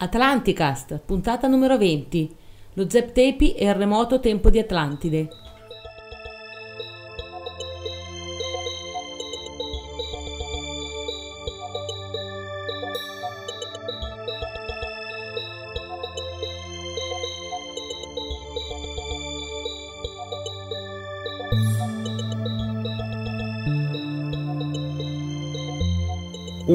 Atlanticast, puntata numero 20. Lo Zep Tepi e il remoto tempo di Atlantide.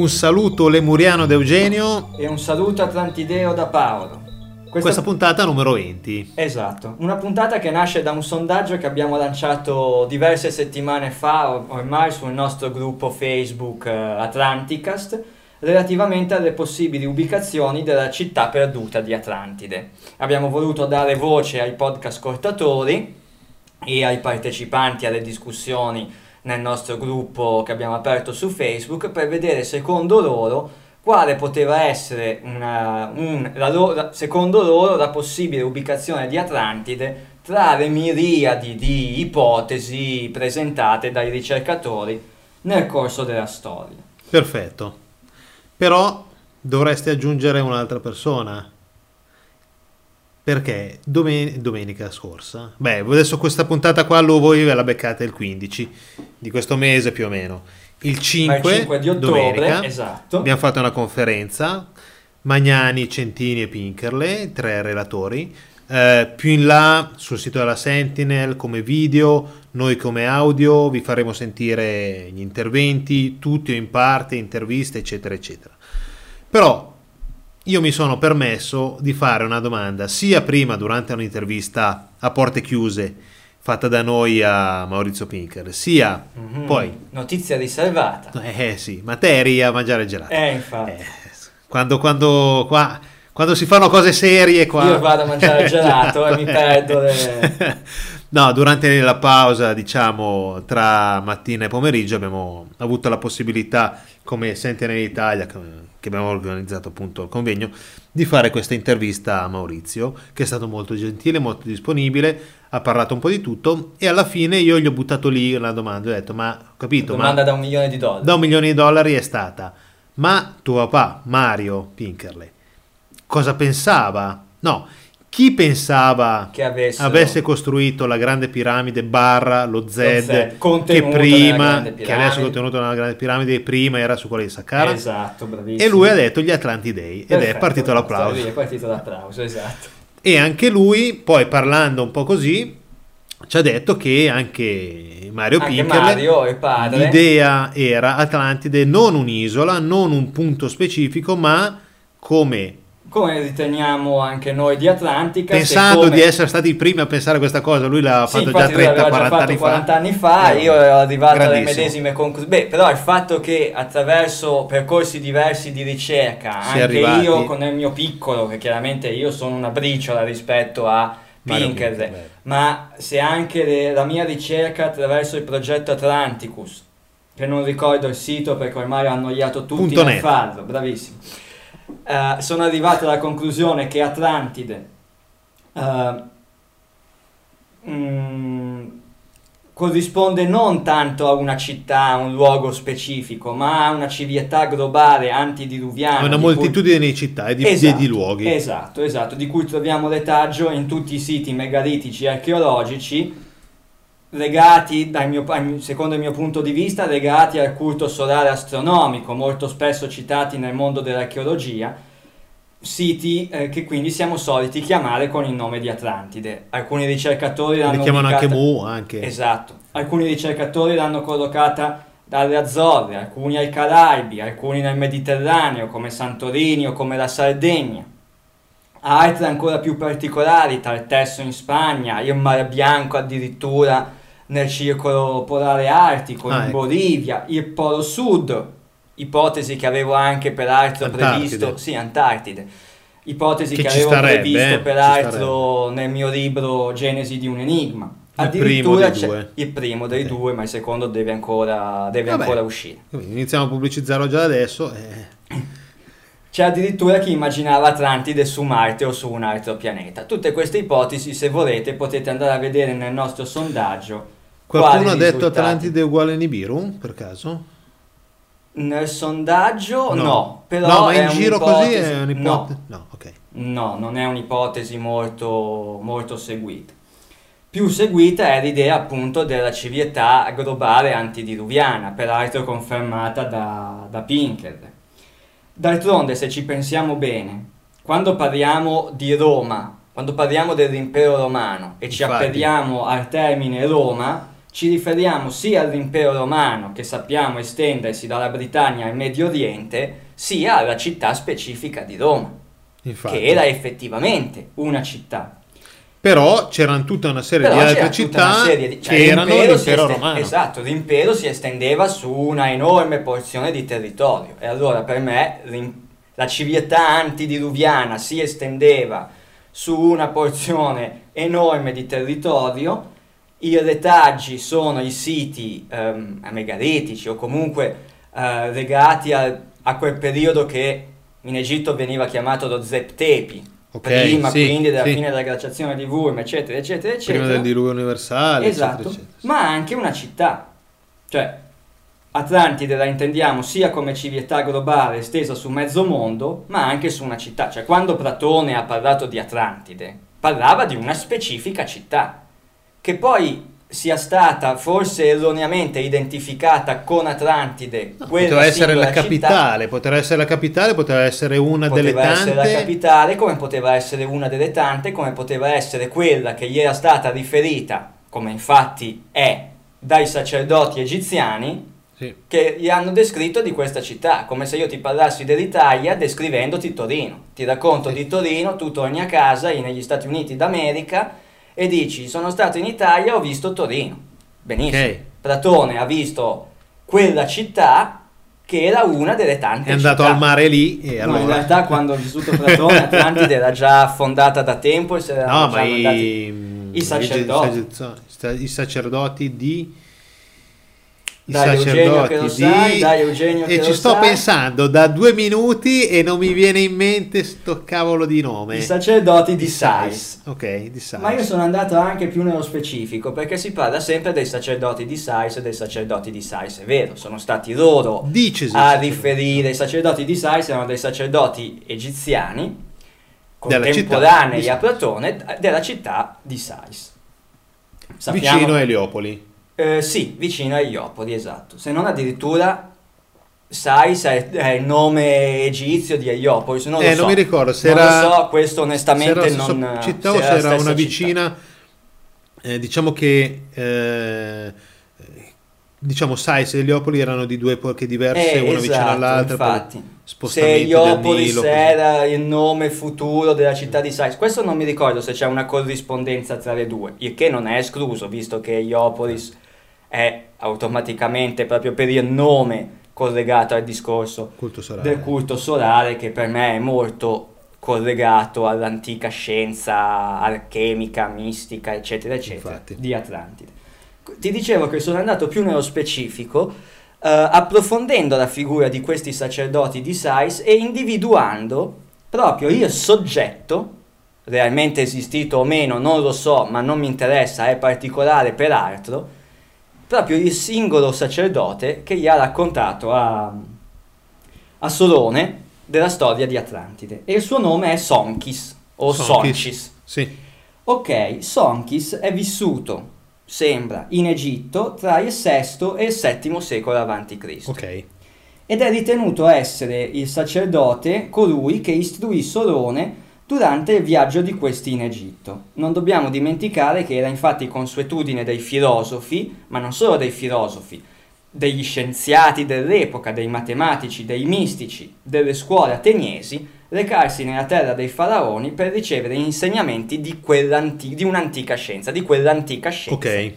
Un saluto lemuriano da Eugenio. E un saluto atlantideo da Paolo. Questa... Questa puntata numero 20. Esatto, una puntata che nasce da un sondaggio che abbiamo lanciato diverse settimane fa ormai sul nostro gruppo Facebook eh, Atlanticast relativamente alle possibili ubicazioni della città perduta di Atlantide. Abbiamo voluto dare voce ai podcast ascoltatori e ai partecipanti alle discussioni nel nostro gruppo che abbiamo aperto su Facebook per vedere secondo loro quale poteva essere una, un, la loro, secondo loro la possibile ubicazione di Atlantide tra le miriadi di ipotesi presentate dai ricercatori nel corso della storia. Perfetto. Però dovresti aggiungere un'altra persona perché domen- domenica scorsa, beh, adesso questa puntata qua lo voi ve la beccate il 15 di questo mese più o meno. Il 5, il 5 di ottobre, domenica, esatto. abbiamo fatto una conferenza, Magnani, Centini e Pinkerle, tre relatori. Eh, più in là sul sito della Sentinel come video, noi come audio vi faremo sentire gli interventi, tutti o in parte, interviste, eccetera, eccetera. Però io mi sono permesso di fare una domanda sia prima durante un'intervista a porte chiuse fatta da noi a Maurizio Pinker, sia mm-hmm. poi... Notizia riservata. Eh sì, materia, mangiare gelato. Eh, infatti. Eh, quando, quando, qua, quando si fanno cose serie qua... Io vado a mangiare gelato e mi perdo le... No, durante la pausa, diciamo, tra mattina e pomeriggio abbiamo avuto la possibilità, come Sentinel Italia, che abbiamo organizzato appunto il convegno, di fare questa intervista a Maurizio, che è stato molto gentile, molto disponibile, ha parlato un po' di tutto e alla fine io gli ho buttato lì una domanda, ho detto, ma ho capito, domanda ma... da un milione di dollari. Da un milione di dollari è stata, ma tuo papà, Mario Pinkerle, cosa pensava? No, chi pensava che avesse costruito la grande piramide barra lo Z, lo Z che prima che adesso è contenuto nella grande piramide prima era su quella di Saqqara? Esatto bravissimo. E lui ha detto gli Atlantidei ed è partito l'applauso. è partito l'applauso esatto. E anche lui poi parlando un po' così ci ha detto che anche Mario anche Pinkerle Mario, il padre. l'idea era Atlantide non un'isola non un punto specifico ma come come riteniamo anche noi di Atlantica. Pensando come... di essere stati i primi a pensare a questa cosa, lui l'ha sì, fatto già 30-40 anni, 40 anni fa. io ero arrivato alle medesime conclusioni. Beh, però il fatto che attraverso percorsi diversi di ricerca, si anche io con il mio piccolo, che chiaramente io sono una briciola rispetto a Pinker, ma se anche le, la mia ricerca attraverso il progetto Atlanticus, che non ricordo il sito perché ormai ho annoiato tutti a farlo, bravissimo uh, sono arrivato alla conclusione che Atlantide uh, mm, corrisponde non tanto a una città, a un luogo specifico, ma a una civiltà globale antidiluviana. A una moltitudine cui... di città e di, esatto, di, luoghi. Esatto, esatto, di cui troviamo retaggio in tutti i siti megalitici archeologici legati, mio, secondo il mio punto di vista, legati al culto solare astronomico, molto spesso citati nel mondo dell'archeologia, siti eh, che quindi siamo soliti chiamare con il nome di Atlantide. Alcuni ricercatori l'hanno Li chiamano ubicata, anche Mu, anche. Esatto. Alcuni ricercatori l'hanno collocata dalle Azzorre, alcuni ai Caraibi, alcuni nel Mediterraneo come Santorini o come la Sardegna. Altre ancora più particolari, Tartesso in Spagna, il Mar Bianco addirittura nel circolo polare artico, ah, in ecco. Bolivia, il Polo Sud, ipotesi che avevo anche peraltro Antartide. previsto, sì, Antartide, ipotesi che, che avevo starebbe, previsto eh, peraltro nel mio libro Genesi di un enigma. Addirittura il primo, il primo dei okay. due, ma il secondo deve ancora, deve ancora uscire. Iniziamo a pubblicizzarlo già adesso. Eh. C'è addirittura chi immaginava Atlantide su Marte o su un altro pianeta. Tutte queste ipotesi, se volete, potete andare a vedere nel nostro sondaggio. Qualcuno ha detto Atlantide uguale Nibiru, per caso? Nel sondaggio no, No. però no, ma in giro così è un'ipotesi. No, No, ok. no, non è un'ipotesi molto, molto seguita. Più seguita è l'idea appunto della civiltà globale antidiluviana, peraltro confermata da, da Pinker. D'altronde, se ci pensiamo bene, quando parliamo di Roma, quando parliamo dell'impero romano e ci Infatti. appelliamo al termine Roma, ci riferiamo sia all'impero romano che sappiamo estendersi dalla Britannia al Medio Oriente, sia alla città specifica di Roma, Infatti. che era effettivamente una città. Però c'erano tutta una serie Però di altre città di- cioè, che erano l'impero si l'impero esten- romano. Esatto, l'impero si estendeva su una enorme porzione di territorio. E allora per me la civiltà antidiluviana si estendeva su una porzione enorme di territorio, i retaggi sono i siti ehm, megalitici o comunque eh, legati al- a quel periodo che in Egitto veniva chiamato lo Zeptepi, Ok, prima sì, quindi della sì. fine della glaciazione di Wurm, eccetera, eccetera, eccetera. Prima del diluvio universale, Esatto, eccetera, eccetera. ma anche una città. Cioè, Atlantide la intendiamo sia come civiltà globale estesa su mezzo mondo, ma anche su una città. Cioè, quando Platone ha parlato di Atlantide, parlava di una specifica città, che poi sia stata forse erroneamente identificata con Atlantide, No, quella poteva essere la città, capitale, poteva essere la capitale, poteva essere una delle poteva essere la tante. capitale, come poteva essere una delle tante, come poteva essere quella che gli era stata riferita, come infatti è, dai sacerdoti egiziani, Sì. che gli hanno descritto di questa città, come se io ti parlassi dell'Italia descrivendoti Torino. Ti racconto Sì. di Torino, tu torni a casa negli Stati Uniti d'America e dici sono stato in Italia, ho visto Torino. Benissimo. Ok. Platone ha visto quella città che era una delle tante È andato città. al mare lì e No, in allora... realtà quando ha vissuto Platone Atlantide era già affondata da tempo e se erano No, già i, i sacerdoti- i sacerdoti di i Dai, Eugenio che lo sacerdoti sai, dai, Eugenio e ci sto sai. pensando da due minuti e non mi viene in mente sto cavolo di nome i sacerdoti di Sais. ok di Sais Ma io sono andato anche più nello specifico perché si parla sempre dei sacerdoti di Sais e dei sacerdoti di Sais, è vero, sono stati loro dicesi a riferire, i sacerdoti di Sais erano dei sacerdoti egiziani contemporanei di a. Platone della città di Sais. vicino a Eliopoli Eh, sì, vicino a Iopoli, esatto. Se non addirittura Sais è, è il nome egizio di Eliopolis, non lo eh so. non mi ricordo se non era lo so, questo se onestamente stessa non... città se o se era una vicina eh, diciamo che eh, diciamo Sais e Eliopoli erano di due epoche diverse Eh, una vicino esatto, all'altra poi infatti. Se così. era il nome futuro della città di Sais, questo non mi ricordo se c'è una corrispondenza tra le due, il che non è escluso, visto che Iopolis è automaticamente proprio per il nome collegato al discorso culto del culto solare che per me è molto collegato all'antica scienza alchemica, mistica, eccetera, eccetera, Infatti. di Atlantide. Ti dicevo che sono andato più nello specifico, eh, approfondendo la figura di questi sacerdoti di Sais e individuando proprio il soggetto, realmente esistito o meno, non lo so, ma non mi interessa, è particolare peraltro, proprio il singolo sacerdote che gli ha raccontato a, a Solone della storia di Atlantide. E il suo nome è Sonkis o. Soncis. sì Ok, Sonkis è vissuto, sembra, in Egitto tra il VI e il VII secolo a.C. ok Ed è ritenuto essere il sacerdote colui che istruì Solone durante il viaggio di questi in Egitto. Non dobbiamo dimenticare che era infatti consuetudine dei filosofi, ma non solo dei filosofi, degli scienziati dell'epoca, dei matematici, dei mistici, delle scuole ateniesi, recarsi nella terra dei faraoni per ricevere insegnamenti di, di un'antica scienza, di quell'antica scienza. ok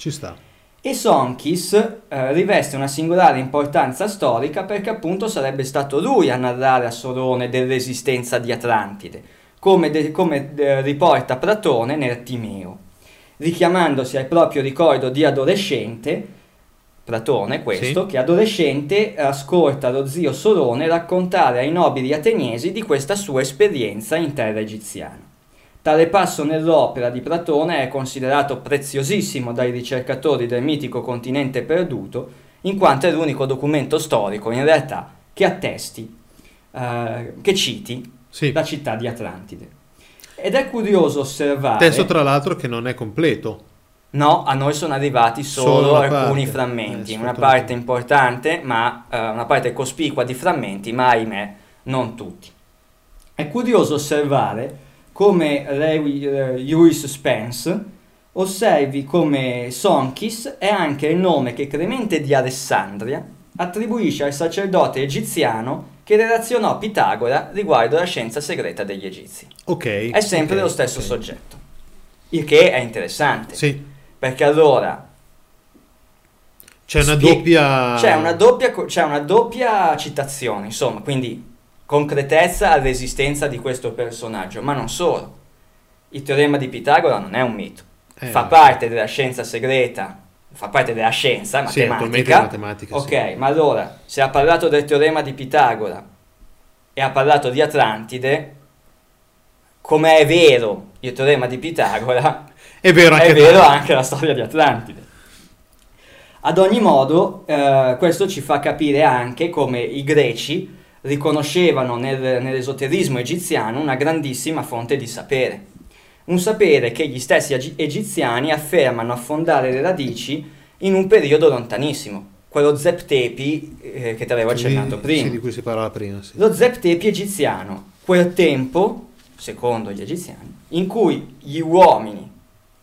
ci sta E Sonkis eh, riveste una singolare importanza storica perché appunto sarebbe stato lui a narrare a Solone dell'esistenza di Atlantide, come, de- come, eh, riporta Platone nel Timeo, richiamandosi al proprio ricordo di adolescente, Platone questo, Sì. che adolescente ascolta lo zio Solone raccontare ai nobili ateniesi di questa sua esperienza in terra egiziana. Tale passo nell'opera di Platone è considerato preziosissimo dai ricercatori del mitico continente perduto in quanto è l'unico documento storico in realtà che attesti, eh, che citi Sì. la città di Atlantide. Ed è curioso osservare... Testo tra l'altro che non è completo. No, a noi sono arrivati solo, Solo alcuni parte. frammenti, Eh, una parte importante, ma eh, una parte cospicua di frammenti, ma ahimè non tutti. È curioso osservare come eh, Lewis Spence osservi come Sonkis è anche il nome che Clemente di Alessandria attribuisce al sacerdote egiziano che relazionò Pitagora riguardo la scienza segreta degli egizi. Ok. È sempre ok, lo stesso ok. soggetto, il che è interessante. Sì. Perché allora C'è una Spie- doppia... c'è una doppia, c'è una doppia citazione, insomma, quindi concretezza all'esistenza di questo personaggio, ma non solo. Il teorema di Pitagora non è un mito, Eh, fa parte della scienza segreta, fa parte della scienza Sì, attualmente matematica. matematica. ok, sì. ma allora, se ha parlato del teorema di Pitagora e ha parlato di Atlantide, come è vero il teorema di Pitagora, È vero anche è vero anche la storia di Atlantide. Ad ogni modo, eh, questo ci fa capire anche come i greci riconoscevano nel- nell'esoterismo egiziano una grandissima fonte di sapere. Un sapere che gli stessi egi- egiziani affermano affondare le radici in un periodo lontanissimo, quello Zeptepi eh, che ti avevo accennato Sì, prima. Sì, di cui si parlava prima, sì. Lo Zeptepi egiziano, quel tempo, secondo gli egiziani, in cui gli uomini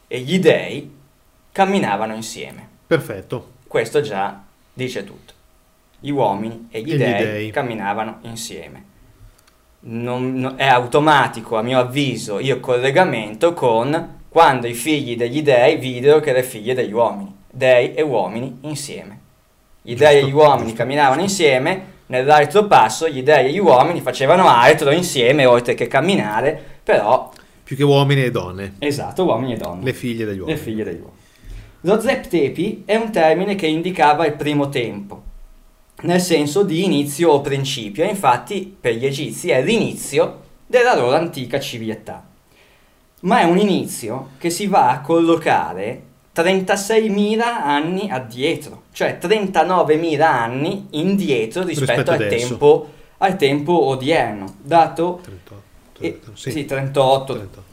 e gli dei camminavano insieme. Perfetto. Questo già dice tutto. Gli uomini e gli, E gli dei, dei. camminavano insieme. Non- no- è automatico, a mio avviso, il collegamento con quando i figli degli dei videro che le figlie degli uomini, dei e uomini insieme. Gli Giusto, dei e gli uomini giusto, camminavano giusto. insieme, nell'altro passo gli dei e gli uomini facevano altro insieme, oltre che camminare, però, Più che uomini e donne. esatto, uomini e donne. Le figlie degli Le uomini. figlie degli uomini. Lo zeptepi è un termine che indicava il primo tempo, nel senso di inizio o principio, e infatti per gli egizi è l'inizio della loro antica civiltà. Ma è un inizio che si va a collocare 36.000 anni addietro, cioè 39.000 anni indietro rispetto, Rispetto al, tempo, al tempo odierno, dato 38. eh, 38, sì, sì. 38, 38.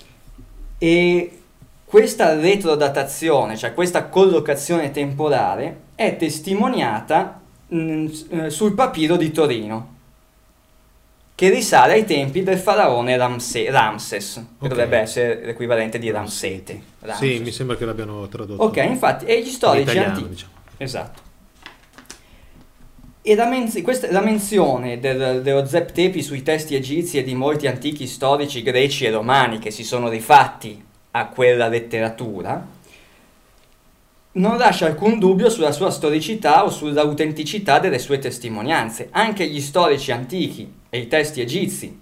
e questa retrodatazione, cioè questa collocazione temporale, è testimoniata mm, eh, sul papiro di Torino, che risale ai tempi del faraone Ramse- Ramses, che Ok. dovrebbe essere l'equivalente di Ramsete. Sì, Ramses. mi sembra che l'abbiano tradotto. Ok, infatti, e gli storici antichi. diciamo. Esatto. E la, menz- questa- la menzione del- dello Zeptepi sui testi egizi e di molti antichi storici greci e romani che si sono rifatti a quella letteratura non lascia alcun dubbio sulla sua storicità o sull'autenticità delle sue testimonianze. Anche gli storici antichi e i testi egizi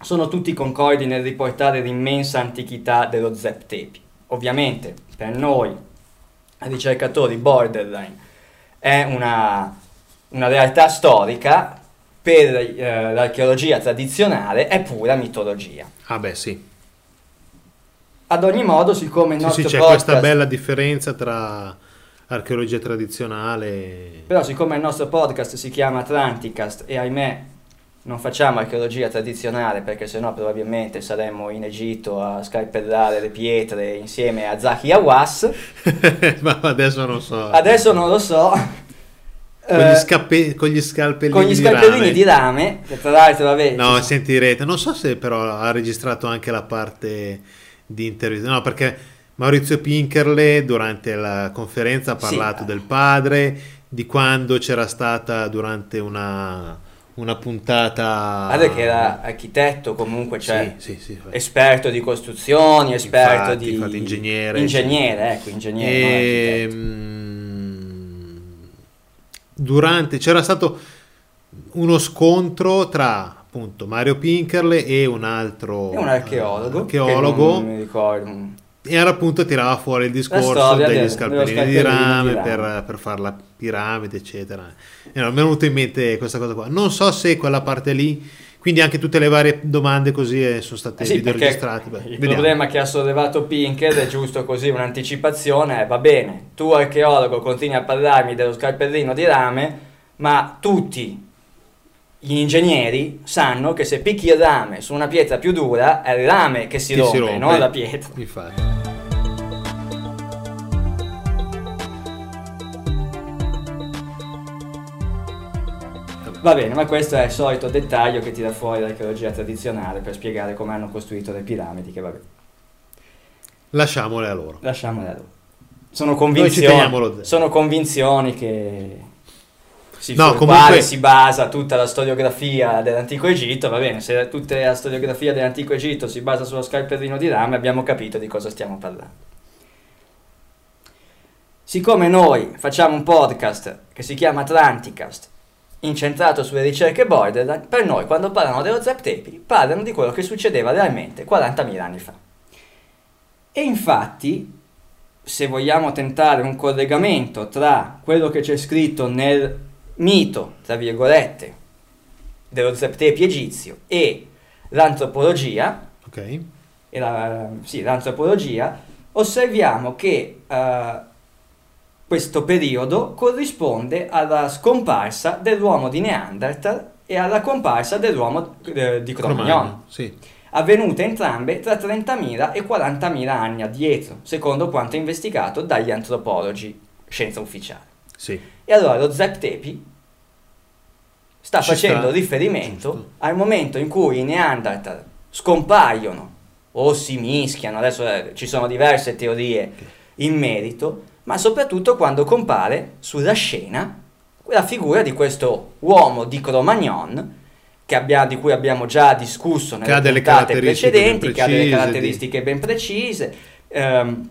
sono tutti concordi nel riportare l'immensa antichità dello Zeptepi. Ovviamente, per noi ricercatori borderline è una, una realtà storica, per eh, l'archeologia tradizionale è pura mitologia. Ah beh sì. Ad ogni modo, siccome il Sì, nostro sì, c'è podcast, questa bella differenza tra archeologia tradizionale però siccome il nostro podcast si chiama Atlanticast e ahimè non facciamo archeologia tradizionale perché sennò probabilmente saremmo in Egitto a scalpellare le pietre insieme a Zaki Awas, ma adesso non so. adesso non lo so. con, eh, gli scappe- con gli scalpellini, con gli di scalpellini rame. di rame, che tra l'altro vabbè, No, sentirete. Non so se però ha registrato anche la parte di intervista. No, perché Maurizio Pinkerle durante la conferenza ha Sì. parlato del padre, di quando c'era stata durante una, una puntata... guarda che era architetto comunque, cioè Sì, sì, sì. esperto di costruzioni, esperto Infatti, di infatti, ingegnere, ingegnere, ecco, ingegnere, E, mm, durante c'era stato uno scontro tra appunto Mario Pinkerle e un altro È un archeologo, eh, archeologo che non mi ricordo. e era appunto tirava fuori il discorso degli del- scalpellini di rame, di rame. Per, per fare la piramide eccetera e no, mi è venuto in mente questa cosa qua non so se quella parte lì Quindi anche tutte le varie domande così eh, sono state Eh sì, video perché registrate. Beh, il vediamo. problema che ha sollevato Pinker è giusto così un'anticipazione, è, va bene, tu archeologo continui a parlarmi dello scalpellino di rame, ma tutti gli ingegneri sanno che se picchi il rame su una pietra più dura è il rame che si, Che rompe, si rompe. non la pietra. Infatti. Va bene, ma questo è il solito dettaglio che tira fuori l'archeologia tradizionale per spiegare come hanno costruito le piramidi, che vabbè, Lasciamole a loro. lasciamole a loro. Sono Noi ci teniamo convinzioni, sono convinzioni che si, No, comunque- si basa tutta la storiografia dell'antico Egitto, va bene, se tutta la storiografia dell'antico Egitto si basa sullo scalpellino di rame abbiamo capito di cosa stiamo parlando. Siccome noi facciamo un podcast che si chiama Atlanticast, incentrato sulle ricerche borderline, per noi quando parlano dello Zaptepi parlano di quello che succedeva realmente 40.000 anni fa. E infatti, se vogliamo tentare un collegamento tra quello che c'è scritto nel mito, tra virgolette, dello Zaptepi egizio e l'antropologia, Ok? e la- sì, l'antropologia, osserviamo che eh, questo periodo corrisponde alla scomparsa dell'uomo di Neanderthal e alla comparsa dell'uomo eh, di Cro-Magnon, Cromagno, Sì. avvenute entrambe tra 30.000 e 40.000 anni addietro, secondo quanto investigato dagli antropologi, scienza ufficiale. Sì. E allora lo Zep Tepi sta Ci facendo sta. riferimento Giusto. al momento in cui i Neanderthal scompaiono o si mischiano, adesso eh, ci sono diverse teorie in merito, ma soprattutto quando compare sulla scena la figura di questo uomo di Cro-Magnon che abbia- di cui abbiamo già discusso nelle puntate precedenti, che ha delle caratteristiche ben precise, ehm,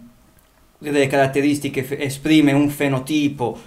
delle caratteristiche, esprime un fenotipo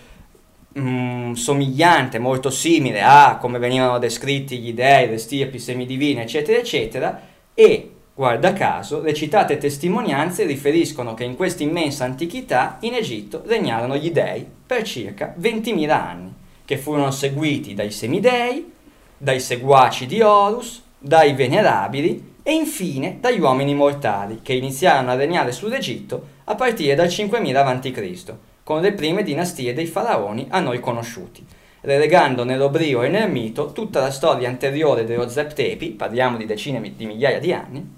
mm, somigliante, molto simile a come venivano descritti gli dei, le stirpi semidivine, eccetera, eccetera, e guarda caso, le citate testimonianze riferiscono che in questa immensa antichità in Egitto regnarono gli dei per circa 20.000 anni, che furono seguiti dai semidei, dai seguaci di Horus, dai venerabili e infine dagli uomini mortali, che iniziarono a regnare sull'Egitto a partire dal 5000 a.C., con le prime dinastie dei faraoni a noi conosciuti, relegando nell'oblio e nel mito tutta la storia anteriore dello Zeptepi, parliamo di decine di migliaia di anni,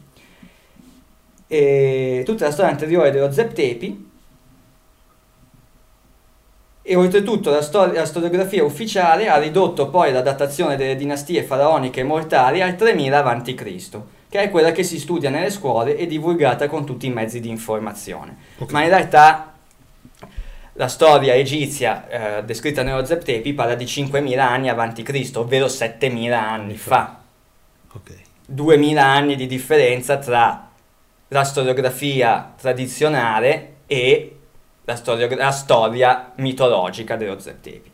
e tutta la storia anteriore dello Zeptepi e oltretutto la, stor- la storiografia ufficiale ha ridotto poi la datazione delle dinastie faraoniche mortali al 3000 a.C., che è quella che si studia nelle scuole e divulgata con tutti i mezzi di informazione. Ok. Ma in realtà la storia egizia eh, descritta nello Zeptepi parla di 5000 anni avanti Cristo, ovvero 7000 anni fa. Ok. 2000 anni di differenza tra la storiografia tradizionale e la, storia- la storia mitologica dello Zeptepi.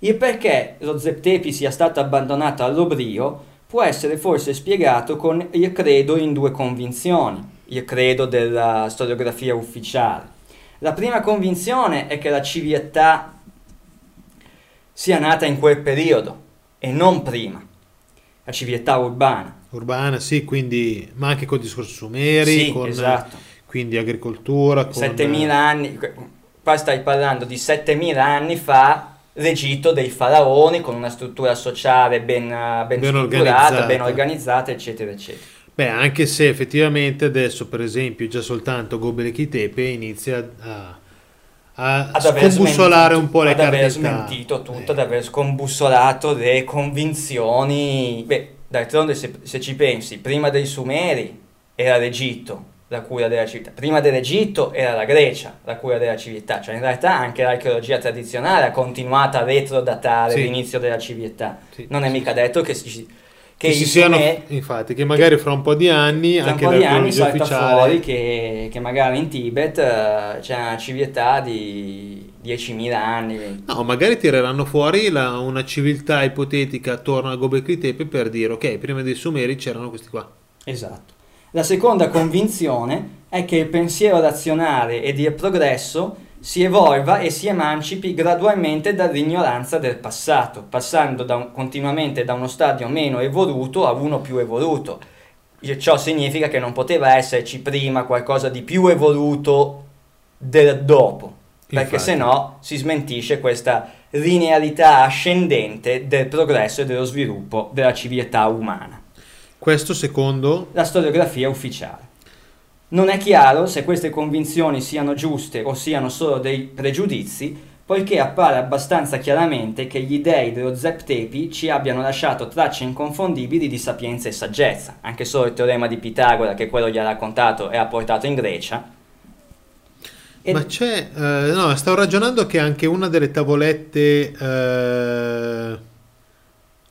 Il perché lo Zeptepi sia stato abbandonato all'oblio può essere forse spiegato con il credo in due convinzioni, il credo della storiografia ufficiale. La prima convinzione è che la civiltà sia nata in quel periodo e non prima, la civiltà urbana. Urbana, sì, quindi, ma anche con il discorso sumeri, Sì, con esatto. quindi agricoltura, con 7000 anni, qua stai parlando di 7000 anni fa, l'Egitto dei faraoni con una struttura sociale ben, eh, ben Ben strutturata, organizzata. ben organizzata, eccetera, eccetera. Beh, anche se effettivamente adesso, per esempio, già soltanto Gobekli Tepe inizia a, a Ad scombussolare un po' le ad aver carte. smentito tutto, Eh, ad aver scombussolato le convinzioni. Beh, d'altronde se, se ci pensi, prima dei Sumeri era l'Egitto la cura della civiltà, prima dell'Egitto era la Grecia la cura della civiltà, cioè in realtà anche l'archeologia tradizionale ha continuato a retrodatare Sì. l'inizio della civiltà. sì, Non è sì, mica detto che, si, che Che siano, Sumeri- infatti, che magari fra un po' di anni anche po' di anni salta ufficiale fuori che, che magari in Tibet eh, c'è una civiltà di 10.000 anni. No, magari tireranno fuori la- una civiltà ipotetica attorno a Gobekli Tepe per dire ok, prima dei Sumeri c'erano questi qua. Esatto. La seconda convinzione è che il pensiero razionale ed il progresso si evolva e si emancipi gradualmente dall'ignoranza del passato, passando da un- continuamente da uno stadio meno evoluto a uno più evoluto. E Ciò significa che non poteva esserci prima qualcosa di più evoluto del dopo, perché se no si smentisce questa linearità ascendente del progresso e dello sviluppo della civiltà umana Questo secondo la storiografia ufficiale. Non è chiaro se queste convinzioni siano giuste o siano solo dei pregiudizi, poiché appare abbastanza chiaramente che gli dei dello Zeptepi ci abbiano lasciato tracce inconfondibili di sapienza e saggezza. Anche solo il teorema di Pitagora, che quello gli ha raccontato e ha portato in Grecia. E- Ma c'è, eh, no, stavo ragionando che anche una delle tavolette, eh,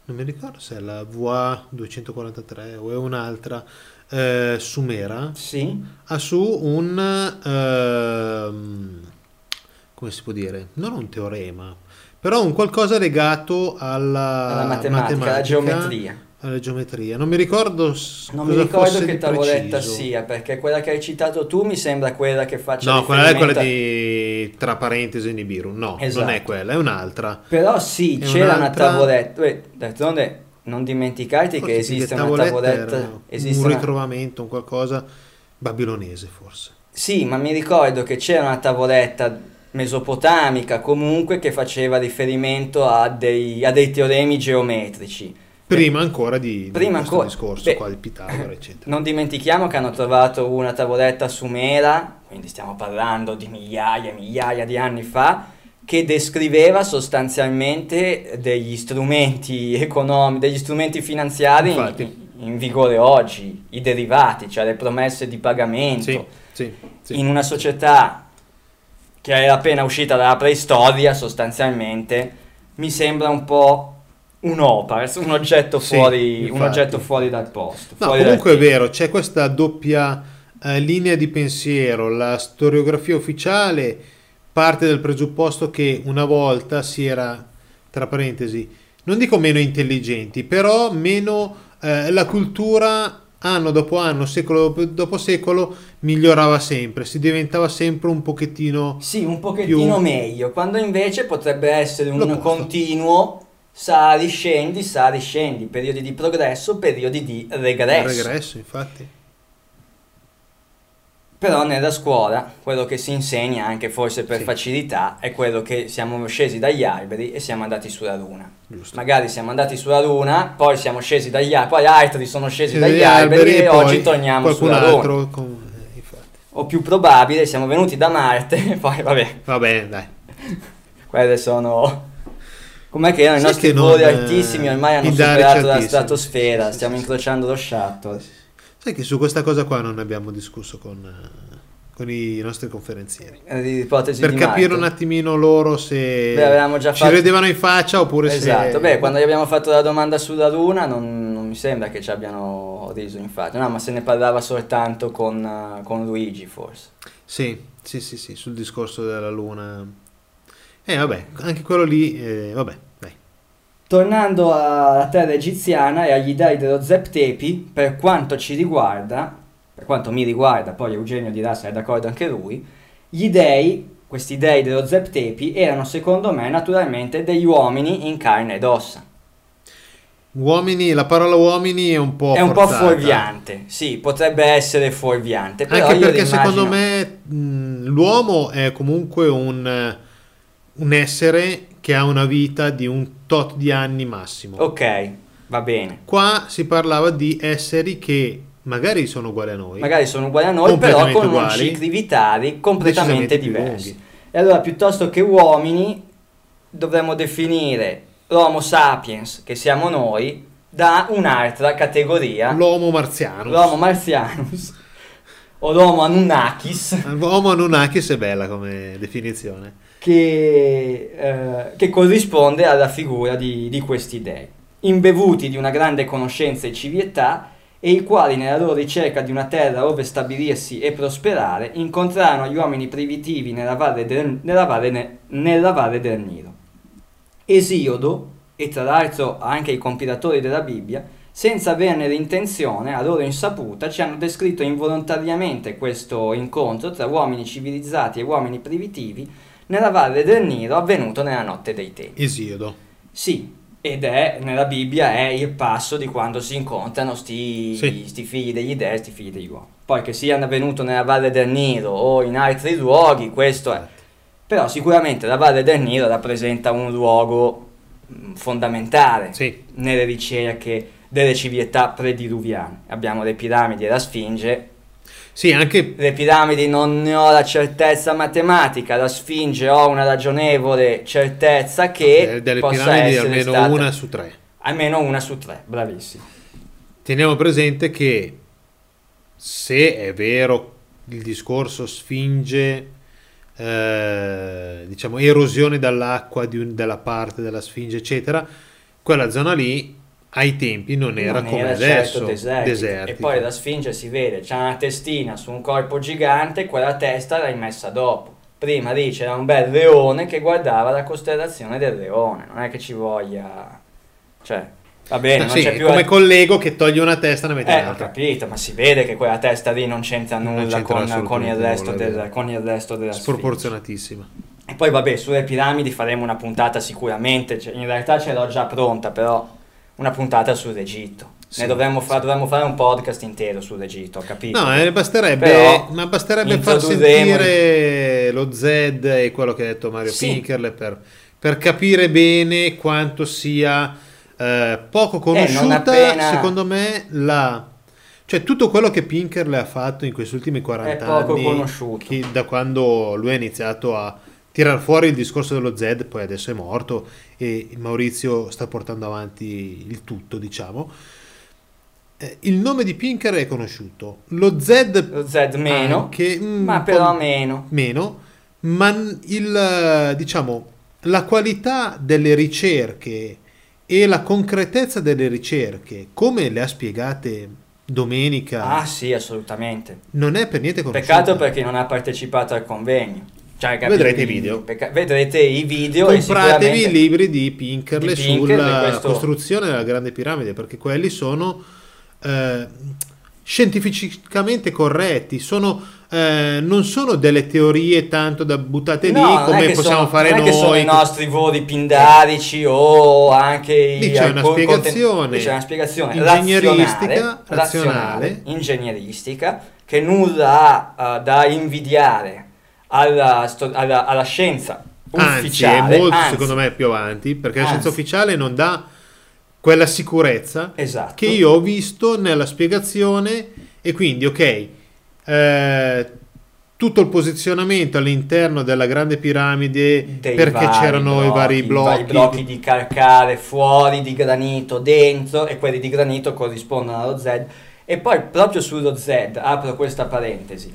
non mi ricordo se è la VA 243 o è un'altra, eh, sumera, Sì, ha su un, ehm, come si può dire, non un teorema, però un qualcosa legato alla, alla matematica, alla geometria. alla geometria. Non mi ricordo Non mi ricordo che tavoletta preciso. sia, perché quella che hai citato tu mi sembra quella che faccia No, quella è quella di tra parentesi Nibiru. No, Esatto. non è quella, è un'altra. Però sì, E c'era una un'altra- tavoletta. Beh, d'altronde non dimenticarti che Forse esiste che una tavoletta. esiste un ritrovamento, un qualcosa babilonese forse. Sì, ma mi ricordo che c'era una tavoletta mesopotamica comunque che faceva riferimento a dei, a dei teoremi geometrici. Prima ancora di, di Prima questo ancora. discorso Beh, qua di Pitagora, eccetera. Non dimentichiamo che hanno trovato una tavoletta sumera, quindi stiamo parlando di migliaia e migliaia di anni fa, che descriveva sostanzialmente degli strumenti economici, degli strumenti finanziari in, in vigore oggi, i derivati, cioè le promesse di pagamento. Sì, sì, sì. In una società che era appena uscita dalla preistoria, sostanzialmente, mi sembra un po' un'opera, un oggetto fuori, un oggetto fuori dal posto. No, comunque è vero, c'è questa doppia eh, linea di pensiero. La storiografia ufficiale parte dal presupposto che una volta si era, tra parentesi, non dico meno intelligenti, però meno eh, la cultura anno dopo anno, secolo dopo- secolo migliorava sempre, si diventava sempre un pochettino Sì, un pochettino più- meglio, quando invece potrebbe essere un continuo sali, scendi, sali, scendi, periodi di progresso, periodi di regresso. regresso, infatti. Però nella scuola quello che si insegna, anche forse per Sì. facilità, è quello che siamo scesi dagli alberi e siamo andati sulla luna. Giusto. Magari siamo andati sulla luna, poi siamo scesi dagli alberi, poi altri sono scesi Sì, dagli alberi, e oggi torniamo sulla luna. con- eh. O più probabile, siamo venuti da Marte, e poi vabbè, Va bene, dai. quelle sono... Com'è che erano i nostri voli eh, altissimi ormai hanno i darici superato la stratosfera, Sì, sì, stiamo sì, incrociando lo shuttle. Sai che su questa cosa qua non abbiamo discusso con, eh, con i nostri conferenzieri. Per capire Marte. un attimino loro se Beh, ci fatto- vedevano in faccia oppure Esatto, se... beh, quando gli abbiamo fatto la domanda sulla Luna non, non mi sembra che ci abbiano riso in faccia, no, ma se ne parlava soltanto con, eh, con Luigi forse. Sì, sì, sì, sì, sul discorso della luna. Eh, vabbè, anche quello lì, eh, vabbè. Tornando alla terra egiziana e agli dei dello Zeptepi, per quanto ci riguarda, per quanto mi riguarda, poi Eugenio dirà se è d'accordo anche lui, gli dei, questi dei dello Zeptepi, erano secondo me naturalmente degli uomini in carne ed ossa. Uomini, la parola uomini è un po' È un po' forzata. fuorviante, sì, potrebbe essere fuorviante, però Anche perché secondo me mh, l'uomo è comunque un, un essere che ha una vita di un tot di anni massimo. Ok, va bene. Qua si parlava di esseri che magari sono uguali a noi. Magari sono uguali a noi, però con uguali. cicli vitali completamente diversi. E allora, piuttosto che uomini, dovremmo definire l'Homo sapiens, che siamo noi, da un'altra categoria, L'Homo marziano. l'Homo martianus, o l'Homo anunnakis, L'Homo Anunnakis è bella come definizione. Che, eh, che corrisponde alla figura di, di questi dei, imbevuti di una grande conoscenza e civiltà, e i quali nella loro ricerca di una terra dove stabilirsi e prosperare incontrarono gli uomini primitivi nella valle del, nella valle ne- nella valle del Nilo. Esiodo, e tra l'altro anche i compilatori della Bibbia, senza averne l'intenzione, a loro insaputa, ci hanno descritto involontariamente questo incontro tra uomini civilizzati e uomini primitivi nella valle del Nilo avvenuto nella notte dei tempi. Esiodo. Sì, ed è nella Bibbia è il passo di quando si incontrano sti, Sì. sti figli degli dei, sti figli degli uomini. Poi che siano avvenuto nella Valle del Nilo o in altri luoghi, questo è. Però sicuramente la Valle del Nilo rappresenta un luogo mh, fondamentale Sì. nelle ricerche delle civiltà prediluviane. Abbiamo le piramidi e la Sfinge. Sì, anche Le piramidi non ne ho la certezza matematica, la Sfinge ho una ragionevole certezza che eh, delle piramidi almeno stata- una su tre. Almeno una su tre, bravissimo. Teniamo presente che se è vero il discorso sfinge, eh, diciamo, erosione dall'acqua di un- della parte della sfinge, eccetera, quella zona lì ai tempi non era Non come era adesso, certo desertica. E poi la Sfinge si vede, c'ha una testina su un corpo gigante, quella testa l'hai messa dopo. Prima lì c'era un bel leone che guardava la costellazione del leone, non è che ci voglia... Cioè, va bene, non sì, c'è più... come con l'ego che toglie una testa e ne mette Eh, ho un'altra. capito, ma si vede che quella testa lì non c'entra Non nulla c'entra con, con il resto nulla, è del, vero. con il resto della Sfinge. Sproporzionatissima. E poi vabbè, sulle piramidi faremo una puntata sicuramente, cioè, in realtà ce l'ho già pronta, però una puntata sull'Egitto. Sì, ne dovremmo, fa- dovremmo fare un podcast intero sull'Egitto, capito? No, eh, basterebbe, Però ma basterebbe far sentire lo Z e quello che ha detto Mario Sì. Pinkerle per, per capire bene quanto sia eh, poco conosciuta, appena- secondo me, la... Cioè tutto quello che Pinkerle ha fatto in questi ultimi 40 È poco anni, conosciuto. da quando lui ha iniziato a tirar fuori il discorso dello Z, poi adesso è morto e Maurizio sta portando avanti il tutto, diciamo. Eh, Il nome di Pinker è conosciuto, lo Z Lo Z meno, anche, mm, ma però meno. meno, ma il, diciamo, la qualità delle ricerche e la concretezza delle ricerche, come le ha spiegate domenica, Ah sì, assolutamente. non è per niente conosciuta. Peccato perché non ha partecipato al convegno. Cioè? Vedrete i video. Vedrete i video Compratevi i libri di Pinkerle Di Pinkerle, sulla questo- costruzione della Grande Piramide, perché quelli sono eh, scientificamente corretti, sono, eh, non sono delle teorie tanto da buttate No, lì non come possiamo sono- fare non noi. che sono i nostri voli pindarici o anche i Lì c'è una spiegazione c'è una spiegazione ingegneristica, razionale, razionale. ingegneristica che nulla ha eh, da invidiare alla, sto- alla- alla scienza Anzi, ufficiale è molto anzi, secondo me più avanti, perché la scienza Anzi. ufficiale non dà quella sicurezza esatto. che io ho visto nella spiegazione e quindi ok eh, tutto il posizionamento all'interno della grande piramide dei perché c'erano i vari i blocchi, vari blocchi di calcare fuori di granito dentro e quelli di granito corrispondono allo Z. E poi proprio sullo Z apro questa parentesi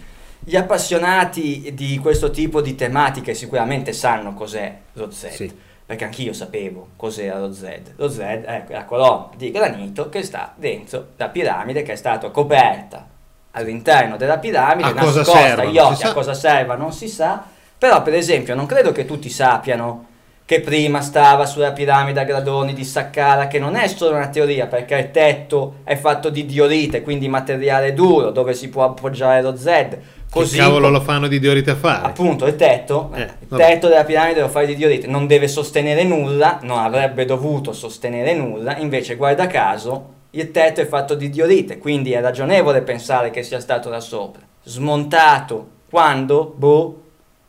gli appassionati di questo tipo di tematiche sicuramente sanno cos'è lo Z Sì. perché anch'io sapevo cos'era lo Z lo Z è quella colonna di granito che sta dentro la piramide che è stata coperta all'interno della piramide A cosa nascosta servono, agli occhi a sa. cosa serva non si sa però per esempio non credo che tutti sappiano che prima stava sulla piramide a gradoni di Saqqara, che non è solo una teoria, perché il tetto è fatto di diorite, quindi materiale duro, dove si può appoggiare lo Z. che Così cavolo com- lo fanno di diorite a fare? Appunto, il tetto, Eh, il tetto della piramide lo fai di diorite, non deve sostenere nulla, non avrebbe dovuto sostenere nulla, invece guarda caso il tetto è fatto di diorite, quindi è ragionevole pensare che sia stato da sopra. Smontato quando? Boh.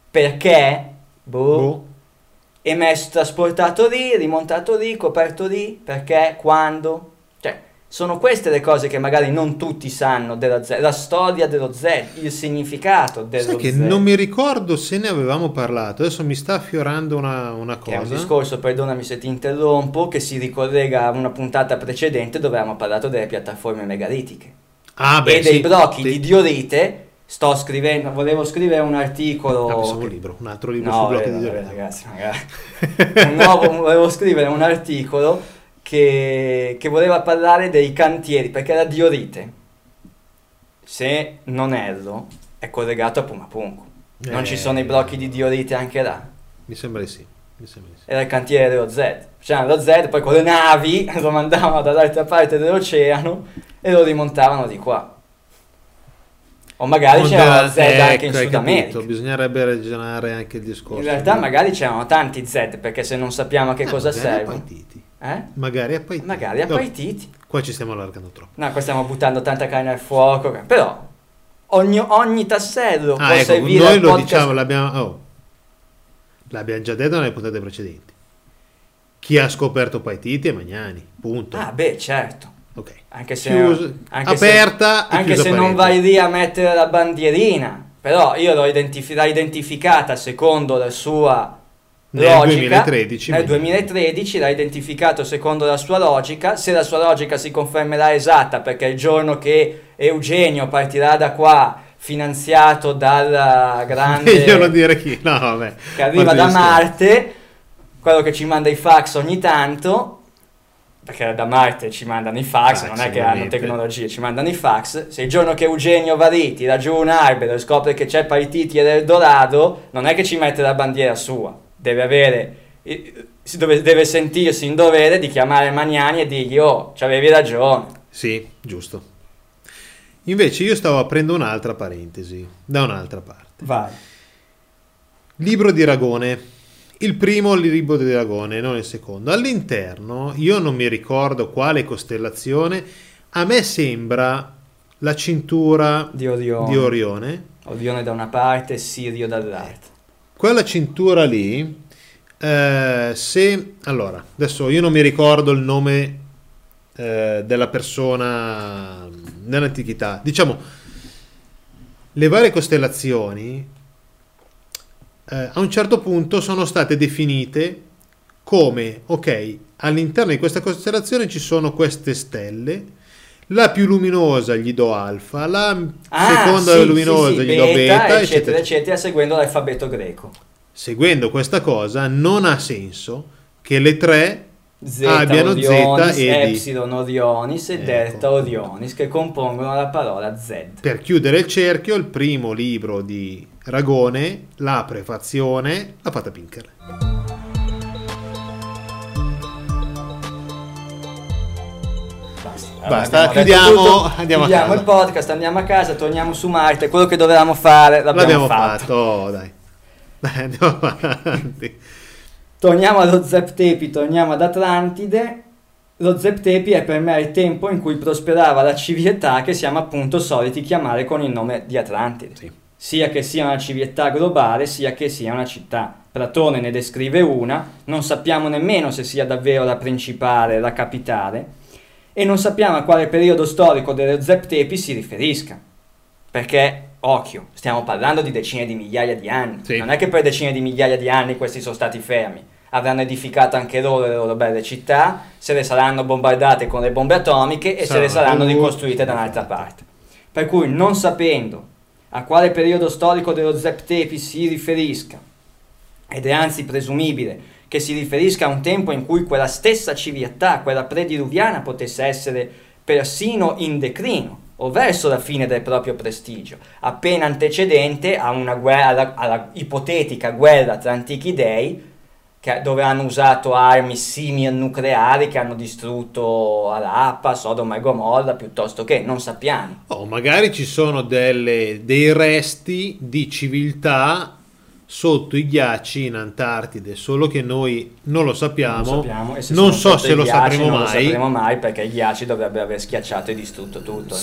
Perché? Boh. Boh. E messo, trasportato lì, rimontato lì, coperto lì, perché? Quando? Cioè, sono queste le cose che magari non tutti sanno della Z, la storia dello Z, il significato dello Sai che Z. non mi ricordo se ne avevamo parlato, adesso mi sta affiorando una, una Che è un cosa. discorso, perdonami se ti interrompo, che si ricollega a una puntata precedente dove avevamo parlato delle piattaforme megalitiche Ah, beh, e dei sì, blocchi sì. di diorite. Sto scrivendo, volevo scrivere un articolo. Ah, pensavo un libro, un altro libro No, blocchi vabbè, di diorite. ragazzi, magari. Nuovo- volevo scrivere un articolo che, che voleva parlare dei cantieri, perché la diorite, se non erro, è collegato a Pumapunku. Non Eh, ci sono i blocchi di diorite anche là. Mi sembra di sì. mi sembra di sì. era il cantiere dello Z. C'erano lo Z, poi con le navi lo mandavano dall'altra parte dell'oceano e lo rimontavano di qua. O magari Con c'era da- lo Z anche in ecco, Sud America. Bisognerebbe ragionare anche il discorso. In realtà magari c'erano tanti Z perché se non sappiamo a che Eh, cosa servono. Paititi. Eh? Magari a Paititi. Magari a No. Qua ci stiamo allargando troppo. No, qua stiamo buttando tanta carne al fuoco. Però ogni, ogni tassello Ah, può ecco, servire noi lo podcast. diciamo, l'abbiamo, oh, l'abbiamo già detto nelle puntate precedenti. Chi ha scoperto Paititi è Magnani, punto. Ah, beh, certo. Ok. Anche se, Chiuso- anche se- aperta e anche se non vai lì a mettere la bandierina. Però io l'ho, identifi- l'ha identificata secondo la sua Nel logica. 2013, Nel Magnani. 2013 l'ha identificato secondo la sua logica. Se la sua logica si confermerà esatta, perché il giorno che Eugenio partirà da qua, finanziato dal grande. Meglio non dire chi. No, vabbè. che arriva da. Marte, quello che ci manda i fax ogni tanto, perché da Marte ci mandano i fax, Fax, non è che hanno tecnologie, ci mandano i fax. Se il giorno che Eugenio Varì tira giù un albero e scopre che c'è Paititi ed Eldorado, non è che ci mette la bandiera sua, deve avere... deve, deve sentirsi in dovere di chiamare Magnani e dirgli oh, c'avevi ragione. Sì, giusto. Invece io stavo aprendo un'altra parentesi, da un'altra parte. Vai. Libro di Ragone. Il primo libro di Ragone, non il secondo. All'interno, io non mi ricordo quale costellazione, a me sembra la cintura Di Orione. di Orione. Orione da una parte, Sirio dall'altra. Quella cintura lì, eh, se... Allora, adesso io non mi ricordo il nome eh, della persona nell'antichità. Diciamo, le varie costellazioni eh, a un certo punto sono state definite come, ok, all'interno di questa costellazione ci sono queste stelle, la più luminosa gli do alfa, la seconda Ah, sì, luminosa sì, sì, gli do beta, eccetera, eccetera, seguendo l'alfabeto greco. Seguendo questa cosa non ha senso che le tre Z abbiano Orionis, Z e. Epsilon Orionis e Ecco. Delta Orionis che compongono la parola Z. per chiudere il cerchio il primo libro di Ragone la prefazione l'ha fatta Pinker Basta, Basta, chiudiamo, andiamo chiudiamo il podcast, andiamo a casa, torniamo su Marte, quello che dovevamo fare l'abbiamo, l'abbiamo fatto. fatto, oh, dai dai andiamo avanti Torniamo allo Zeptepi, torniamo ad Atlantide. Lo Zeptepi è per me il tempo in cui prosperava la civiltà che siamo appunto soliti chiamare con il nome di Atlantide. Sì. Sia che sia una civiltà globale, sia che sia una città. Platone ne descrive una, non sappiamo nemmeno se sia davvero la principale, la capitale, e non sappiamo a quale periodo storico dello Zeptepi si riferisca. Perché, occhio, stiamo parlando di decine di migliaia di anni. Sì. Non è che per decine di migliaia di anni questi sono stati fermi. Avranno edificato anche loro le loro belle città, se le saranno bombardate con le bombe atomiche e se le Saranno ricostruite da un'altra parte. Per cui, non sapendo a quale periodo storico dello Zeptepi si riferisca, ed è anzi presumibile che si riferisca a un tempo in cui quella stessa civiltà, quella prediluviana, potesse essere persino in declino o verso la fine del proprio prestigio, appena antecedente a una guerra, alla, alla ipotetica guerra tra antichi dei, che- dove hanno usato armi simil nucleari che hanno distrutto Alappa, Sodoma e Gomorra, piuttosto che non sappiamo. o magari ci sono delle- dei resti di civiltà sotto i ghiacci in Antartide solo che noi non lo sappiamo non sappiamo e se non so se lo sapremo non mai lo sapremo mai perché i ghiacci dovrebbero aver schiacciato e distrutto tutto.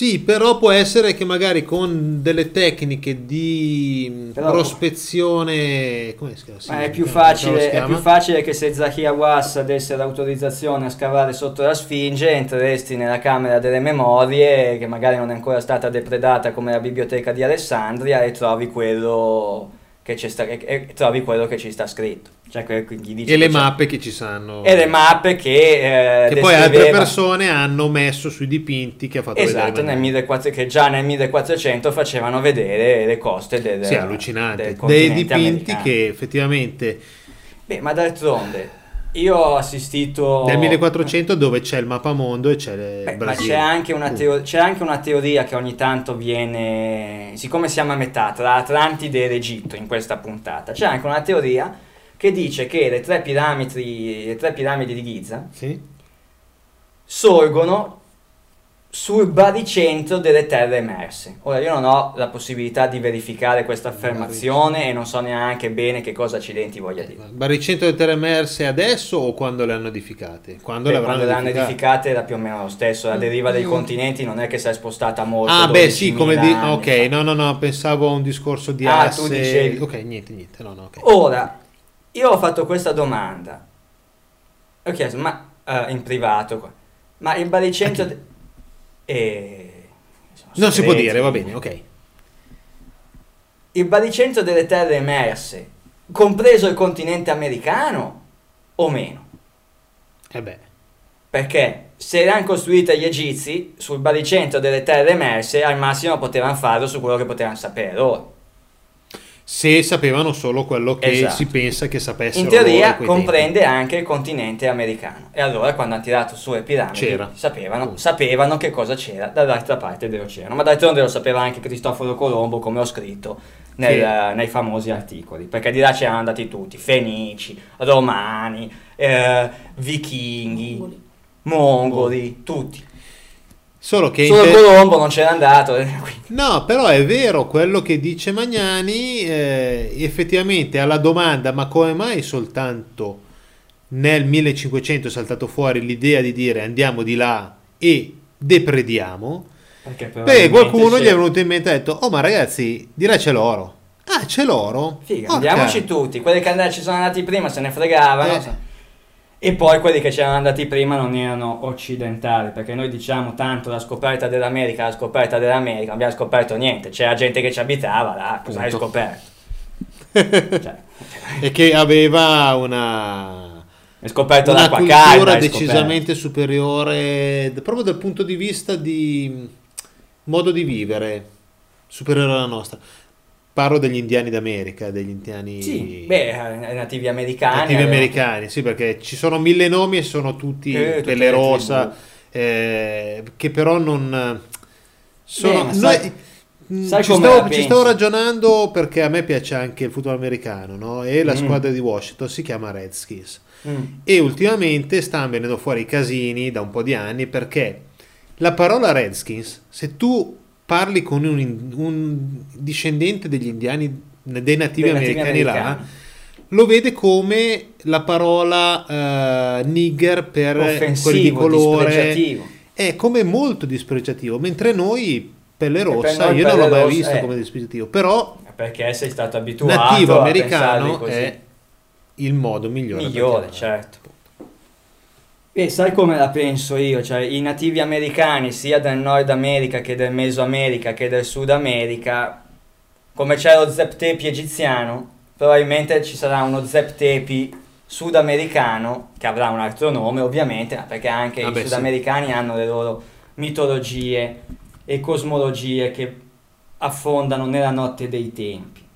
Sì, però può essere che magari con delle tecniche di Però- prospezione. Come si chiama? Sì, è più, facile, è più facile che se Zakia Was desse l'autorizzazione a scavare sotto la Sfinge, entreresti nella camera delle memorie, che magari non è ancora stata depredata come la biblioteca di Alessandria, e trovi quello che, c'è sta- e- e trovi quello che ci sta scritto. Cioè, dici E le mappe che ci sanno. E le mappe che, eh, che poi altre persone hanno messo sui dipinti che ha fatto Esatto, vedere. 1400 che già nel 1400 facevano vedere le coste del, Sì, allucinante. del Dei dipinti americano. che effettivamente Beh, ma d'altronde, io ho assistito... nel 1400 dove c'è il mappamondo e c'è il Beh, ma Brasile. c'è anche, una Punto. teo- c'è anche una teoria che ogni tanto viene, siccome siamo a metà tra Atlantide e l'Egitto in questa puntata, c'è anche una teoria che dice che le tre piramidi, le tre piramidi di Giza Sì? sorgono sul baricentro delle terre emerse. Ora io non ho la possibilità di verificare questa affermazione e non so neanche bene che cosa accidenti voglia dire. Baricentro delle terre emerse adesso o quando le hanno edificate? Quando Beh, le quando l'hanno edificate? edificate era più o meno lo stesso, la deriva dei Io- continenti non è che si è spostata molto. Ah, beh, sì, 12.000 come di... anni Ok, no, no, no, pensavo a un discorso di Ah, asse... tu dicevi- Ok, niente, niente, no, no, ok. Ora, io ho fatto questa domanda. Ho chiesto, ma eh, in privato, qua. ma il baricentro... A eh, sono Non si può dire, va bene, ok. Il baricentro delle terre emerse, compreso il continente americano o meno? Eh beh, Perché se l'hanno costruita gli egizi sul baricentro delle terre emerse, al massimo potevano farlo su quello che potevano sapere loro. Se sapevano solo quello che Esatto. si pensa che sapessero In teoria comprende anche il continente americano. E allora quando hanno tirato su le piramidi sapevano, sapevano che cosa c'era dall'altra parte dell'oceano. Ma d'altronde lo sapeva anche Cristoforo Colombo, come ho scritto nel- Sì. nei famosi articoli. Perché di là c'erano andati tutti, fenici, romani, eh, vichinghi, Mongoli. mongoli, tutti. Solo che... Solo in te- Colombo non c'era andato. eh, No, però è vero quello che dice Magnani, eh, effettivamente alla domanda ma come mai soltanto nel 1500 è saltato fuori l'idea di dire andiamo di là e deprediamo, Perché beh qualcuno gli c'era- è venuto in mente e ha detto oh ma ragazzi di là c'è l'oro. Ah c'è l'oro? Figa, andiamoci tutti, quelli che ci sono andati prima se ne fregavano. Eh. E poi quelli che c'erano andati prima non erano occidentali, perché noi diciamo tanto la scoperta dell'America, la scoperta dell'America, non abbiamo scoperto niente, c'era gente che ci abitava là, cosa hai Punto. scoperto? cioè, E che aveva una... hai scoperto una l'acqua cultura calda, decisamente superiore proprio dal punto di vista di modo di vivere superiore alla nostra parlo degli indiani d'America degli indiani. Sì, beh, eh, nativi americani. nativi americani sì perché ci sono mille nomi e sono tutti Eh, pelle le rosa eh, che però non sono Beh, sai- noi- sai ci, come stavo, ci stavo ragionando perché a me piace anche il football americano no? e la Mm. squadra di Washington si chiama Redskins Mm. e ultimamente stanno venendo fuori casini da un po' di anni perché la parola Redskins, se tu parli con un, un discendente degli indiani, dei nativi Dei nativi americani, là, americani. lo vede come la parola eh, nigger per quelli di colore. È come molto dispregiativo, mentre noi pelle rossa, noi io non l'ho mai rossa, visto eh. come dispregiativo, però Perché sei stato abituato nativo americano è il modo migliore. Migliore, certo. E sai come la penso io? Cioè, i nativi americani, sia del Nord America che del Mesoamerica che del Sud America, come c'è lo Zeptepi egiziano, probabilmente ci sarà uno Zeptepi sudamericano che avrà un altro nome, ovviamente, perché anche Vabbè, i sì. sudamericani hanno le loro mitologie e cosmologie che affondano nella notte dei tempi.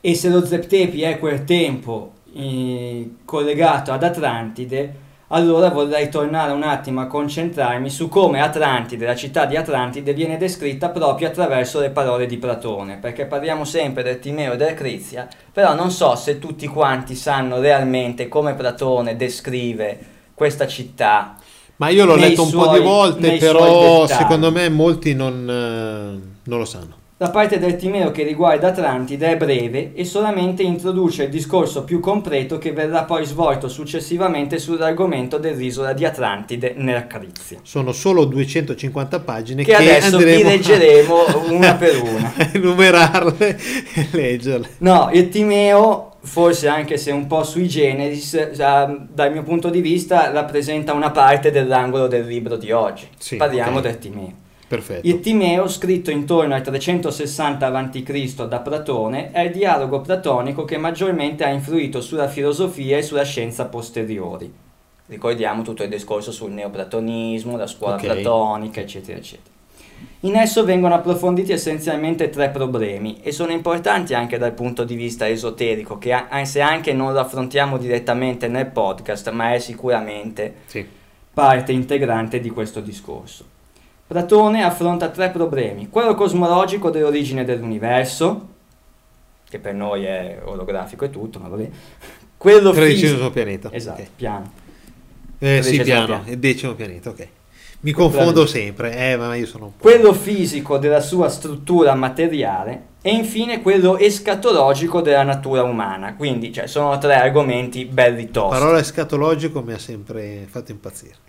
E se lo Zeptepi è quel tempo eh, collegato ad Atlantide, allora vorrei tornare un attimo a concentrarmi su come Atlantide, la città di Atlantide, viene descritta proprio attraverso le parole di Platone, perché parliamo sempre del Timeo e del Crizia, però non so se tutti quanti sanno realmente come Platone descrive questa città. Ma io l'ho letto un po' suoi- di volte, suoi però secondo me molti non, eh, non lo sanno. La parte del Timeo che riguarda Atlantide è breve e solamente introduce il discorso più completo che verrà poi svolto successivamente sull'argomento dell'isola di Atlantide nel Crizia. Sono solo 250 pagine Che che, adesso vi leggeremo una per una. enumerarle e leggerle. No, il Timeo, forse anche se un po' sui generis, dal mio punto di vista rappresenta una parte dell'angolo del libro di oggi. Sì, Parliamo ok. del Timeo. Perfetto. Il Timeo, scritto intorno al 360 a.C. da Platone, è il dialogo platonico che maggiormente ha influito sulla filosofia e sulla scienza posteriori. Ricordiamo tutto il discorso sul neoplatonismo, la scuola Ok. platonica, eccetera, eccetera. In esso vengono approfonditi essenzialmente tre problemi e sono importanti anche dal punto di vista esoterico, che a- se anche non lo affrontiamo direttamente nel podcast, ma è sicuramente Sì. parte integrante di questo discorso. Platone affronta tre problemi, quello cosmologico dell'origine dell'universo, che per noi è orografico e tutto, ma vabbè. Quello Tredicesimo fisico... pianeta. Esatto, ok. piano. Eh, sì, piano, piano. il decimo pianeta, ok. Mi confondo sempre, eh, ma io sono un po'... Quello fisico della sua struttura materiale e infine quello escatologico della natura umana. Quindi, cioè, sono tre argomenti belli tosti. parola escatologico mi ha sempre fatto impazzire.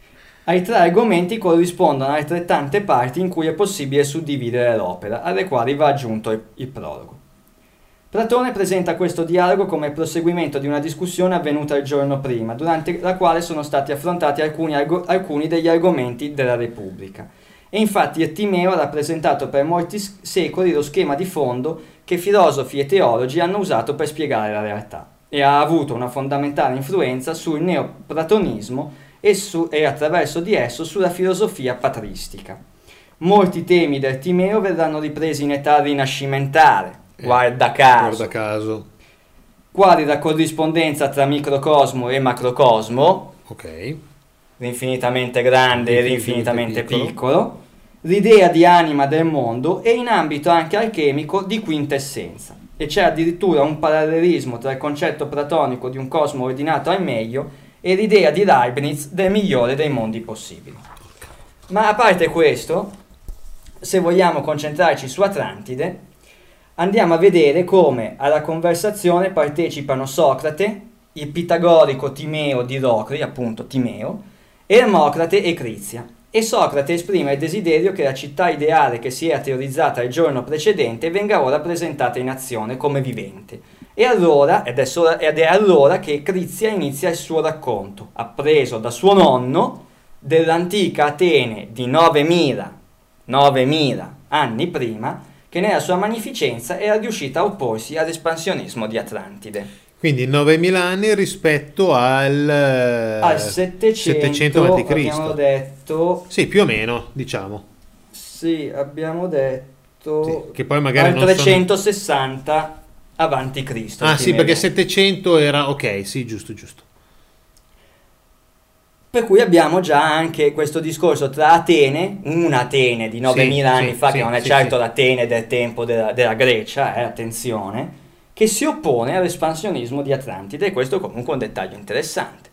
Ai tre argomenti corrispondono altrettante parti in cui è possibile suddividere l'opera, alle quali va aggiunto il, prologo. Platone presenta questo dialogo come proseguimento di una discussione avvenuta il giorno prima, durante la quale sono stati affrontati alcuni, argo- alcuni degli argomenti della Repubblica. E infatti Ettimeo ha rappresentato per molti secoli lo schema di fondo che filosofi e teologi hanno usato per spiegare la realtà e ha avuto una fondamentale influenza sul neoplatonismo e, su- e attraverso di esso sulla filosofia patristica. Molti temi del Timeo verranno ripresi in età rinascimentale, Eh, guarda caso, Guarda caso. quali la corrispondenza tra microcosmo e macrocosmo, Ok. l'infinitamente grande e L'infinitamente piccolo. piccolo, l'idea di anima del mondo e in ambito anche alchemico di quintessenza. E c'è addirittura un parallelismo tra il concetto platonico di un cosmo ordinato al meglio e l'idea di Leibniz del migliore dei mondi possibili. Ma a parte questo, se vogliamo concentrarci su Atlantide, andiamo a vedere come alla conversazione partecipano Socrate, il pitagorico Timeo di Locri, appunto Timeo, Ermocrate e Crizia. E Socrate esprime il desiderio che la città ideale che si era teorizzata il giorno precedente venga ora presentata in azione come vivente. E allora, ed è, solo- ed è allora che Crizia inizia il suo racconto, appreso da suo nonno dell'antica Atene di 9000, 9000 anni prima, che nella sua magnificenza era riuscita a opporsi all'espansionismo di Atlantide. Quindi 9000 anni rispetto al, eh, Al 700, a.C. abbiamo detto, Sì, più o meno, diciamo. sì, abbiamo detto Sì, che poi magari al non sono- 360 avanti Cristo. Ah sì, perché 700 era... Ok, sì, giusto, giusto. Per cui abbiamo già anche questo discorso tra Atene, una Atene di 9000 Sì, anni sì, fa, sì, che non è certo l'Atene del tempo della, della Grecia, eh, attenzione, che si oppone all'espansionismo di Atlantide e questo comunque è un dettaglio interessante.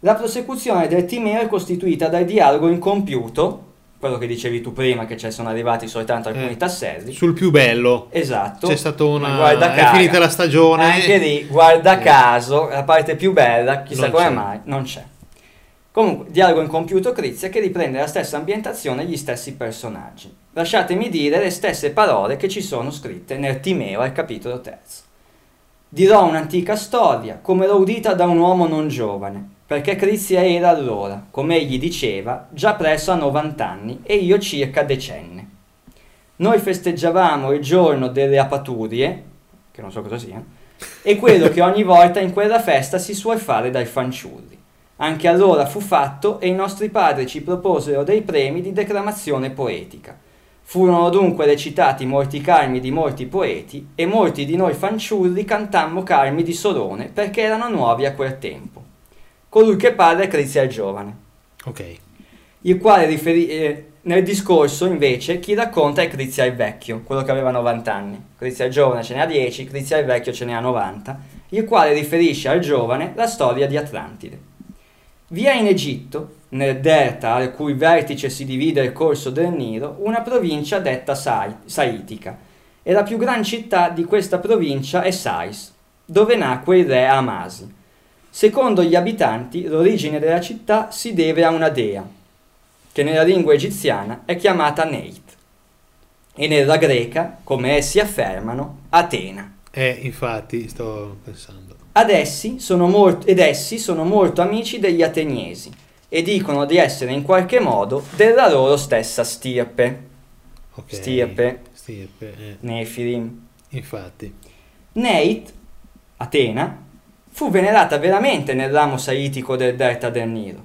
La prosecuzione del Timeo è costituita dal dialogo incompiuto, quello che dicevi tu prima, che ci sono arrivati soltanto alcuni Eh, tasselli. Sul più bello. Esatto. C'è stata una- guarda è finita la stagione. Anche lì, guarda Eh. caso, la parte più bella, chissà Non come c'è. mai, non c'è. Comunque, dialogo incompiuto Crizia che riprende la stessa ambientazione e gli stessi personaggi. Lasciatemi dire le stesse parole che ci sono scritte nel Timeo al capitolo terzo. Dirò un'antica storia, come l'ho udita da un uomo non giovane, perché Crizia era allora, come egli diceva, già presso a 90 anni e io circa decenne. Noi festeggiavamo il giorno delle apaturie, che non so cosa sia, e quello che ogni volta in quella festa si suol fare dai fanciulli. Anche allora fu fatto e i nostri padri ci proposero dei premi di declamazione poetica. Furono dunque recitati molti carmi di molti poeti e molti di noi fanciulli cantammo carmi di Solone perché erano nuovi a quel tempo. Colui che parla è Crizia il giovane Ok. il quale riferi- eh, nel discorso invece chi racconta è Crizia il vecchio, quello che aveva 90 anni. Crizia il giovane ce ne ha 10, Crizia il vecchio ce ne ha 90, il quale riferisce al giovane la storia di Atlantide. Vi è in Egitto, nel delta al cui vertice si divide il corso del Nilo, una provincia detta Sai- Saitica, e la più gran città di questa provincia è Sais, dove nacque il re Amasi. Secondo gli abitanti, l'origine della città si deve a una dea, che nella lingua egiziana è chiamata Neit, e nella greca, come essi affermano, Atena. Eh, infatti, sto pensando. Ad essi sono molt- ed essi sono molto amici degli ateniesi e dicono di essere in qualche modo della loro stessa stirpe, Ok. Stirpe. Stirpe, eh. Nefilim. Infatti. Neit, Atena, fu venerata veramente nel ramo saitico del delta del Nilo.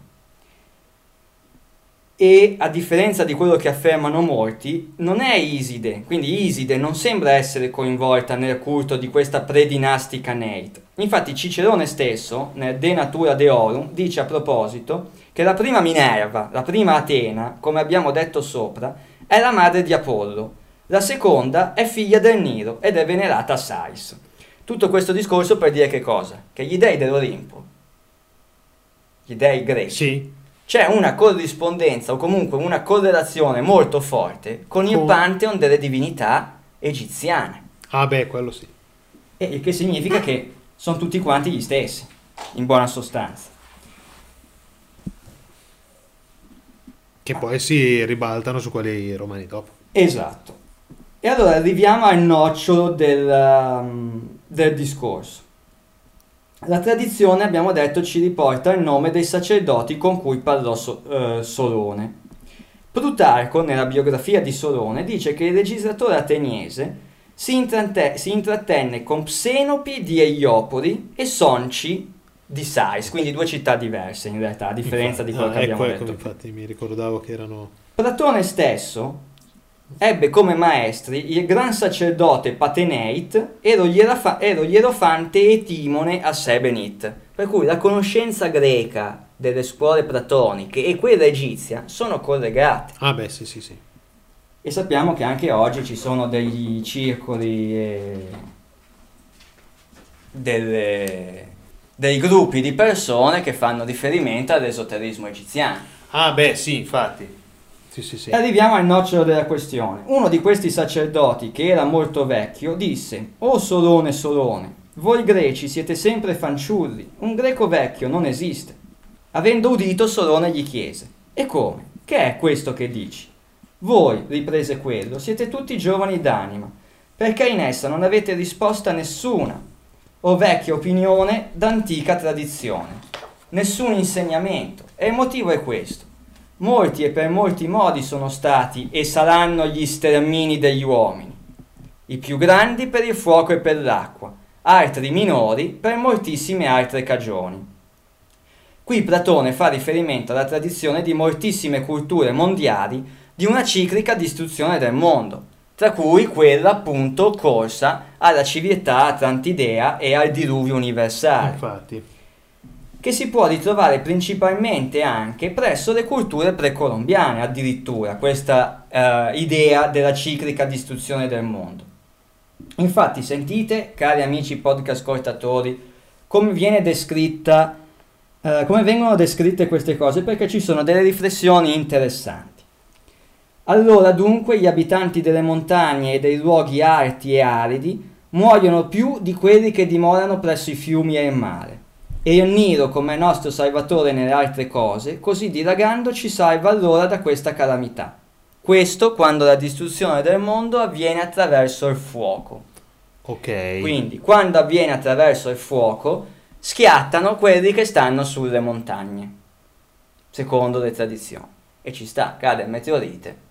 E a differenza di quello che affermano molti, non è Iside, quindi Iside non sembra essere coinvolta nel culto di questa predinastica Neit. Infatti Cicerone stesso, nel De Natura Deorum, dice a proposito che la prima Minerva, la prima Atena, come abbiamo detto sopra, è la madre di Apollo, La seconda è figlia del Nilo ed è venerata a Sais. Tutto questo discorso per dire che cosa? Che gli dei dell'Olimpo, gli dei greci, Sì. c'è una corrispondenza o comunque una correlazione molto forte con il pantheon delle divinità egiziane. Ah beh, quello sì. E il che significa che sono tutti quanti gli stessi, in buona sostanza. Che poi si ribaltano su quelli romani dopo. Esatto. E allora arriviamo al nocciolo del, um, del discorso. La tradizione, abbiamo detto, ci riporta il nome dei sacerdoti con cui parlò So- eh, Solone. Plutarco, nella biografia di Solone, dice che il legislatore ateniese si, intratte- si intrattenne con Psenopi di Eiopoli e Sonci di Sais, quindi due città diverse in realtà, a differenza di quello Ah, che abbiamo ecco, ecco, detto. infatti mi ricordavo che erano... Platone stesso ebbe come maestri il gran sacerdote Pateneit e ierafa- e lo ierofante Etimone a Sebenit. Per cui la conoscenza greca delle scuole platoniche e quella egizia sono collegate. Ah beh, sì, sì, sì. E sappiamo che anche oggi ci sono degli circoli e delle- dei gruppi di persone che fanno riferimento all'esoterismo egiziano. Ah beh, sì, infatti. Sì, sì, sì. E arriviamo al nocciolo della questione. Uno di questi sacerdoti, che era molto vecchio, disse: O Solone, Solone, voi greci siete sempre fanciulli, un greco vecchio non esiste. Avendo udito, Solone gli chiese: E come? Che è questo che dici? Voi, riprese quello, siete tutti giovani d'anima, perché in essa non avete risposta nessuna, o vecchia opinione d'antica tradizione, nessun insegnamento. E il motivo è questo. Molti e per molti modi sono stati e saranno gli stermini degli uomini. I più grandi per il fuoco e per l'acqua, altri minori per moltissime altre cagioni. Qui Platone fa riferimento alla tradizione di moltissime culture mondiali di una ciclica distruzione del mondo, tra cui quella appunto corsa alla civiltà atlantidea e al diluvio universale Infatti. Che si può ritrovare principalmente anche presso le culture precolombiane, addirittura, questa eh, idea della ciclica distruzione del mondo. Infatti, sentite, cari amici podcast ascoltatori, come viene descritta, eh, come vengono descritte queste cose, perché ci sono delle riflessioni interessanti. Allora dunque gli abitanti delle montagne e dei luoghi arti e aridi muoiono più di quelli che dimorano presso i fiumi e il mare. E il Nilo, come nostro salvatore nelle altre cose, così dilagando ci salva allora da questa calamità. Questo quando la distruzione del mondo avviene attraverso il fuoco. Ok. Quindi, quando avviene attraverso il fuoco, schiattano quelli che stanno sulle montagne, secondo le tradizioni. E ci sta, cade il meteorite.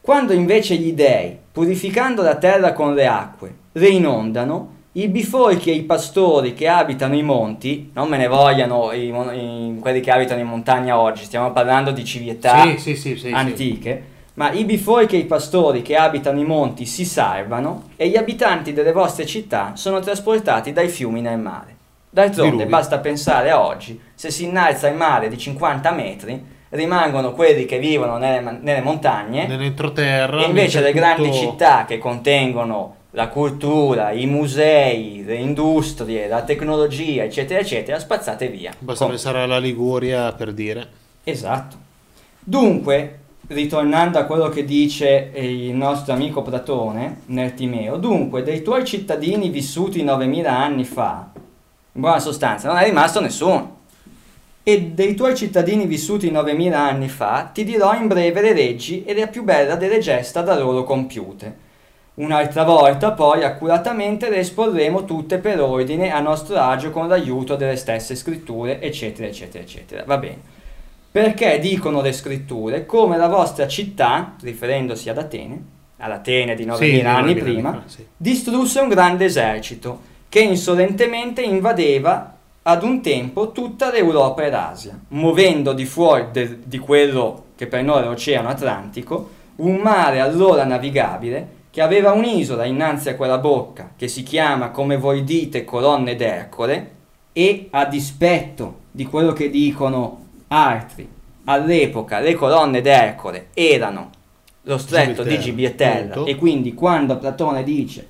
Quando invece gli dei, purificando la terra con le acque, reinondano, i bifolchi e i pastori che abitano i monti, non me ne vogliano i i- quelli che abitano in montagna oggi, stiamo parlando di civiltà Sì, sì, sì, antiche, ma i bifolchi e i pastori che abitano i monti si salvano e gli abitanti delle vostre città sono trasportati dai fiumi nel mare. D'altronde basta pensare a oggi, se si innalza il mare di 50 metri, rimangono quelli che vivono nelle, nelle montagne Nell'entroterra. e invece le grandi tutto- città che contengono la cultura, i musei, le industrie, la tecnologia, eccetera, eccetera, spazzate via. Basta Com- pensare alla Liguria per dire. Esatto. Dunque, ritornando a quello che dice il nostro amico Platone nel Timeo, dunque, dei tuoi cittadini vissuti 9000 anni fa, in buona sostanza, non è rimasto nessuno. E dei tuoi cittadini vissuti 9000 anni fa, ti dirò in breve le leggi e la più bella delle gesta da loro compiute. Un'altra volta poi accuratamente le esporremo tutte per ordine a nostro agio con l'aiuto delle stesse scritture, eccetera, eccetera, eccetera. Va bene. Perché dicono le scritture come la vostra città, riferendosi ad Atene, all'Atene di 9000 Sì, anni 9000 prima, fa, sì. distrusse un grande esercito che insolentemente invadeva ad un tempo tutta l'Europa e l'Asia, muovendo di fuori de- di quello che per noi è l'Oceano Atlantico un mare allora navigabile che aveva un'isola innanzi a quella bocca che si chiama, come voi dite, colonne d'Ercole e a dispetto di quello che dicono altri, all'epoca le colonne d'Ercole erano lo stretto di Gibilterra, Gibilterra punto. e quindi quando Platone dice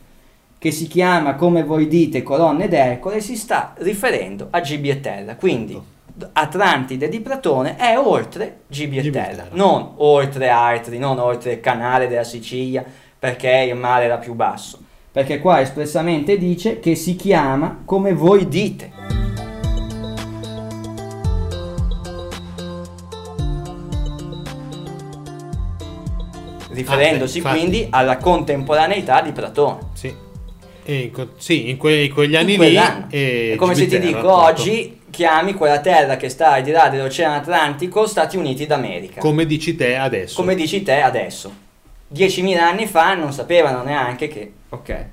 che si chiama come voi dite colonne d'Ercole si sta riferendo a Gibilterra quindi Atlantide di Platone è oltre Gibilterra Gibilterra. non oltre altri non oltre il canale della Sicilia perché il mare era più basso perché qua espressamente dice che si chiama come voi dite riferendosi Ah, infatti. quindi alla contemporaneità di Platone Sì. In, co- sì, in, que- in quegli anni In lì. quell'anno. e È come se ti dico appunto. oggi chiami quella terra che sta al di là dell'Oceano Atlantico Stati Uniti d'America. Come dici te adesso. Come dici te adesso. 10.000 anni fa non sapevano neanche che... Ok.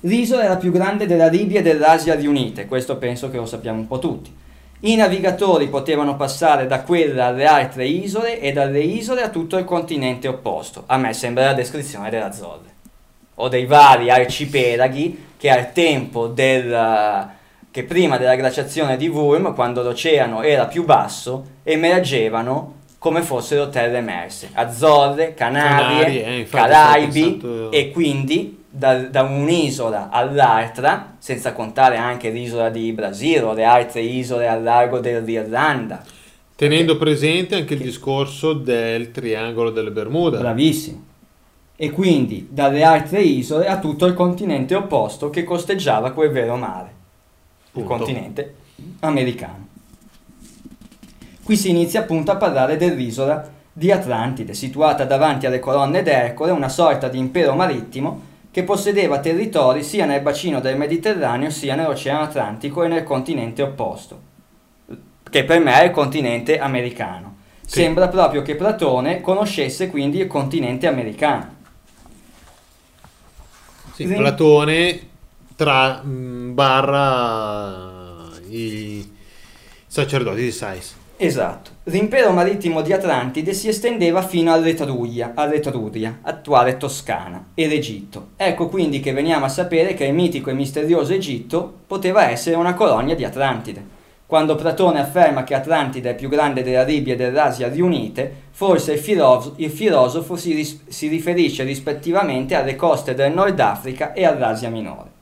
L'isola è la più grande della Libia e dell'Asia riunite, questo penso che lo sappiamo un po' tutti. I navigatori potevano passare da quella alle altre isole e dalle isole a tutto il continente opposto. A me sembra la descrizione delle Azzorre. O dei vari arcipelaghi che al tempo del... che prima della glaciazione di Wurm, quando l'oceano era più basso, emergevano come fossero terre emerse. Azzorre, Canarie, Canarie, eh, Caraibi pensando- e quindi da, da un'isola all'altra, senza contare anche l'isola di Brasile o le altre isole al largo dell'Irlanda. Tenendo presente anche il discorso del triangolo delle Bermuda. Bravissimo. E quindi dalle altre isole a tutto il continente opposto che costeggiava quel vero mare, il Punto. continente americano. Qui si inizia appunto a parlare dell'isola di Atlantide, situata davanti alle colonne d'Ercole, una sorta di impero marittimo che possedeva territori sia nel bacino del Mediterraneo sia nell'Oceano Atlantico e nel continente opposto, che per me è il continente americano. Sì. Sembra proprio che Platone conoscesse quindi il continente americano. Sì, Sì. Platone tra mh, barra i sacerdoti di Sais. Esatto. L'impero marittimo di Atlantide si estendeva fino all'Etruria, all'Etruria, attuale Toscana, e l'Egitto. Ecco quindi che veniamo a sapere che il mitico e misterioso Egitto poteva essere una colonia di Atlantide. Quando Platone afferma che Atlantide è più grande della Libia e dell'Asia riunite, forse il, filoso- il filosofo si, ris- si riferisce rispettivamente alle coste del Nord Africa e all'Asia minore.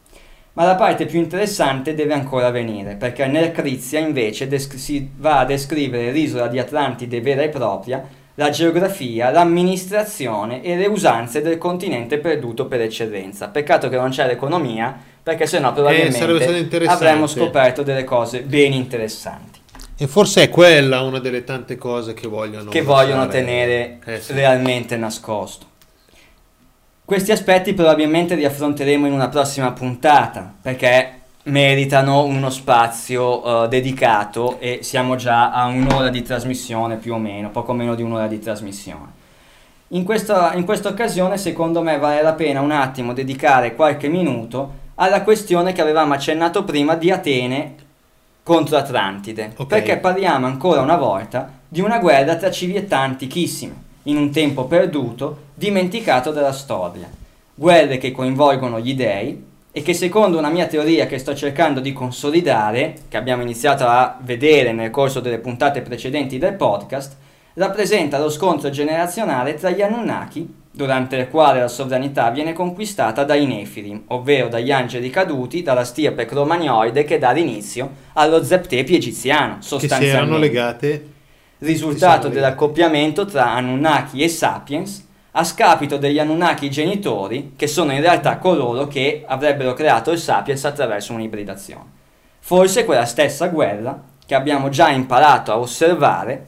Ma la parte più interessante deve ancora venire, perché nel Crizia invece desc- si va a descrivere l'isola di Atlantide vera e propria, la geografia, l'amministrazione e le usanze del continente perduto per eccellenza. Peccato che non c'è l'economia, perché sennò stato probabilmente interessante. avremmo scoperto delle cose ben interessanti, E forse è quella una delle tante cose che vogliono che vogliono tenere Eh, sì. realmente nascosto. Questi aspetti probabilmente li affronteremo in una prossima puntata perché meritano uno spazio eh, dedicato e siamo già a un'ora di trasmissione più o meno, poco meno di un'ora di trasmissione. In questa, in questa occasione secondo me vale la pena un attimo dedicare qualche minuto alla questione che avevamo accennato prima di Atene contro Atlantide, Ok. perché parliamo ancora una volta di una guerra tra civiltà antichissime, in un tempo perduto, dimenticato dalla storia. Guerre che coinvolgono gli dei e che secondo una mia teoria che sto cercando di consolidare, che abbiamo iniziato a vedere nel corso delle puntate precedenti del podcast, rappresenta lo scontro generazionale tra gli Anunnaki, durante il quale la sovranità viene conquistata dai Nefilim, ovvero dagli angeli caduti dalla stirpe cromagnoide che dà l'inizio allo Zeptepi egiziano, che si erano sostanzialmente legate risultato dell'accoppiamento tra Anunnaki e Sapiens a scapito degli Anunnaki genitori che sono in realtà coloro che avrebbero creato il Sapiens attraverso un'ibridazione. Forse quella stessa guerra che abbiamo già imparato a osservare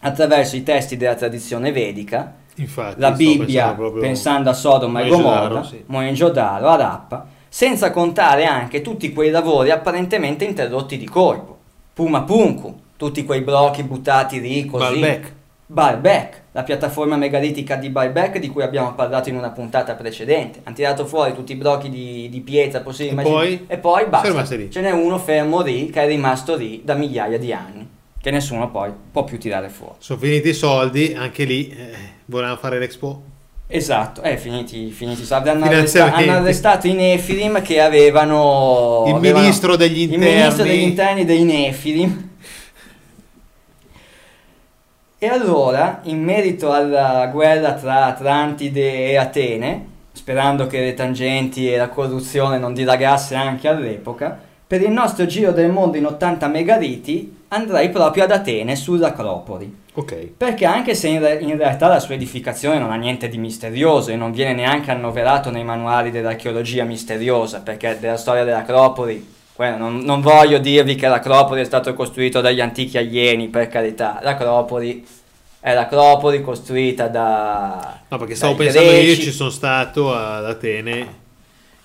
attraverso i testi della tradizione vedica, infatti la Bibbia pensando pensando a Sodoma e Gomorra, sì. Mohenjo-daro, Arappa, senza contare anche tutti quei lavori apparentemente interrotti di colpo. Puma Punku, tutti quei blocchi buttati lì così. Baalbek. Baalbek, la piattaforma megalitica di Baalbek di cui abbiamo parlato in una puntata precedente. Hanno tirato fuori tutti i blocchi di, di pietra possibili. E poi? e poi basta. Ce n'è uno fermo lì che è rimasto lì da migliaia di anni, che nessuno poi può più tirare fuori. sono finiti i soldi anche lì eh, volevano fare l'Expo Esatto, eh, finiti, finiti i soldi. Hanno, arresta- hanno arrestato i Nefilim che avevano... il avevano- ministro degli il interni ministro degli interni dei Nefilim. E allora, in merito alla guerra tra Atlantide e Atene, sperando che le tangenti e la corruzione non dilagasse anche all'epoca, per il nostro giro del mondo in 80 megaliti andrei proprio ad Atene, sull'Acropoli. Ok. Perché anche se in, re- in realtà la sua edificazione non ha niente di misterioso e non viene neanche annoverato nei manuali dell'archeologia misteriosa, perché della storia dell'Acropoli, bueno, non, non voglio dirvi che l'Acropoli è stato costruito dagli antichi alieni, per carità, l'Acropoli è l'Acropoli costruita da... No, perché stavo pensando greci. io ci sono stato ad Atene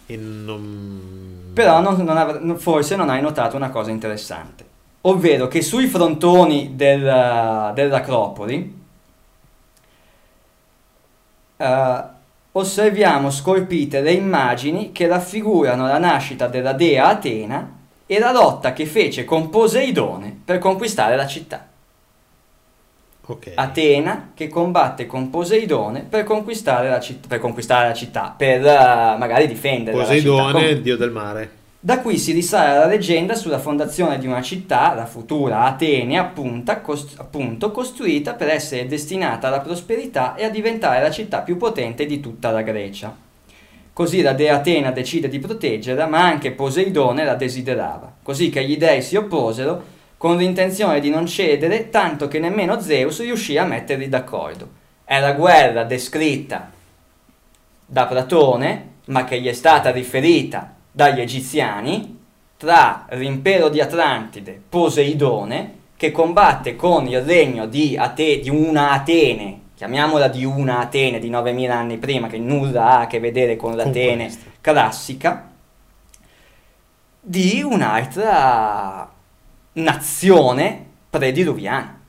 e non... Però non- non avr- forse non hai notato una cosa interessante, ovvero che sui frontoni del- dell'Acropoli eh, osserviamo scolpite le immagini che raffigurano la nascita della dea Atena e la lotta che fece con Poseidone per conquistare la città. Ok. Atena che combatte con Poseidone per conquistare la, citt- per, conquistare la città, per eh, magari difendere la città. Poseidone, il dio del mare. Da qui si risale la leggenda sulla fondazione di una città, la futura Atene, appunta- cos- appunto, costruita per essere destinata alla prosperità e a diventare la città più potente di tutta la Grecia. Così la dea Atena decide di proteggerla, ma anche Poseidone la desiderava, così che gli dei si opposero con l'intenzione di non cedere, tanto che nemmeno Zeus riuscì a metterli d'accordo. È la guerra descritta da Platone, ma che gli è stata riferita dagli egiziani, tra l'impero di Atlantide, Poseidone, che combatte con il regno di, Ate- di una Atene, chiamiamola di una Atene di 9000 anni prima, che nulla ha a che vedere con l'Atene questa. classica, di un'altra nazione prediluviana,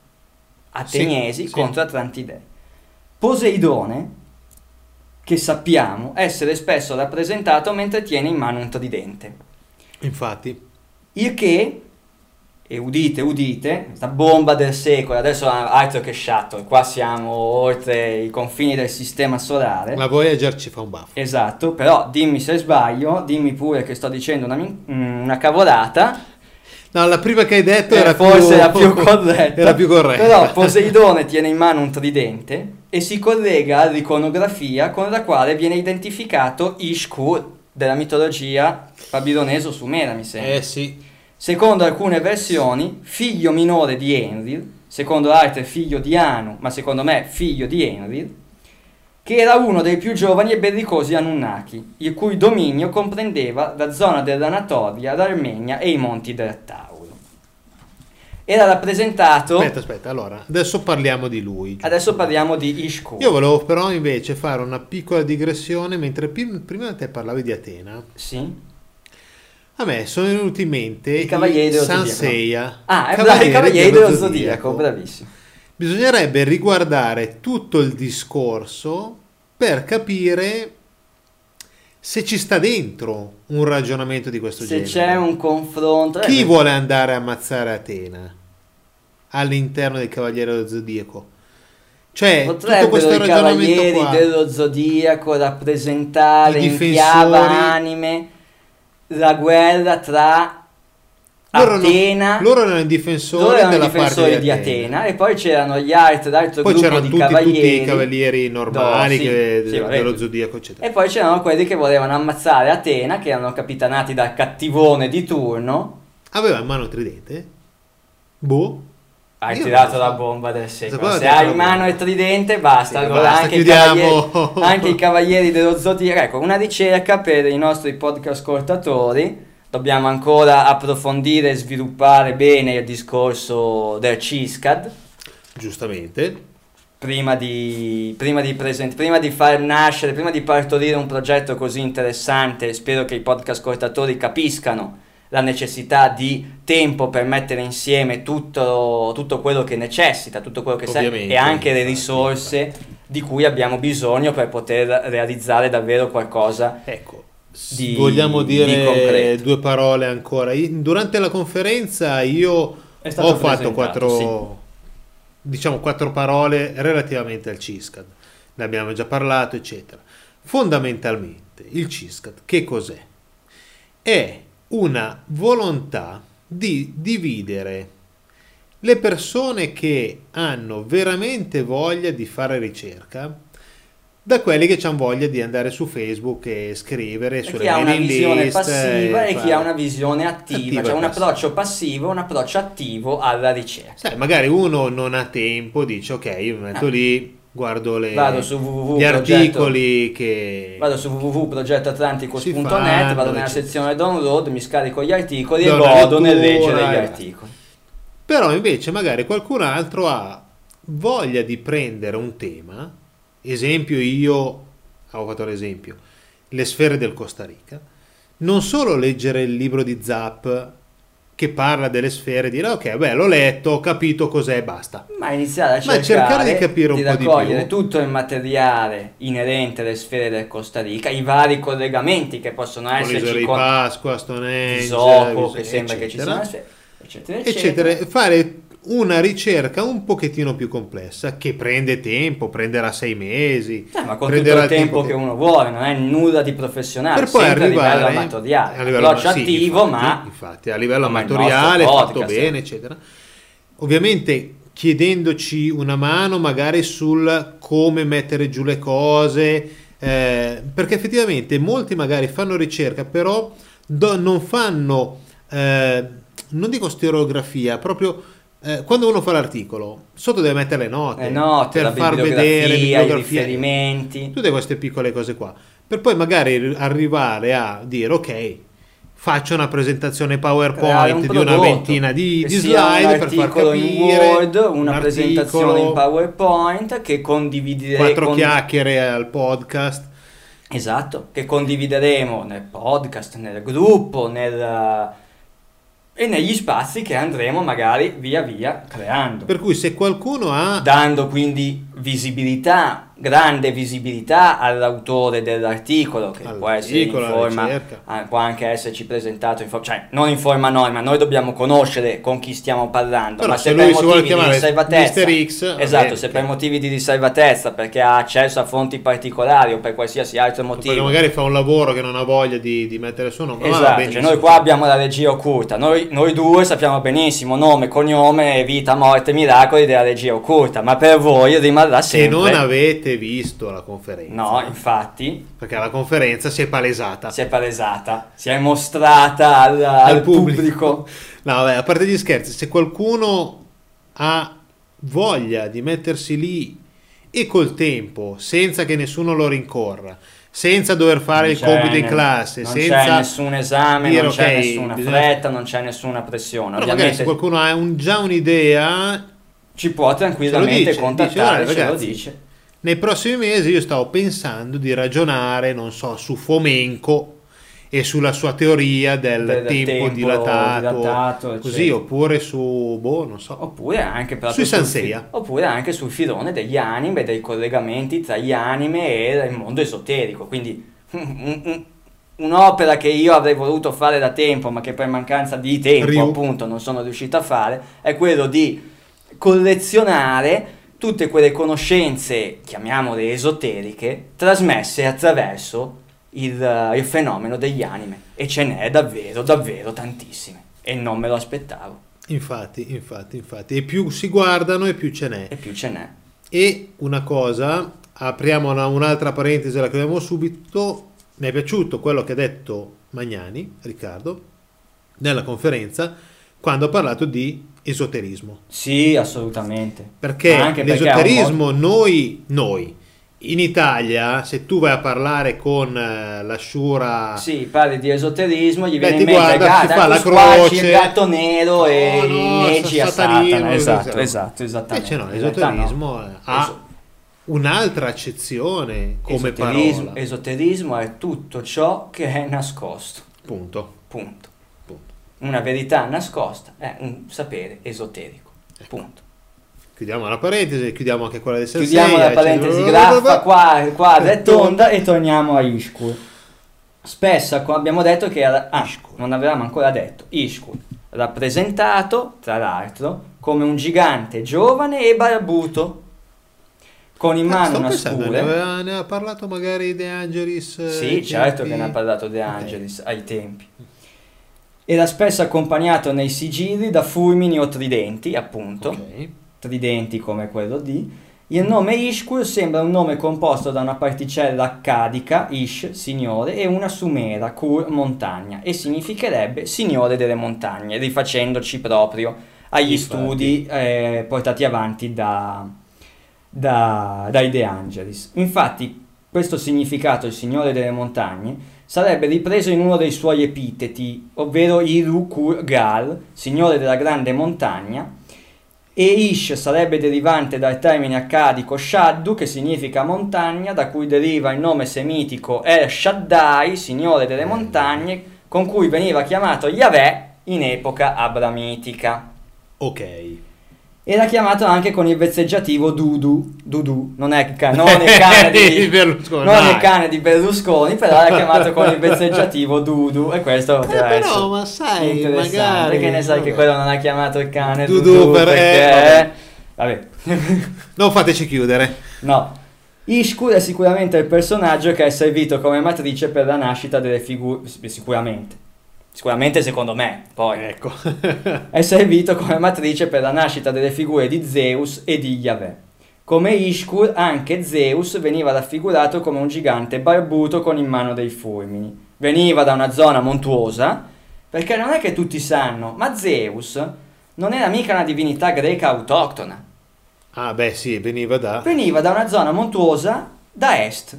ateniesi Sì, sì. contro Atlantide. Poseidone, che sappiamo essere spesso rappresentato mentre tiene in mano un tridente. Infatti, Il che, e udite, udite, questa bomba del secolo, adesso altro che shuttle, qua siamo oltre i confini del sistema solare. la Voyager ci fa un baffo. Esatto, però dimmi se sbaglio, dimmi pure che sto dicendo una, mm, una cavolata. No, la prima che hai detto Eh, era forse più... era più corretta. Era più corretta. Però Poseidone tiene in mano un tridente e si collega all'iconografia con la quale viene identificato Ishkur della mitologia babilonese o sumera, mi sembra. Eh sì. Secondo alcune versioni, figlio minore di Enlil, secondo altre figlio di Anu, ma secondo me figlio di Enlil, che era uno dei più giovani e bellicosi Anunnaki, il cui dominio comprendeva la zona dell'Anatolia, l'Armenia e i monti del Tauro. Era rappresentato... Aspetta, aspetta, allora, adesso parliamo di lui. Adesso parliamo di Ishkur. Io volevo però invece fare una piccola digressione mentre prima te parlavi di Atena. Sì? A me sono venuti in mente I Cavalieri dello San Zodiaco. Ah, è bravo, i Cavalieri dello Zodiaco, bravissimo. Bisognerebbe riguardare tutto il discorso per capire se ci sta dentro un ragionamento di questo Se genere. c'è un confronto... eh, Chi beh, vuole andare a ammazzare Atena all'interno del Cavaliere dello Zodiaco? Cioè, tutto questo Potrebbero i cavalieri qua. dello zodiaco rappresentare in chiava anime la guerra tra Loro, Atena loro erano i difensori loro erano i della difensori parte di Atena e poi c'erano gli altri l'altro Poi gruppo c'erano di tutti, tutti cavalieri i cavalieri normali No, sì, che- sì, dello zodiaco, eccetera. e poi c'erano quelli che volevano ammazzare Atena che erano capitanati dal cattivone di turno Aveva in mano il tridente? Boh. Hai Io tirato la bomba del secolo. Se ha hai in mano il tridente basta. Sì, allora basta, anche, i anche i cavalieri dello zodiaco. Ecco una ricerca per i nostri podcast ascoltatori. Dobbiamo ancora approfondire e sviluppare bene il discorso del CISCAD Giustamente. prima di, prima di, present- prima di far nascere, prima di partorire un progetto così interessante, spero che i podcast ascoltatori capiscano la necessità di tempo per mettere insieme tutto, tutto quello che necessita, tutto quello che serve e anche le risorse di cui abbiamo bisogno per poter realizzare davvero qualcosa. Ecco, Di- vogliamo di dire concreto. due parole ancora. Durante la conferenza io ho fatto quattro, diciamo, quattro parole relativamente al CISCAD. Ne abbiamo già parlato, eccetera. Fondamentalmente, il CISCAD che cos'è? È una volontà di dividere le persone che hanno veramente voglia di fare ricerca da quelli che hanno voglia di andare su Facebook e scrivere E sulle chi ha una visione passiva e chi fare- ha una visione attiva, Attiva cioè e un passiva. approccio passivo e un approccio attivo alla ricerca. Sai, magari uno non ha tempo, dice ok, io mi metto lì, guardo le-. Vado su www. gli progetto- articoli che... Vado su www.progettoatlanticus.net, Si vado fanno, nella sezione download, mi scarico gli articoli e godo nel leggere gli eh. articoli. Però invece magari qualcun altro ha voglia di prendere un tema, esempio io, avevo fatto l'esempio, le sfere del Costa Rica, non solo leggere il libro di Zap che parla delle sfere dire ok, beh, l'ho letto, ho capito cos'è e basta. Ma iniziare a cercare, cercare di capire un po' di raccogliere più. tutto il materiale inerente alle sfere del Costa Rica, i vari collegamenti che possono esserci di con Pasqua, Stonehenge, Isopo, che sembra che ci eccetera. siano eccetera, eccetera. eccetera, fare una ricerca un pochettino più complessa che prende tempo, prenderà sei mesi, Eh, ma con tutto il tempo che uno vuole, non è nulla di professionale, per poi arrivare a livello amatoriale, a livello sì, attivo, infatti, ma infatti a livello amatoriale nostro fatto podcast, bene eh. eccetera ovviamente chiedendoci una mano magari sul come mettere giù le cose eh, perché effettivamente molti magari fanno ricerca però do- non fanno eh, non dico stereografia proprio eh, quando uno fa l'articolo sotto deve mettere le note, le note, per far bibliografia, vedere i riferimenti. tutte queste piccole cose qua per poi magari arrivare a dire ok faccio una presentazione Creare un PowerPoint di una ventina di, di slide per far articolo in capire Word, una un presentazione in PowerPoint che condivideremo quattro chiacchiere al podcast Esatto, che condivideremo nel podcast, nel gruppo, nel e negli spazi che andremo magari via via creando. per cui se qualcuno ha dando quindi visibilità, grande visibilità all'autore dell'articolo che può essere in forma, ah, può anche esserci presentato in forma, cioè non in forma anonima, noi dobbiamo conoscere con chi stiamo parlando, Però ma se se, lui per motivi di chiamare riservatezza. X, esatto, bene, se per motivi di riservatezza, perché ha accesso a fonti particolari o per qualsiasi altro perché motivo, magari fa un lavoro che non ha voglia di, di mettere il suo nome Esatto, cioè noi qua abbiamo la regia occulta, noi, noi due sappiamo benissimo nome, cognome, vita, morte, miracoli della regia occulta, ma per voi rimarrà se sempre... non avete visto la conferenza No, infatti, perché la conferenza si è palesata si è palesata, si è mostrata al, al pubblico. No, vabbè, a parte gli scherzi, se qualcuno ha voglia di mettersi lì e col tempo, senza che nessuno lo rincorra, senza dover fare Non il compito in classe, non senza c'è nessun esame, dire, non c'è ok, nessuna bisogna- fretta, non c'è nessuna pressione. Però magari se Ovviamente qualcuno ha un- già un'idea, ci può tranquillamente dice, dice, contattare, "Guarda, ce lo dice. nei prossimi mesi io stavo pensando di ragionare, non so, su Fomenco e sulla sua teoria del, Del tempo, tempo dilatato, dilatato, così, oppure su, boh, non so, Oppure anche, Sui sul oppure anche sul filone degli anime, dei collegamenti tra gli anime e il mondo esoterico. Quindi un- un- un'opera che io avrei voluto fare da tempo, ma che per mancanza di tempo Ryu. appunto non sono riuscito a fare, è quello di collezionare tutte quelle conoscenze, chiamiamole esoteriche, trasmesse attraverso il, eh, il fenomeno degli anime. E ce n'è davvero, davvero tantissime. E non me lo aspettavo. infatti, infatti, infatti, e più si guardano e più ce n'è. E più ce n'è. E una cosa, apriamo una- un'altra parentesi, la chiudiamo subito. Mi è piaciuto quello che ha detto Magnani, Riccardo, nella conferenza, quando ha parlato di esoterismo. Sì, assolutamente. Perché anche perché l'esoterismo, noi, noi, in Italia, se tu vai a parlare con eh, la Shura... Sì, parli di esoterismo, gli Beh, viene in ti mente guarda, gatto, fa la croce. il gatto nero e No, i no, negi a Satana. Esatto, esatto. esatto, esattamente. Invece no, In l'esoterismo no. ha Eso- un'altra accezione come esoterismo, parola. esoterismo è tutto ciò che è nascosto. Punto. Punto. Una verità nascosta è un sapere esoterico. Ecco. Punto. Chiudiamo la parentesi, chiudiamo anche quella del Sensei. Chiudiamo la parentesi graffa, qua, quadra e tonda e torniamo a Ishkur. Spesso abbiamo detto che era, ah, non avevamo ancora detto, Ishkur, rappresentato, tra l'altro, come un gigante giovane e barbuto, con in Ah, mano sto una pensando, ne, scure. aveva- ne ha parlato magari De Angelis. eh, Sì, certo tempi. che ne ha parlato De. Angelis ai tempi. Era spesso accompagnato nei sigilli da fulmini o tridenti, appunto, Ok. tridenti come quello di. Il nome Ishkur sembra un nome composto da una particella accadica, Ish, signore, e una sumera, Kur, montagna, e significherebbe signore delle montagne, rifacendoci proprio agli Infatti. studi eh, portati avanti da, da, dai De Angelis. Infatti, questo significato, il signore delle montagne, sarebbe ripreso in uno dei suoi epiteti, ovvero Iru Kur Gal, signore della grande montagna, e Ish sarebbe derivante dal termine accadico Shaddu, che significa montagna, da cui deriva il nome semitico El Shaddai, signore delle montagne, con cui veniva chiamato Yahweh in epoca abramitica. Ok. Era chiamato anche con il vezzeggiativo Dudu, Dudu, non è, ca- non è cane Di di Berlusconi, non dai. è cane di Berlusconi, però era chiamato con il vezzeggiativo Dudu e questo Eh, poteva però, ma sai, interessante. magari- Che ne sai che vabbè. quello non ha chiamato il cane Dudu Dudu, per- perché... eh, vabbè. Non fateci chiudere. No. Ishkur è sicuramente il personaggio che è servito come matrice per la nascita delle figure. Sicuramente. Sicuramente secondo me. Poi Ecco. è servito come matrice per la nascita delle figure di Zeus e di Yahweh. Come Ishkur, anche Zeus veniva raffigurato come un gigante barbuto con in mano dei fulmini. Veniva da una zona montuosa, perché non è che tutti sanno, ma Zeus non era mica una divinità greca autoctona. ah, beh, sì, veniva da... Veniva da una zona montuosa da est.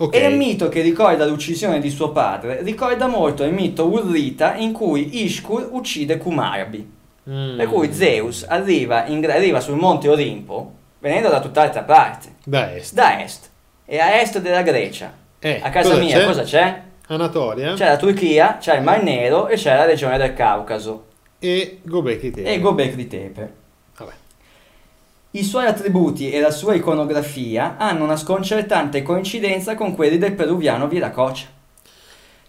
Ok. E il mito che ricorda l'uccisione di suo padre ricorda molto il mito Urrita in cui Ishkur uccide Kumarbi. Mm. Per cui Zeus arriva, in- arriva sul monte Olimpo venendo da tutt'altra parte, Da est. da est. E a est della Grecia. Eh, A casa cosa mia c'è? cosa c'è? Anatolia C'è la Turchia, c'è il Mar Nero e c'è la regione del Caucaso. e Gobekli Tepe. E Gobekli Tepe. I suoi attributi e la sua iconografia hanno una sconcertante coincidenza con quelli del peruviano Viracocha.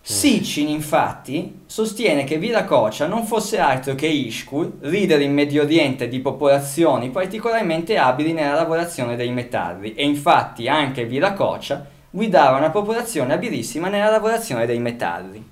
Sitchin, infatti, sostiene che Viracocha non fosse altro che Ishkur, leader in Medio Oriente di popolazioni particolarmente abili nella lavorazione dei metalli, e infatti anche Viracocha guidava una popolazione abilissima nella lavorazione dei metalli.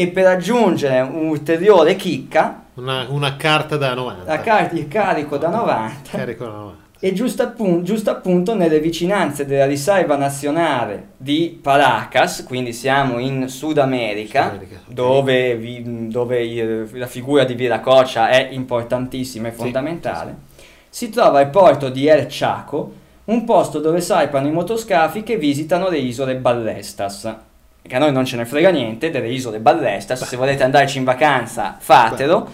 E per aggiungere un'ulteriore chicca, Una, una carta da 90. la car- il carico da 90 Carico da 90. e giusto, appun- giusto appunto nelle vicinanze della riserva nazionale di Paracas, quindi siamo in Sud America, Sud America, dove, vi- dove il- la figura di Viracocha è importantissima e Sì, fondamentale, si trova il porto di El Chaco, un posto dove salpano i motoscafi che visitano le isole Ballestas. Che a noi non ce ne frega niente delle isole Ballestas, se volete andarci in vacanza fatelo.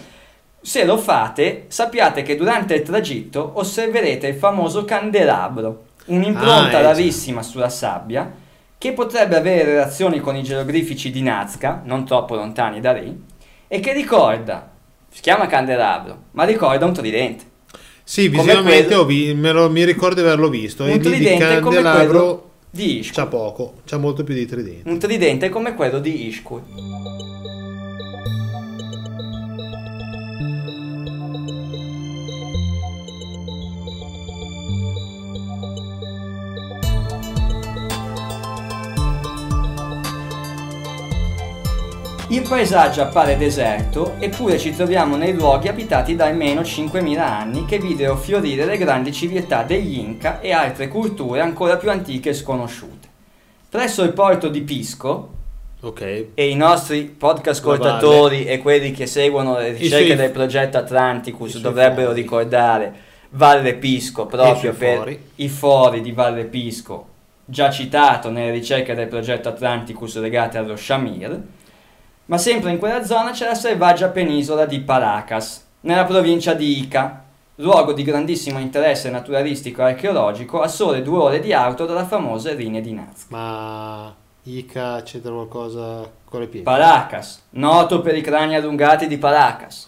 Se lo fate, sappiate che durante il tragitto osserverete il famoso candelabro, un'impronta Ah, eh, rarissima sulla sabbia, che potrebbe avere relazioni con i geroglifici di Nazca, non troppo lontani da lì, e che ricorda, si chiama candelabro, ma ricorda un tridente. Sì, visivamente quello- vi- lo- mi ricordo di averlo visto. Un tridente come quello di Ishkur. c'ha poco, c'ha molto più di tridenti. Un tridente come quello di Ishkur. Il paesaggio appare deserto, eppure ci troviamo nei luoghi abitati da almeno 5.000 anni che videro fiorire le grandi civiltà degli Inca e altre culture ancora più antiche e sconosciute. Presso il porto di Pisco, Ok. e i nostri podcast ascoltatori e quelli che seguono le ricerche suoi- del progetto Atlanticus dovrebbero fori. ricordare Valle Pisco proprio per fori. i fori di Valle Pisco, già citato nelle ricerche del progetto Atlanticus legate allo Shamir, ma sempre in quella zona c'è la selvaggia penisola di Paracas, nella provincia di Ica, luogo di grandissimo interesse naturalistico e archeologico a sole due ore di auto dalla famosa linea di Nazca. Ma Ica c'entra qualcosa con le pietre? Paracas, noto per i crani allungati di Paracas.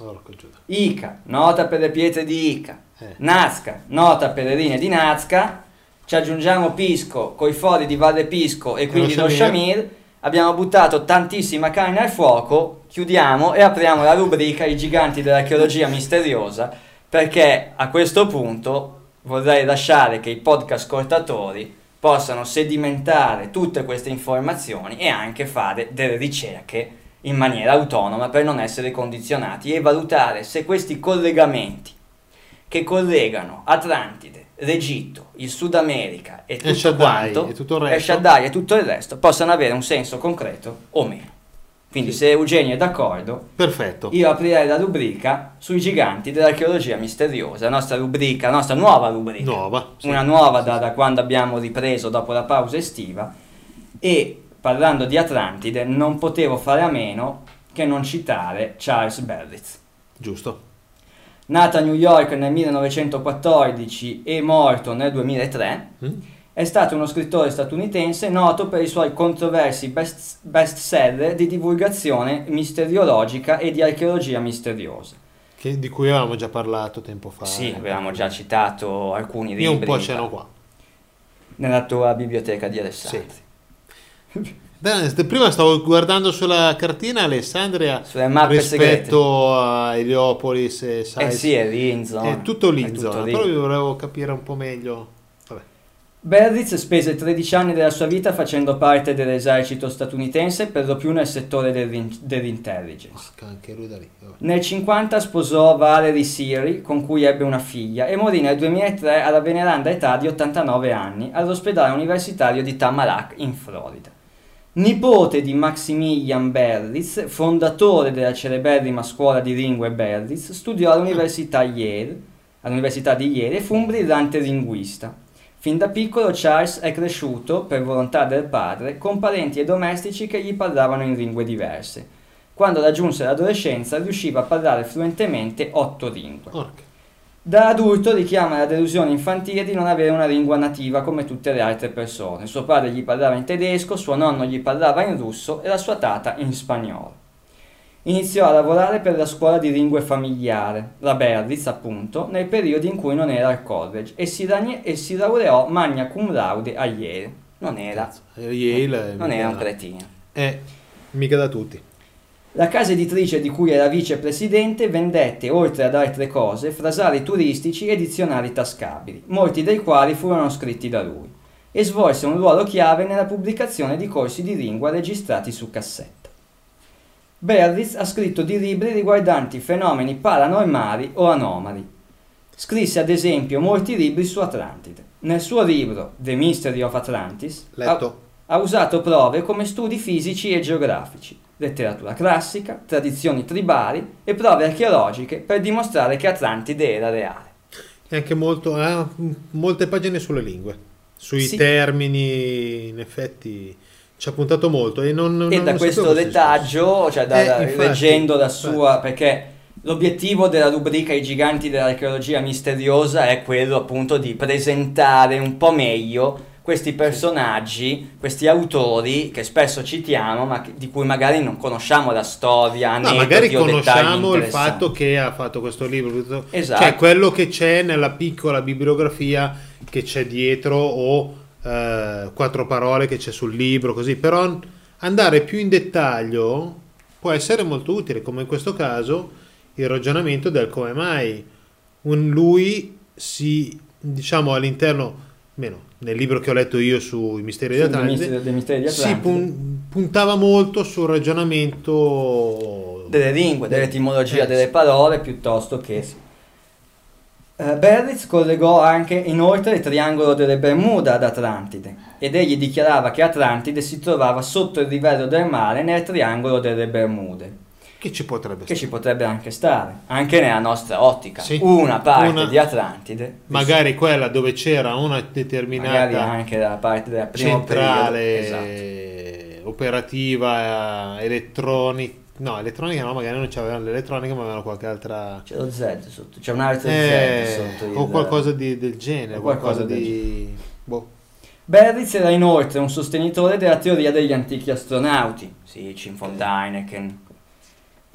Ica, nota per le pietre di Ica. Eh. Nazca, nota per le linee di Nazca. Ci aggiungiamo Pisco, coi fori di Valle Pisco e quindi lo Shamir. Abbiamo buttato tantissima carne al fuoco. Chiudiamo e apriamo la rubrica I giganti dell'archeologia misteriosa. Perché a questo punto vorrei lasciare che i podcast ascoltatori possano sedimentare tutte queste informazioni e anche fare delle ricerche in maniera autonoma per non essere condizionati e valutare se questi collegamenti che collegano Atlantide, l'Egitto, il Sud America e tutto Shaddai quanto e tutto il e resto. Shaddai e tutto il resto possano avere un senso concreto o meno. Quindi Sì. se Eugenio è d'accordo, Perfetto. io aprirei la rubrica sui giganti dell'archeologia misteriosa, la nostra rubrica, la nostra nuova rubrica. Nuova. sì. Una nuova da, da quando abbiamo ripreso dopo la pausa estiva e parlando di Atlantide non potevo fare a meno che non citare Charles Berlitz. Giusto. Nato a New York nel 1914 e morto nel 2003, Mm? è stato uno scrittore statunitense noto per i suoi controversi best, bestseller di divulgazione misteriologica e di archeologia misteriosa. Che- di cui avevamo già parlato tempo fa. Sì, avevamo già citato alcuni libri Io un po' ce n'ho qua. nella tua biblioteca di Alessandria. Dai, st- Prima stavo guardando sulla cartina Alessandria Sulle mappe segrete. rispetto a Heliopolis e Eh Sais. sì, è lì in zona. È tutto lì È in zona, lì. però io volevo capire un po' meglio. Vabbè. Berlitz spese 13 anni della sua vita facendo parte dell'esercito statunitense, per lo più nel settore dell'in- dell'intelligence. Porca, anche lui da lì. vabbè. Nel 50 sposò Valerie Siri, con cui ebbe una figlia, e morì nel 2003 alla veneranda età di 89 anni all'ospedale universitario di Tamarack, in Florida. Nipote di Maximilian Berlitz, fondatore della celeberrima scuola di lingue Berlitz, studiò all'università, Yale, all'università di Yale e fu un brillante linguista. Fin da piccolo Charles è cresciuto, per volontà del padre, con parenti e domestici che gli parlavano in lingue diverse. Quando raggiunse l'adolescenza riusciva a parlare fluentemente otto lingue. Porca. Da adulto richiama la delusione infantile di non avere una lingua nativa come tutte le altre persone. Suo padre gli parlava in tedesco, suo nonno gli parlava in russo e la sua tata in spagnolo. Iniziò a lavorare per la scuola di lingue familiare, la Berlitz appunto, nei periodi in cui non era al college e si, ragni- e si laureò magna cum laude a Yale. Non era, Yale, non era un cretino. Eh, mica da tutti. La casa editrice di cui era vicepresidente vendette, oltre ad altre cose, frasali turistici e dizionari tascabili, molti dei quali furono scritti da lui, e svolse un ruolo chiave nella pubblicazione di corsi di lingua registrati su cassetta. Berlitz ha scritto di libri riguardanti fenomeni paranormali o anomali. Scrisse ad esempio molti libri su Atlantide. Nel suo libro The Mystery of Atlantis ha- ha usato prove come studi fisici e geografici, letteratura classica, tradizioni tribali e prove archeologiche per dimostrare che Atlantide era reale. E anche molto, ha molte pagine sulle lingue, sui Sì. termini, in effetti ci ha puntato molto e non, non- e da non questo sapevo queste retaggio, cioè da- Eh, da- infatti, leggendo la infatti. sua, perché l'obiettivo della rubrica I giganti dell'archeologia misteriosa è quello appunto di presentare un po' meglio questi personaggi, questi autori che spesso citiamo, ma di cui magari non conosciamo la storia, No, magari conosciamo il fatto che ha fatto questo libro, Esatto. cioè quello che c'è nella piccola bibliografia che c'è dietro o eh, quattro parole che c'è sul libro, così, però andare più in dettaglio può essere molto utile, come in questo caso il ragionamento del come mai un lui si, diciamo all'interno, meno nel libro che ho letto io sui misteri di di si pun- puntava molto sul ragionamento delle lingue, dell'etimologia Eh, delle sì. parole piuttosto che... Eh, Berlitz collegò anche inoltre il triangolo delle Bermuda ad Atlantide ed egli dichiarava che Atlantide si trovava sotto il livello del mare nel triangolo delle Bermude, che ci potrebbe che stare. ci potrebbe anche stare, anche nella nostra ottica. Sì. Una parte Una- di Atlantide, magari quella dove c'era una magari determinata anche dalla parte del primo centrale. Esatto. operativa eh, elettronica no elettronica no magari non c'avevano l'elettronica ma avevano qualche altra C'è lo Z sotto, c'è un altro eh, Z sotto il... o qualcosa di- del genere o qualcosa qualcosa, di boh. Berlitz era inoltre un sostenitore della teoria degli antichi astronauti, Sitchin, von Däniken,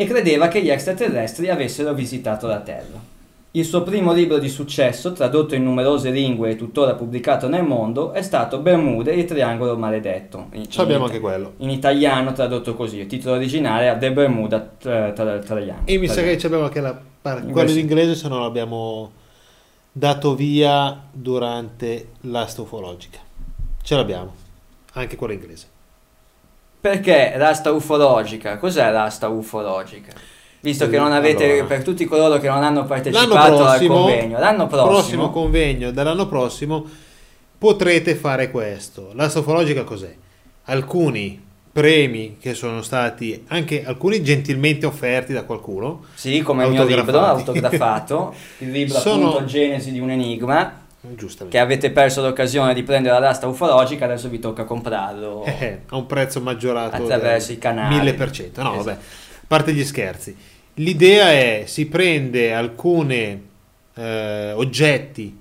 e credeva che gli extraterrestri avessero visitato la Terra. Il suo primo libro di successo, tradotto in numerose lingue e tuttora pubblicato nel mondo, è stato Bermude e il triangolo maledetto. In, abbiamo in- anche quello in italiano tradotto così, il titolo originale è The Bermuda tra, tra, Triangle. e mi sa che ci abbiamo anche la par- Inglese. quello d'inglese se no l'abbiamo dato via durante l'astrofologica ce l'abbiamo anche quello inglese Perché l'asta ufologica? Cos'è l'asta ufologica? Visto che non avete, Allora. per tutti coloro che non hanno partecipato al prossimo, convegno, l'anno prossimo, prossimo convegno dell'anno prossimo potrete fare questo. L'astrofologica cos'è? Alcuni premi che sono stati anche alcuni gentilmente offerti da qualcuno. sì, come il mio libro autografato, il libro Sono- appunto Genesi di un enigma, Giustamente. che avete perso l'occasione di prendere l'asta ufologica, adesso vi tocca comprarlo. Eh, a un prezzo maggiorato Attraverso i canali. 1000%. No, Esatto. vabbè, a parte gli scherzi. L'idea è si prende alcune eh, oggetti,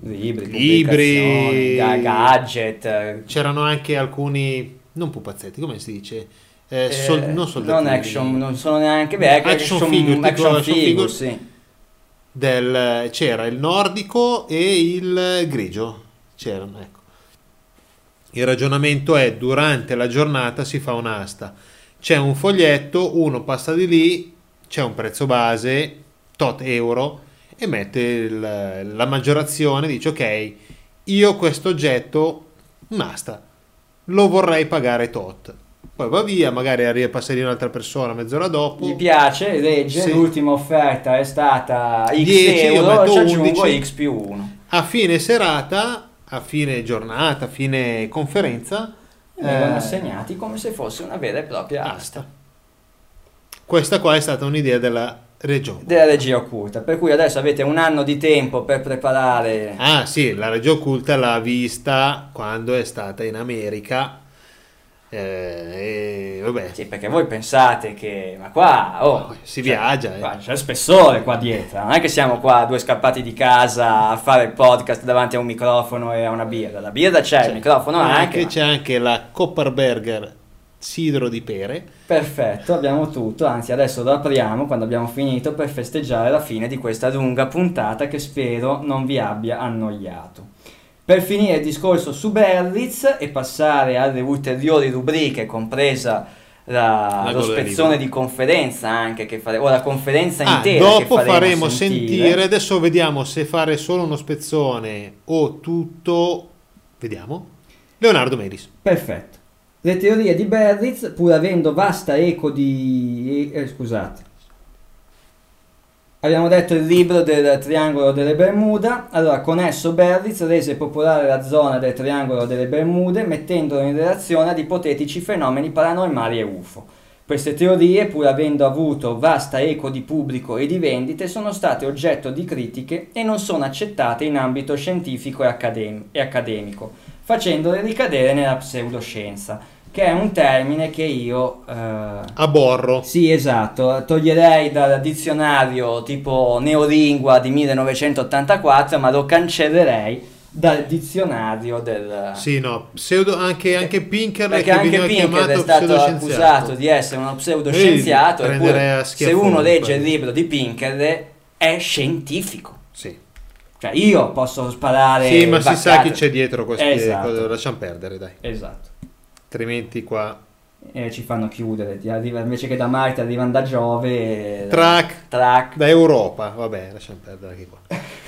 Libri, Libri. gadget, c'erano anche alcuni non pupazzetti, come si dice? Eh, eh, sol- non non action, non sono neanche beh, Action figure, action action figure, figure. sì. Del- c'era il nordico e il grigio. C'erano ecco. Il ragionamento è durante la giornata si fa un'asta. C'è un foglietto uno passa di lì c'è un prezzo base tot euro e mette il- la maggiorazione dice ok io questo oggetto un'asta lo vorrei pagare tot poi va via magari passare un'altra persona mezz'ora dopo Gli piace, legge, Sì. l'ultima offerta è stata X 10, io euro, ci aggiungo 11. X più 1. a fine serata, a fine giornata, a fine conferenza, Vengono eh, assegnati come se fosse una vera e propria asta. asta. Questa qua è stata un'idea della regione. Della regia occulta, per cui adesso avete un anno di tempo per preparare Ah sì, la regia occulta l'ha vista quando è stata in America. Eh, vabbè, Sì, perché voi pensate che, ma qua, oh, si cioè, viaggia. eh. qua c'è spessore qua dietro, non è che siamo qua due scappati di casa a fare il podcast davanti a un microfono e a una birra, la birra c'è, il microfono anche, anche, ma- c'è anche la Copperberger sidro di pere. perfetto, abbiamo tutto, anzi adesso lo apriamo quando abbiamo finito per festeggiare la fine di questa lunga puntata che spero non vi abbia annoiato. Per finire il discorso su Berlitz e passare alle ulteriori rubriche, compresa la- La lo spezzone di conferenza anche che faremo, o la conferenza Ah, intera dopo che faremo sentire. sentire, adesso vediamo se fare solo uno spezzone o tutto. Vediamo. Leonardo Meris. Perfetto. Le teorie di Berlitz, pur avendo vasta eco di... eh, scusate. Abbiamo detto il libro del triangolo delle Bermuda. Allora, con esso Berlitz rese popolare la zona del triangolo delle Bermude, mettendolo in relazione ad ipotetici fenomeni paranormali e UFO. Queste teorie, pur avendo avuto vasta eco di pubblico e di vendite, sono state oggetto di critiche e non sono accettate in ambito scientifico e, e accademico, facendole ricadere nella pseudoscienza, che è un termine che io... eh, A Borro. sì, esatto, toglierei dal dizionario tipo neolingua di 1984, ma lo cancellerei dal dizionario del... Sì, no, pseudo, anche, anche Pinkerle Perché che anche veniva Pinker è stato accusato di essere uno pseudoscienziato, Ehi, eppure se uno legge il libro di Pinker è scientifico. Sì, Cioè io posso sparare... Sì, ma si sa chi c'è dietro queste Esatto. cose, lasciamo perdere, dai. Esatto. Altrimenti qua... E ci fanno chiudere, ti arriva- invece che da Marte arrivano da Giove... Track Track. da Europa, vabbè, lasciamo perdere anche qua.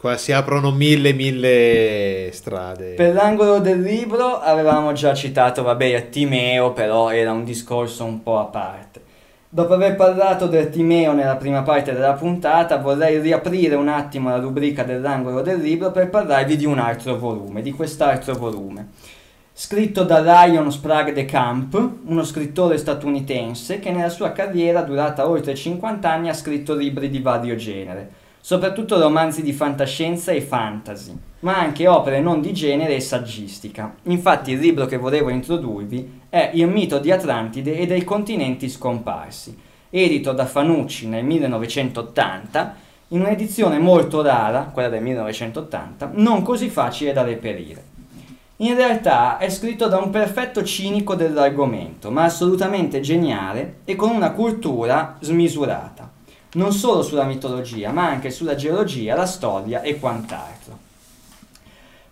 Qua si aprono mille, mille strade. Per l'angolo del libro avevamo già citato, vabbè, Timeo, però era un discorso un po' a parte. Dopo aver parlato del Timeo nella prima parte della puntata, vorrei riaprire un attimo la rubrica dell'angolo del libro per parlarvi di un altro volume, di quest'altro volume. Scritto da Ryan Sprague de Camp, uno scrittore statunitense che nella sua carriera durata oltre 50 anni ha scritto libri di vario genere, soprattutto romanzi di fantascienza e fantasy, ma anche opere non di genere e saggistica. Infatti il libro che volevo introdurvi è Il mito di Atlantide e dei continenti scomparsi, edito da Fanucci nel 1980, in un'edizione molto rara, quella del 1980, non così facile da reperire. In realtà è scritto da un perfetto cinico dell'argomento, ma assolutamente geniale e con una cultura smisurata, non solo sulla mitologia, ma anche sulla geologia, la storia e quant'altro.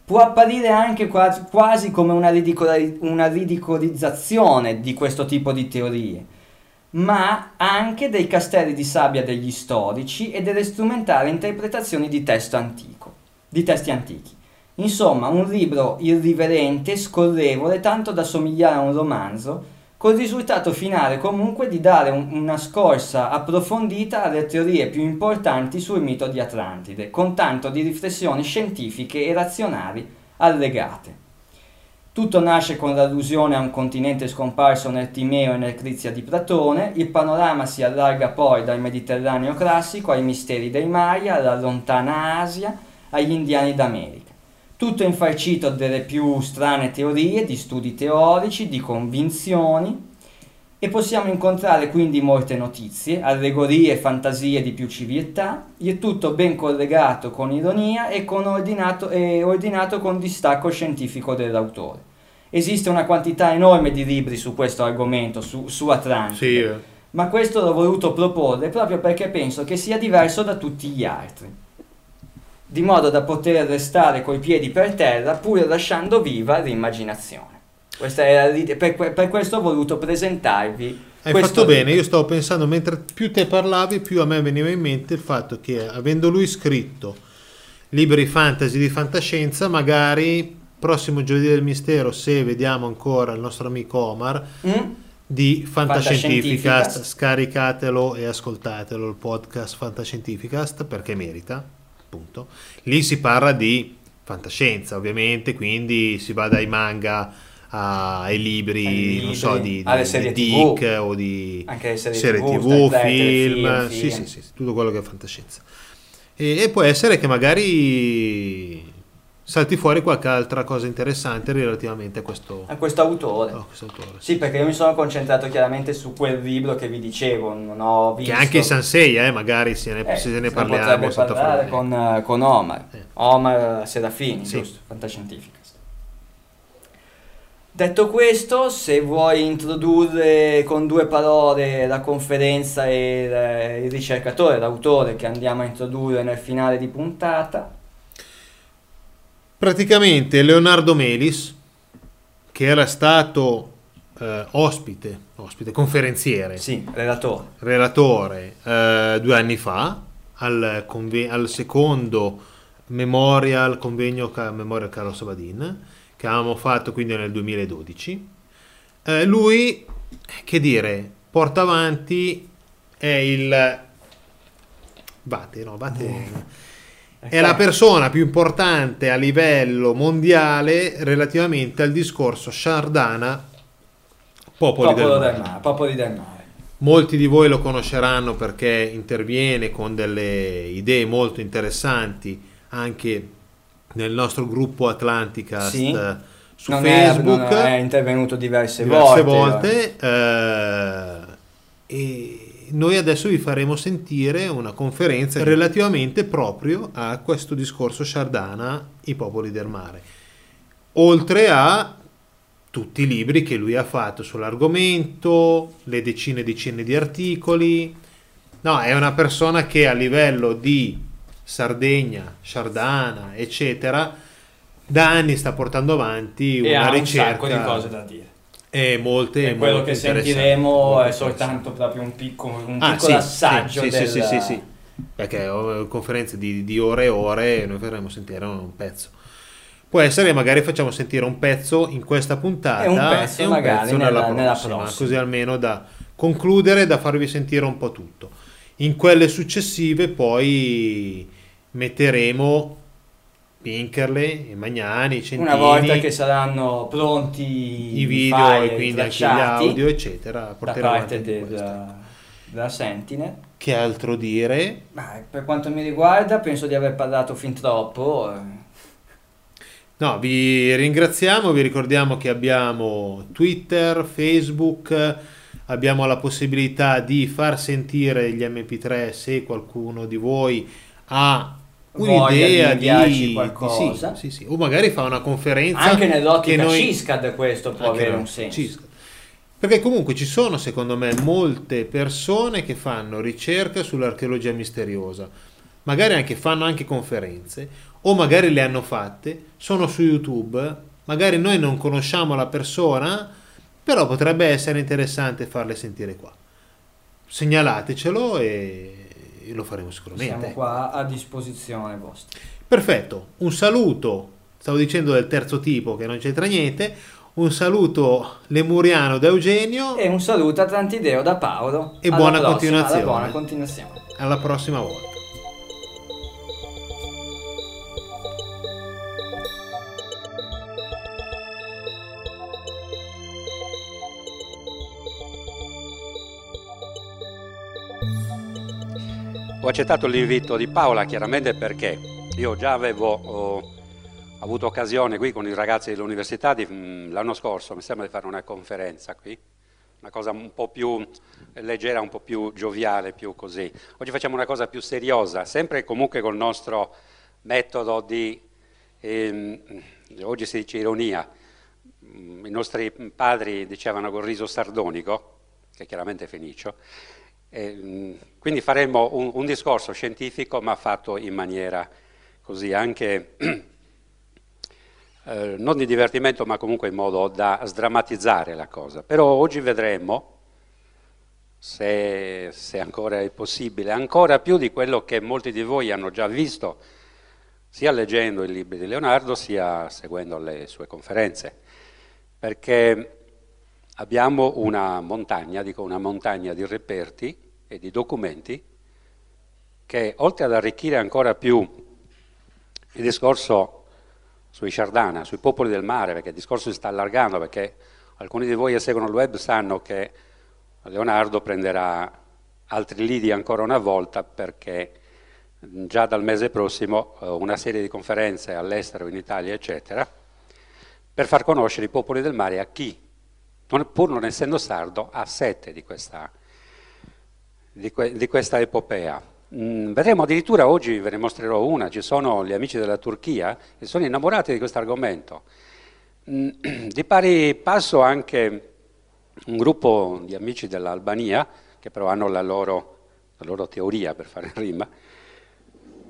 Può apparire anche quasi, come una, ridicola- una ridicolizzazione di questo tipo di teorie, ma anche dei castelli di sabbia degli storici e delle strumentali interpretazioni di antico, di testi antichi. Insomma, un libro irriverente, scorrevole, tanto da somigliare a un romanzo, col risultato finale comunque di dare un- una scorsa approfondita alle teorie più importanti sul mito di Atlantide, con tanto di riflessioni scientifiche e razionali allegate. Tutto nasce con l'allusione a un continente scomparso nel Timeo e nel Crizia di Platone, il panorama si allarga poi dal Mediterraneo classico ai misteri dei Maya, alla lontana Asia, agli indiani d'America. Tutto infarcito delle più strane teorie, di studi teorici, di convinzioni. E possiamo incontrare quindi molte notizie, allegorie e fantasie di più civiltà, il tutto ben collegato con ironia e, con ordinato, e ordinato con distacco scientifico dell'autore. Esiste una quantità enorme di libri su questo argomento, su, su Atlantide, Sì, ma questo l'ho voluto proporre proprio perché penso che sia diverso da tutti gli altri, di modo da poter restare coi piedi per terra pur lasciando viva l'immaginazione. Questa era l'idea- per, que- per questo ho voluto presentarvi. Hai fatto bene, libro. io stavo pensando, mentre più te parlavi, più a me veniva in mente il fatto che avendo lui scritto libri fantasy di fantascienza, magari prossimo giovedì del mistero, se vediamo ancora il nostro amico Omar, Mm? di Fantascientificast, Fantascientificast. scaricatelo e ascoltatelo il podcast Fantascientificast perché merita, appunto. Lì si parla di fantascienza, ovviamente, quindi si va dai manga a- ai libri, Ai non so, libri, di, di- di TV. Dick o di serie, TV, TV, Trek, film, film. sì, sì, sì, tutto quello che è fantascienza. E, e può essere che magari salti fuori qualche altra cosa interessante relativamente a questo, A questo autore. autore. Sì, perché io mi sono concentrato chiaramente su quel libro che vi dicevo, non ho visto... Che anche Sansei, eh, magari se ne, Eh, se ne se parliamo senza parlare con, eh, con Omar, Eh. Omar Serafini, Sì. giusto? Fantascientificast. Detto questo, se vuoi introdurre con due parole la conferenza e eh, il ricercatore, l'autore che andiamo a introdurre nel finale di puntata, Praticamente Leonardo Melis, che era stato eh, ospite, ospite, conferenziere, sì, relatore, relatore eh, due anni fa al, conve- al secondo Memorial Convegno Ca- Memorial Carlo Sabadin che avevamo fatto quindi nel 2012. Eh, lui, che dire, porta avanti è il Bate, no, È la persona più importante a livello mondiale relativamente al discorso Shardana Popoli popolo del del mare. mare, popoli del mare. Molti di voi lo conosceranno perché interviene con delle idee molto interessanti anche nel nostro gruppo Atlanticast Sì. eh, su Non è- Facebook non è intervenuto diverse, diverse volte. volte, eh, e noi adesso vi faremo sentire una conferenza relativamente proprio a questo discorso Shardana, i popoli del mare, oltre a tutti i libri che lui ha fatto sull'argomento, le decine e decine di articoli. No, è una persona che a livello di Sardegna, Shardana, eccetera, da anni sta portando avanti E una ha un ricerca sacco di cose da dire. E molte E quello che sentiremo è soltanto proprio un piccolo, un Ah, piccolo sì, assaggio sì, sì, del... sì, sì, sì, perché ho conferenze di, di ore e ore e noi faremo sentire un pezzo. Può essere magari facciamo sentire un pezzo in questa puntata E un pezzo magari nella- nella prossima. così almeno da concludere, da farvi sentire un po' tutto. In quelle successive poi metteremo Pinkerle, e Magnani, Centini, Una volta che saranno pronti i video file e quindi anche gli audio, eccetera, da porteremo parte del- questo. della Sentinel. Che altro dire? Ma per quanto mi riguarda penso di aver parlato fin troppo. eh. No, vi ringraziamo, vi ricordiamo che abbiamo Twitter, Facebook, abbiamo la possibilità di far sentire gli MP3 se qualcuno di voi ha un'idea di di, qualcosa. sì, sì, sì. o magari fa una conferenza Anche nell'ottica noi- CISCAD questo può Anche avere un senso. Cisco. Perché comunque ci sono, secondo me, molte persone che fanno ricerca sull'archeologia misteriosa, magari anche fanno anche conferenze, o magari le hanno fatte, sono su YouTube, magari noi non conosciamo la persona, però potrebbe essere interessante farle sentire qua. Segnalatecelo e lo faremo sicuramente. Siamo qua a disposizione vostra. Perfetto, un saluto stavo dicendo del terzo tipo che non c'entra niente. Un saluto lemuriano da Eugenio E un saluto atlantideo da Paolo. E Alla buona prossima, continuazione. alla buona continuazione. alla prossima volta. Ho accettato l'invito di Paola chiaramente perché io già avevo oh, avuto occasione qui con i ragazzi dell'università di- mh, l'anno scorso, mi sembra di fare una conferenza qui, una cosa un po' più leggera, un po' più gioviale, più così. Oggi facciamo una cosa più seriosa, sempre comunque col nostro metodo di, ehm, oggi si dice ironia, Mm, i nostri padri dicevano col riso sardonico, che chiaramente è fenicio, quindi faremo un, un discorso scientifico ma fatto in maniera così anche eh, non di divertimento ma comunque in modo da sdrammatizzare la cosa. Però oggi vedremo se, se ancora è possibile, ancora più di quello che molti di voi hanno già visto, sia leggendo i libri di Leonardo sia seguendo le sue conferenze, perché abbiamo una montagna, dico una montagna di reperti e di documenti che oltre ad arricchire ancora più il discorso sui Sardana, sui popoli del mare, perché il discorso si sta allargando, perché alcuni di voi che seguono il web sanno che Leonardo prenderà altri lidi ancora una volta perché già dal mese prossimo eh, una serie di conferenze all'estero, in Italia, eccetera, per far conoscere i popoli del mare a chi, non- pur non essendo sardo, ha sete di questa, di que- di questa epopea. Mm, vedremo addirittura oggi, ve ne mostrerò una, ci sono gli amici della Turchia che sono innamorati di questo argomento. Mm, Di pari passo anche un gruppo di amici dell'Albania, che però hanno la loro, la loro teoria per fare rima,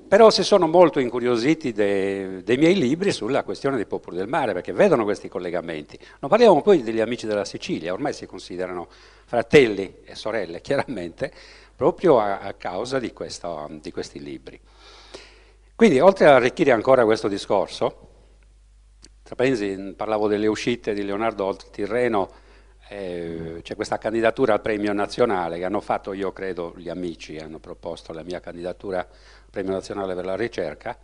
però si sono molto incuriositi de- dei miei libri sulla questione dei popoli del mare, perché vedono questi collegamenti. Non parliamo poi degli amici della Sicilia, ormai si considerano fratelli e sorelle, chiaramente, proprio a, a causa di, questo- di questi libri. Quindi, oltre ad arricchire ancora questo discorso, tra parentesi, parlavo delle uscite di Leonardo Tirreno, eh, c'è questa candidatura al premio nazionale che hanno fatto, io credo, gli amici hanno proposto la mia candidatura premio nazionale per la ricerca,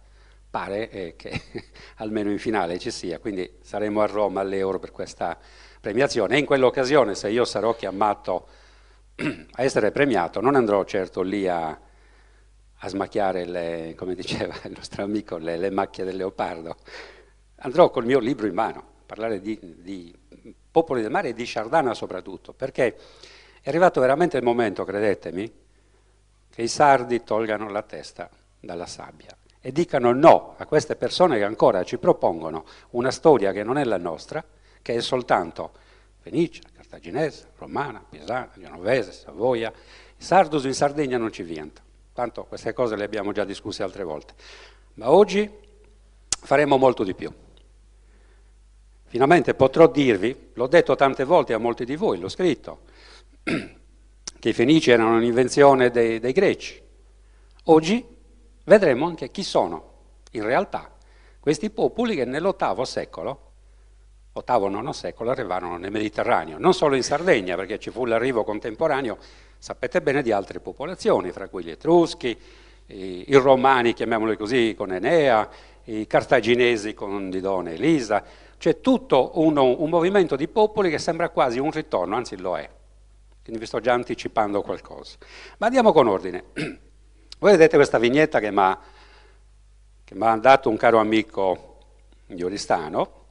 pare eh, che almeno in finale ci sia, quindi saremo a Roma all'Euro per questa premiazione. E in quell'occasione se io sarò chiamato a essere premiato non andrò certo lì a, a smacchiare, le, come diceva il nostro amico, le, le macchie del leopardo, andrò col mio libro in mano a parlare di, di popoli del mare e di Sardana soprattutto, perché è arrivato veramente il momento, credetemi, che i sardi tolgano la testa dalla sabbia e dicano no a queste persone che ancora ci propongono una storia che non è la nostra, che è soltanto Fenicia, Cartaginese, Romana, Pisana, Genovese, Savoia. Sardus in Sardegna non ci viento, tanto queste cose le abbiamo già discusse altre volte. Ma oggi faremo molto di più. Finalmente potrò dirvi, l'ho detto tante volte a molti di voi, l'ho scritto, che i Fenici erano un'invenzione dei, dei greci. Oggi vedremo anche chi sono in realtà questi popoli che nell'ottavo secolo, ottavo nono secolo, arrivarono nel Mediterraneo, non solo in Sardegna, perché ci fu l'arrivo contemporaneo, sapete bene, di altre popolazioni, fra cui gli Etruschi, i, i Romani, chiamiamoli così, con Enea, i Cartaginesi con Didone e Elisa, c'è tutto uno- un movimento di popoli che sembra quasi un ritorno, anzi lo è. Quindi vi sto già anticipando qualcosa. Ma andiamo con ordine. Voi vedete questa vignetta che mi ha che dato un caro amico di Oristano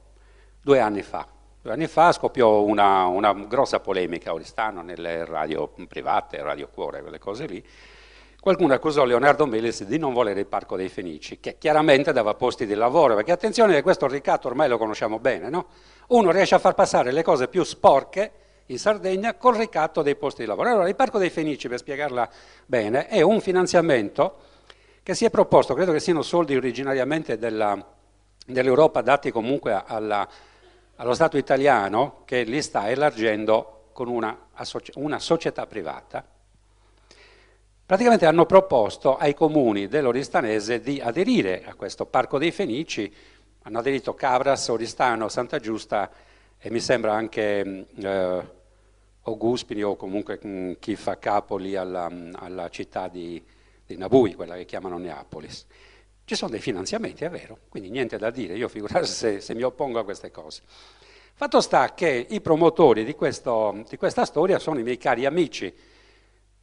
due anni fa. Due anni fa scoppiò una, una grossa polemica a Oristano nelle radio private, Radio Cuore, quelle cose lì. Qualcuno accusò Leonardo Melis di non volere il Parco dei Fenici, che chiaramente dava posti di lavoro, perché attenzione questo ricatto ormai lo conosciamo bene, no? Uno riesce a far passare le cose più sporche in Sardegna col ricatto dei posti di lavoro. Allora, il Parco dei Fenici, per spiegarla bene, è un finanziamento che si è proposto, credo che siano soldi originariamente dell'Europa dati comunque alla- allo Stato italiano, che li sta elargendo con una, una società privata. Praticamente hanno proposto ai comuni dell'Oristanese di aderire a questo Parco dei Fenici hanno aderito Cabras, Oristano, Santa Giusta e mi sembra anche eh, Auguspini o comunque mh, mm, chi fa capo lì alla, alla città di, di Nabui, quella che chiamano Neapolis. Ci sono dei finanziamenti, è vero, quindi niente da dire, io figurarsi se, se mi oppongo a queste cose. Fatto sta che i promotori di, questo, di, questa storia sono i miei cari amici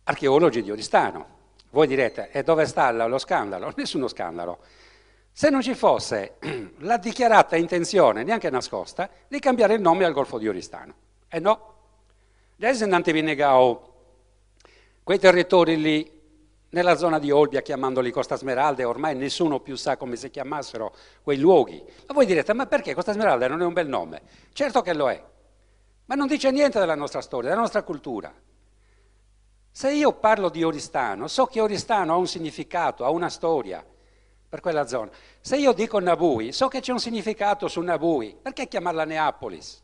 archeologi di Oristano. Voi direte, e dove sta lo scandalo? Nessuno scandalo. Se non ci fosse la dichiarata intenzione, neanche nascosta, di cambiare il nome al Golfo di Oristano. E no. Adesso andate vi negao quei territori lì nella zona di Olbia chiamandoli Costa Smeralda ormai nessuno più sa come si chiamassero quei luoghi. Ma voi direte, ma perché Costa Smeralda non è un bel nome? Certo che lo è, ma non dice niente della nostra storia, della nostra cultura. Se io parlo di Oristano, so che Oristano ha un significato, ha una storia per quella zona. Se io dico Nabui, so che c'è un significato su Nabui, perché chiamarla Neapolis?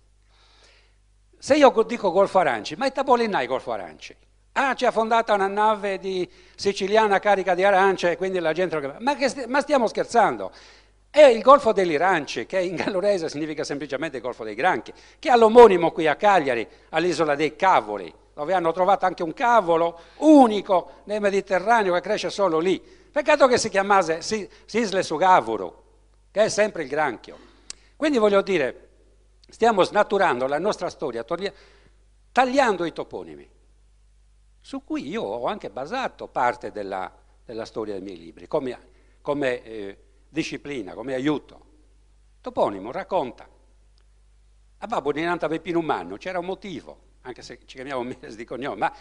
Se io dico Golfo Aranci, ma i tabolinai Golfo Aranci? Ah, ci ha fondata una nave siciliana carica di arance e quindi la gente ma, st- ma stiamo scherzando? È il Golfo degli Iranci, che in gallurese significa semplicemente Golfo dei Granchi, che ha l'omonimo qui a Cagliari, all'isola dei Cavoli, dove hanno trovato anche un cavolo unico nel Mediterraneo che cresce solo lì. Peccato che si chiamasse Sisle Sugavuru, che è sempre il granchio. Quindi voglio dire, stiamo snaturando la nostra storia, tagliando i toponimi su cui io ho anche basato parte della, della storia dei miei libri, come, come eh, disciplina, come aiuto. Toponimo racconta. A Babbo di Nanta Peppino Umano c'era un motivo, anche se ci chiamiamo Miles di cognome, ma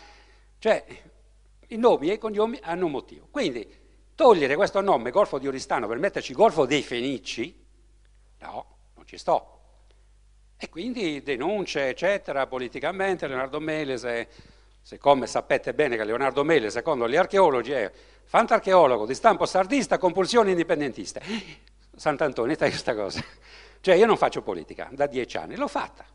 cioè i nomi e i cognomi hanno un motivo. Quindi togliere questo nome, Golfo di Oristano, per metterci Golfo dei Fenici, no, non ci sto. E quindi denunce, eccetera, politicamente, Leonardo Melese siccome sapete bene che Leonardo Mele, secondo gli archeologi, è fantarcheologo di stampo sardista con pulsioni indipendentiste. Sant'Antonio, stai questa cosa. Cioè io non faccio politica da dieci anni, l'ho fatta.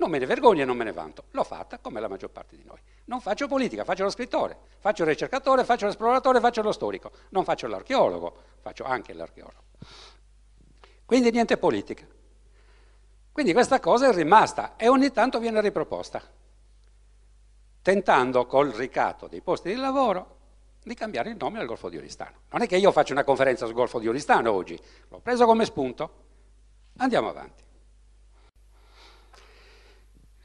Non me ne vergogno e non me ne vanto, l'ho fatta come la maggior parte di noi. Non faccio politica, faccio lo scrittore, faccio il ricercatore, faccio l'esploratore, faccio lo storico. Non faccio l'archeologo, faccio anche l'archeologo. Quindi niente politica. Quindi questa cosa è rimasta e ogni tanto viene riproposta tentando col ricatto dei posti di lavoro di cambiare il nome al Golfo di Oristano. Non è che io faccio una conferenza sul Golfo di Oristano oggi, l'ho preso come spunto. Andiamo avanti.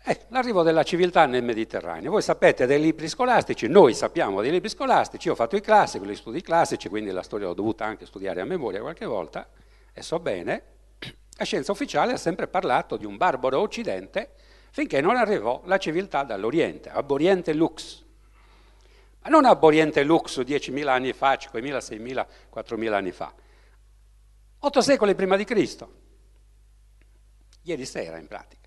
Eh, l'arrivo della civiltà nel Mediterraneo. Voi sapete dei libri scolastici, noi sappiamo dei libri scolastici, io ho fatto i classici, gli studi classici, quindi la storia l'ho dovuta anche studiare a memoria qualche volta, e so bene, la scienza ufficiale ha sempre parlato di un barbaro occidente finché non arrivò la civiltà dall'Oriente, ab Oriente Lux. Ma non ab Oriente Lux 10.000 anni fa, 5.000, 6.000, 4.000 anni fa. Otto secoli prima di Cristo. Ieri sera in pratica.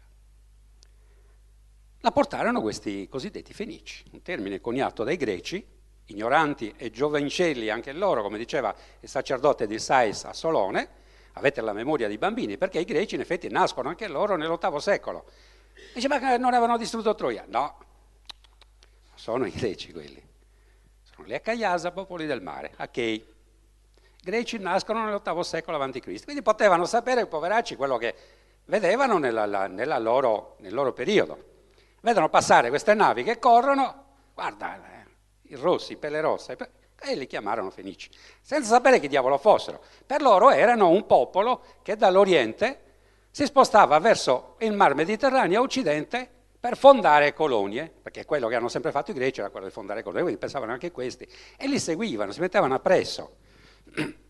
La portarono questi cosiddetti fenici, un termine coniato dai greci, ignoranti e giovincelli anche loro, come diceva il sacerdote di Sais a Solone, avete la memoria di bambini, perché i greci in effetti nascono anche loro nell'ottavo secolo Dice, ma non avevano distrutto Troia? No, sono i greci quelli. Sono gli Acaiasa, popoli del mare, Achei. I greci nascono nell'ottavo secolo a.C., quindi potevano sapere, poveracci, quello che vedevano nella, la, nella loro, nel loro periodo. Vedono passare queste navi che corrono, guarda, eh, i rossi, pelle rosse, e li chiamarono fenici, senza sapere chi diavolo fossero. Per loro erano un popolo che dall'Oriente si spostava verso il mar Mediterraneo a occidente per fondare colonie, perché quello che hanno sempre fatto i greci era quello di fondare colonie, quindi pensavano anche questi, e li seguivano, si mettevano appresso.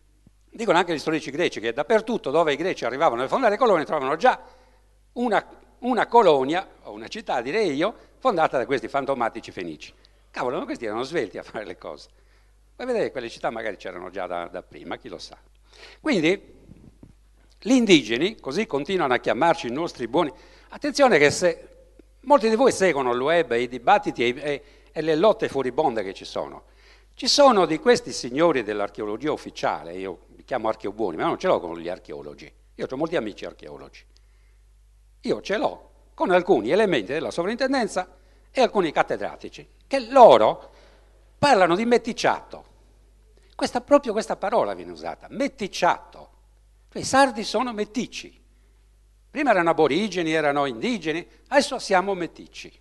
Dicono anche gli storici greci che dappertutto dove i greci arrivavano a fondare colonie trovavano già una, una colonia, o una città direi io, fondata da questi fantomatici fenici. Cavolo, ma questi erano svelti a fare le cose. Poi vedete quelle città magari c'erano già da, da prima, chi lo sa. Quindi gli indigeni, così continuano a chiamarci i nostri buoni... Attenzione che se molti di voi seguono il web, i dibattiti e, e, e le lotte furibonde che ci sono, ci sono di questi signori dell'archeologia ufficiale, io li chiamo archeobuoni, ma non ce l'ho con gli archeologi, io ho molti amici archeologi. Io ce l'ho con alcuni elementi della sovrintendenza e alcuni cattedratici, che loro parlano di meticciato. Questa, proprio questa parola viene usata, meticciato. I sardi sono meticci. Prima erano aborigeni, erano indigeni, adesso siamo meticci.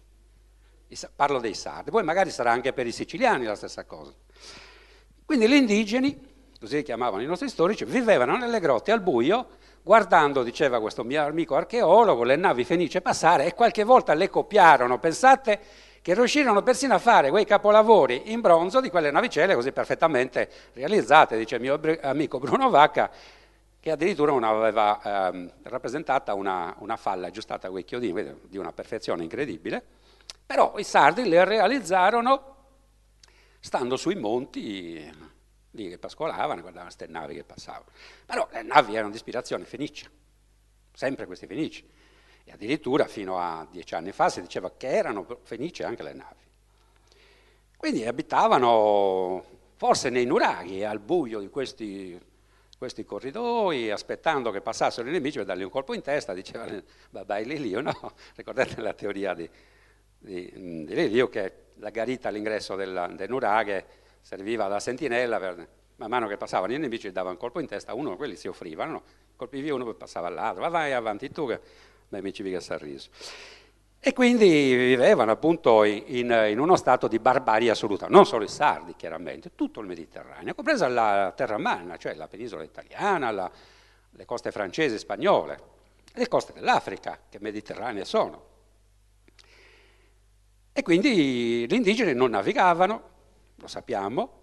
Parlo dei sardi, poi magari sarà anche per i siciliani la stessa cosa. Quindi gli indigeni, così chiamavano i nostri storici, vivevano nelle grotte al buio, guardando, diceva questo mio amico archeologo, le navi fenicie passare e qualche volta le copiarono. Pensate che riuscirono persino a fare quei capolavori in bronzo di quelle navicelle così perfettamente realizzate, dice il mio amico Bruno Vacca, che addirittura una aveva ehm, rappresentata una, una, falla aggiustata con i chiodini di una perfezione incredibile, però i sardi le realizzarono stando sui monti lì che pascolavano, guardavano queste navi che passavano. Però le navi erano di ispirazione fenicia, sempre questi fenici. E addirittura fino a dieci anni fa si diceva che erano fenici anche le navi. Quindi abitavano forse nei nuraghi, al buio di questi, questi corridoi, aspettando che passassero i nemici per dargli un colpo in testa, diceva Babai Lilio, no? Ricordate la teoria di, di, di Lilio che la garita all'ingresso del, del nuraghe serviva da sentinella per, man mano che passavano i nemici dava un colpo in testa, uno quelli si offrivano, no? colpivi uno e passava all'altro, va vai avanti tu che mi ci mica sorriso. E quindi vivevano appunto in, in, uno stato di barbarie assoluta, non solo i sardi chiaramente, tutto il Mediterraneo, compresa la terra manna, cioè la penisola italiana, la, le coste francesi e spagnole, le coste dell'Africa, che mediterranee sono. E quindi gli indigeni non navigavano, lo sappiamo,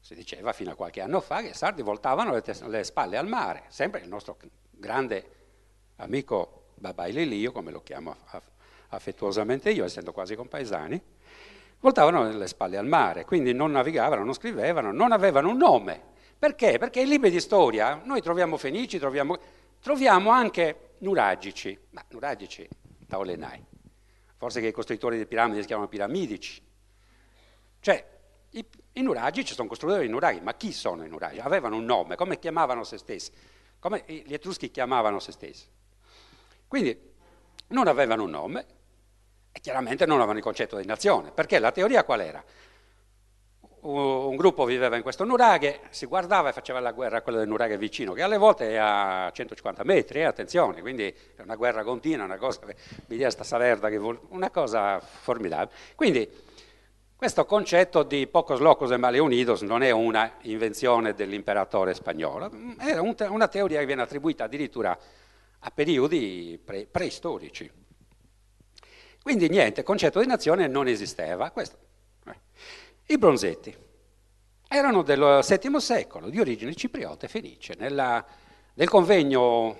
si diceva fino a qualche anno fa che i sardi voltavano le, le spalle al mare, sempre il nostro grande amico Babai Lelio, come lo chiamo affettuosamente io, essendo quasi compaesani, voltavano le spalle al mare, quindi non navigavano, non scrivevano, non avevano un nome. Perché? Perché in libri di storia noi troviamo fenici, troviamo, troviamo anche nuragici, ma nuragici, taolenai. Forse che i costruttori di piramidi si chiamano piramidici. Cioè, i, i nuragici sono costruttori di nuraghi, ma chi sono i nuraghi? Avevano un nome, come chiamavano se stessi? Come gli Etruschi chiamavano se stessi? Quindi non avevano un nome e chiaramente non avevano il concetto di nazione, perché la teoria qual era? Un gruppo viveva in questo nuraghe, si guardava e faceva la guerra a quello del nuraghe vicino, che alle volte è a 150 metri, eh, attenzione, quindi è una guerra continua, una cosa, mi dia sta vuol, una cosa formidabile. Quindi questo concetto di pocos locos e male unidos non è una invenzione dell'imperatore spagnolo, è una teoria che viene attribuita addirittura a periodi pre- preistorici. Quindi niente, il concetto di nazione non esisteva. Questo. I bronzetti erano del VII secolo, di origine cipriote e fenice. Nella, nel convegno,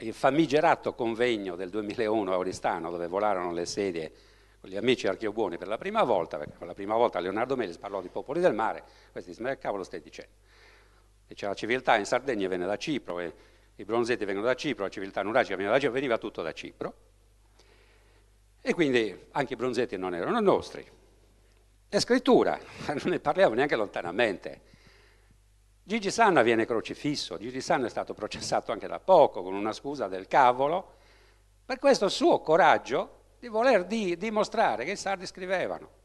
il famigerato convegno del 2001 a Oristano, dove volarono le sedie con gli amici archeobuoni per la prima volta, perché per la prima volta Leonardo Melis parlò di popoli del mare, questi dissero, ma che cavolo stai dicendo? Dice la civiltà in Sardegna viene da Cipro e i bronzetti vengono da Cipro, la civiltà nuragica veniva da Cipro, veniva tutto da Cipro. E quindi anche i bronzetti non erano nostri. E scrittura, non ne parliamo neanche lontanamente. Gigi Sanna viene crocifisso, Gigi Sanna è stato processato anche da poco con una scusa del cavolo per questo suo coraggio di voler di, dimostrare che i sardi scrivevano.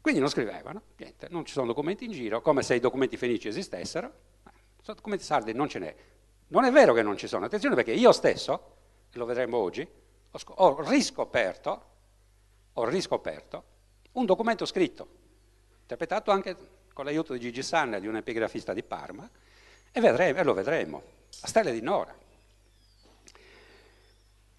Quindi non scrivevano, niente, non ci sono documenti in giro, come se i documenti fenici esistessero, documenti sardi non ce n'è. Non è vero che non ci sono, attenzione perché io stesso, e lo vedremo oggi, ho, ho riscoperto, ho riscoperto un documento scritto, interpretato anche con l'aiuto di Gigi Sanna, di un epigrafista di Parma, e, vedremo, e lo vedremo, a Stelle di Nora.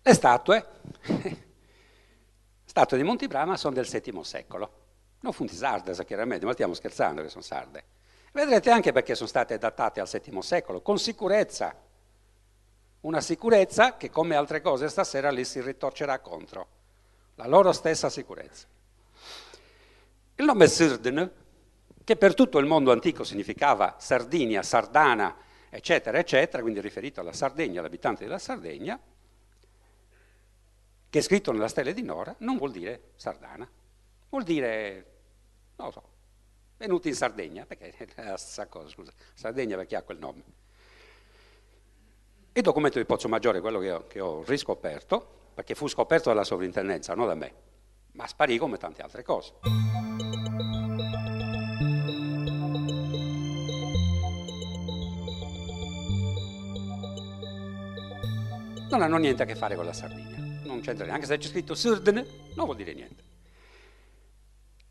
Le statue, statue di Montibrama sono del VII secolo, non funti sarde, chiaramente, ma stiamo scherzando che sono sarde. Vedrete anche perché sono state datate al VII secolo, con sicurezza. Una sicurezza che come altre cose stasera lì si ritorcerà contro, la loro stessa sicurezza. Il nome Sirden, che per tutto il mondo antico significava Sardinia, Sardana, eccetera, eccetera, quindi riferito alla Sardegna, all'abitante della Sardegna, che è scritto nella stella di Nora, non vuol dire sardana, vuol dire, non lo so, venuti in Sardegna, perché è la stessa cosa, scusa, Sardegna perché ha quel nome. Il documento di Pozzo Maggiore è quello che ho, che ho riscoperto, perché fu scoperto dalla sovrintendenza, non da me, ma sparì come tante altre cose. Non hanno niente a che fare con la Sardegna. Non c'entra neanche se c'è scritto Sardene, non vuol dire niente.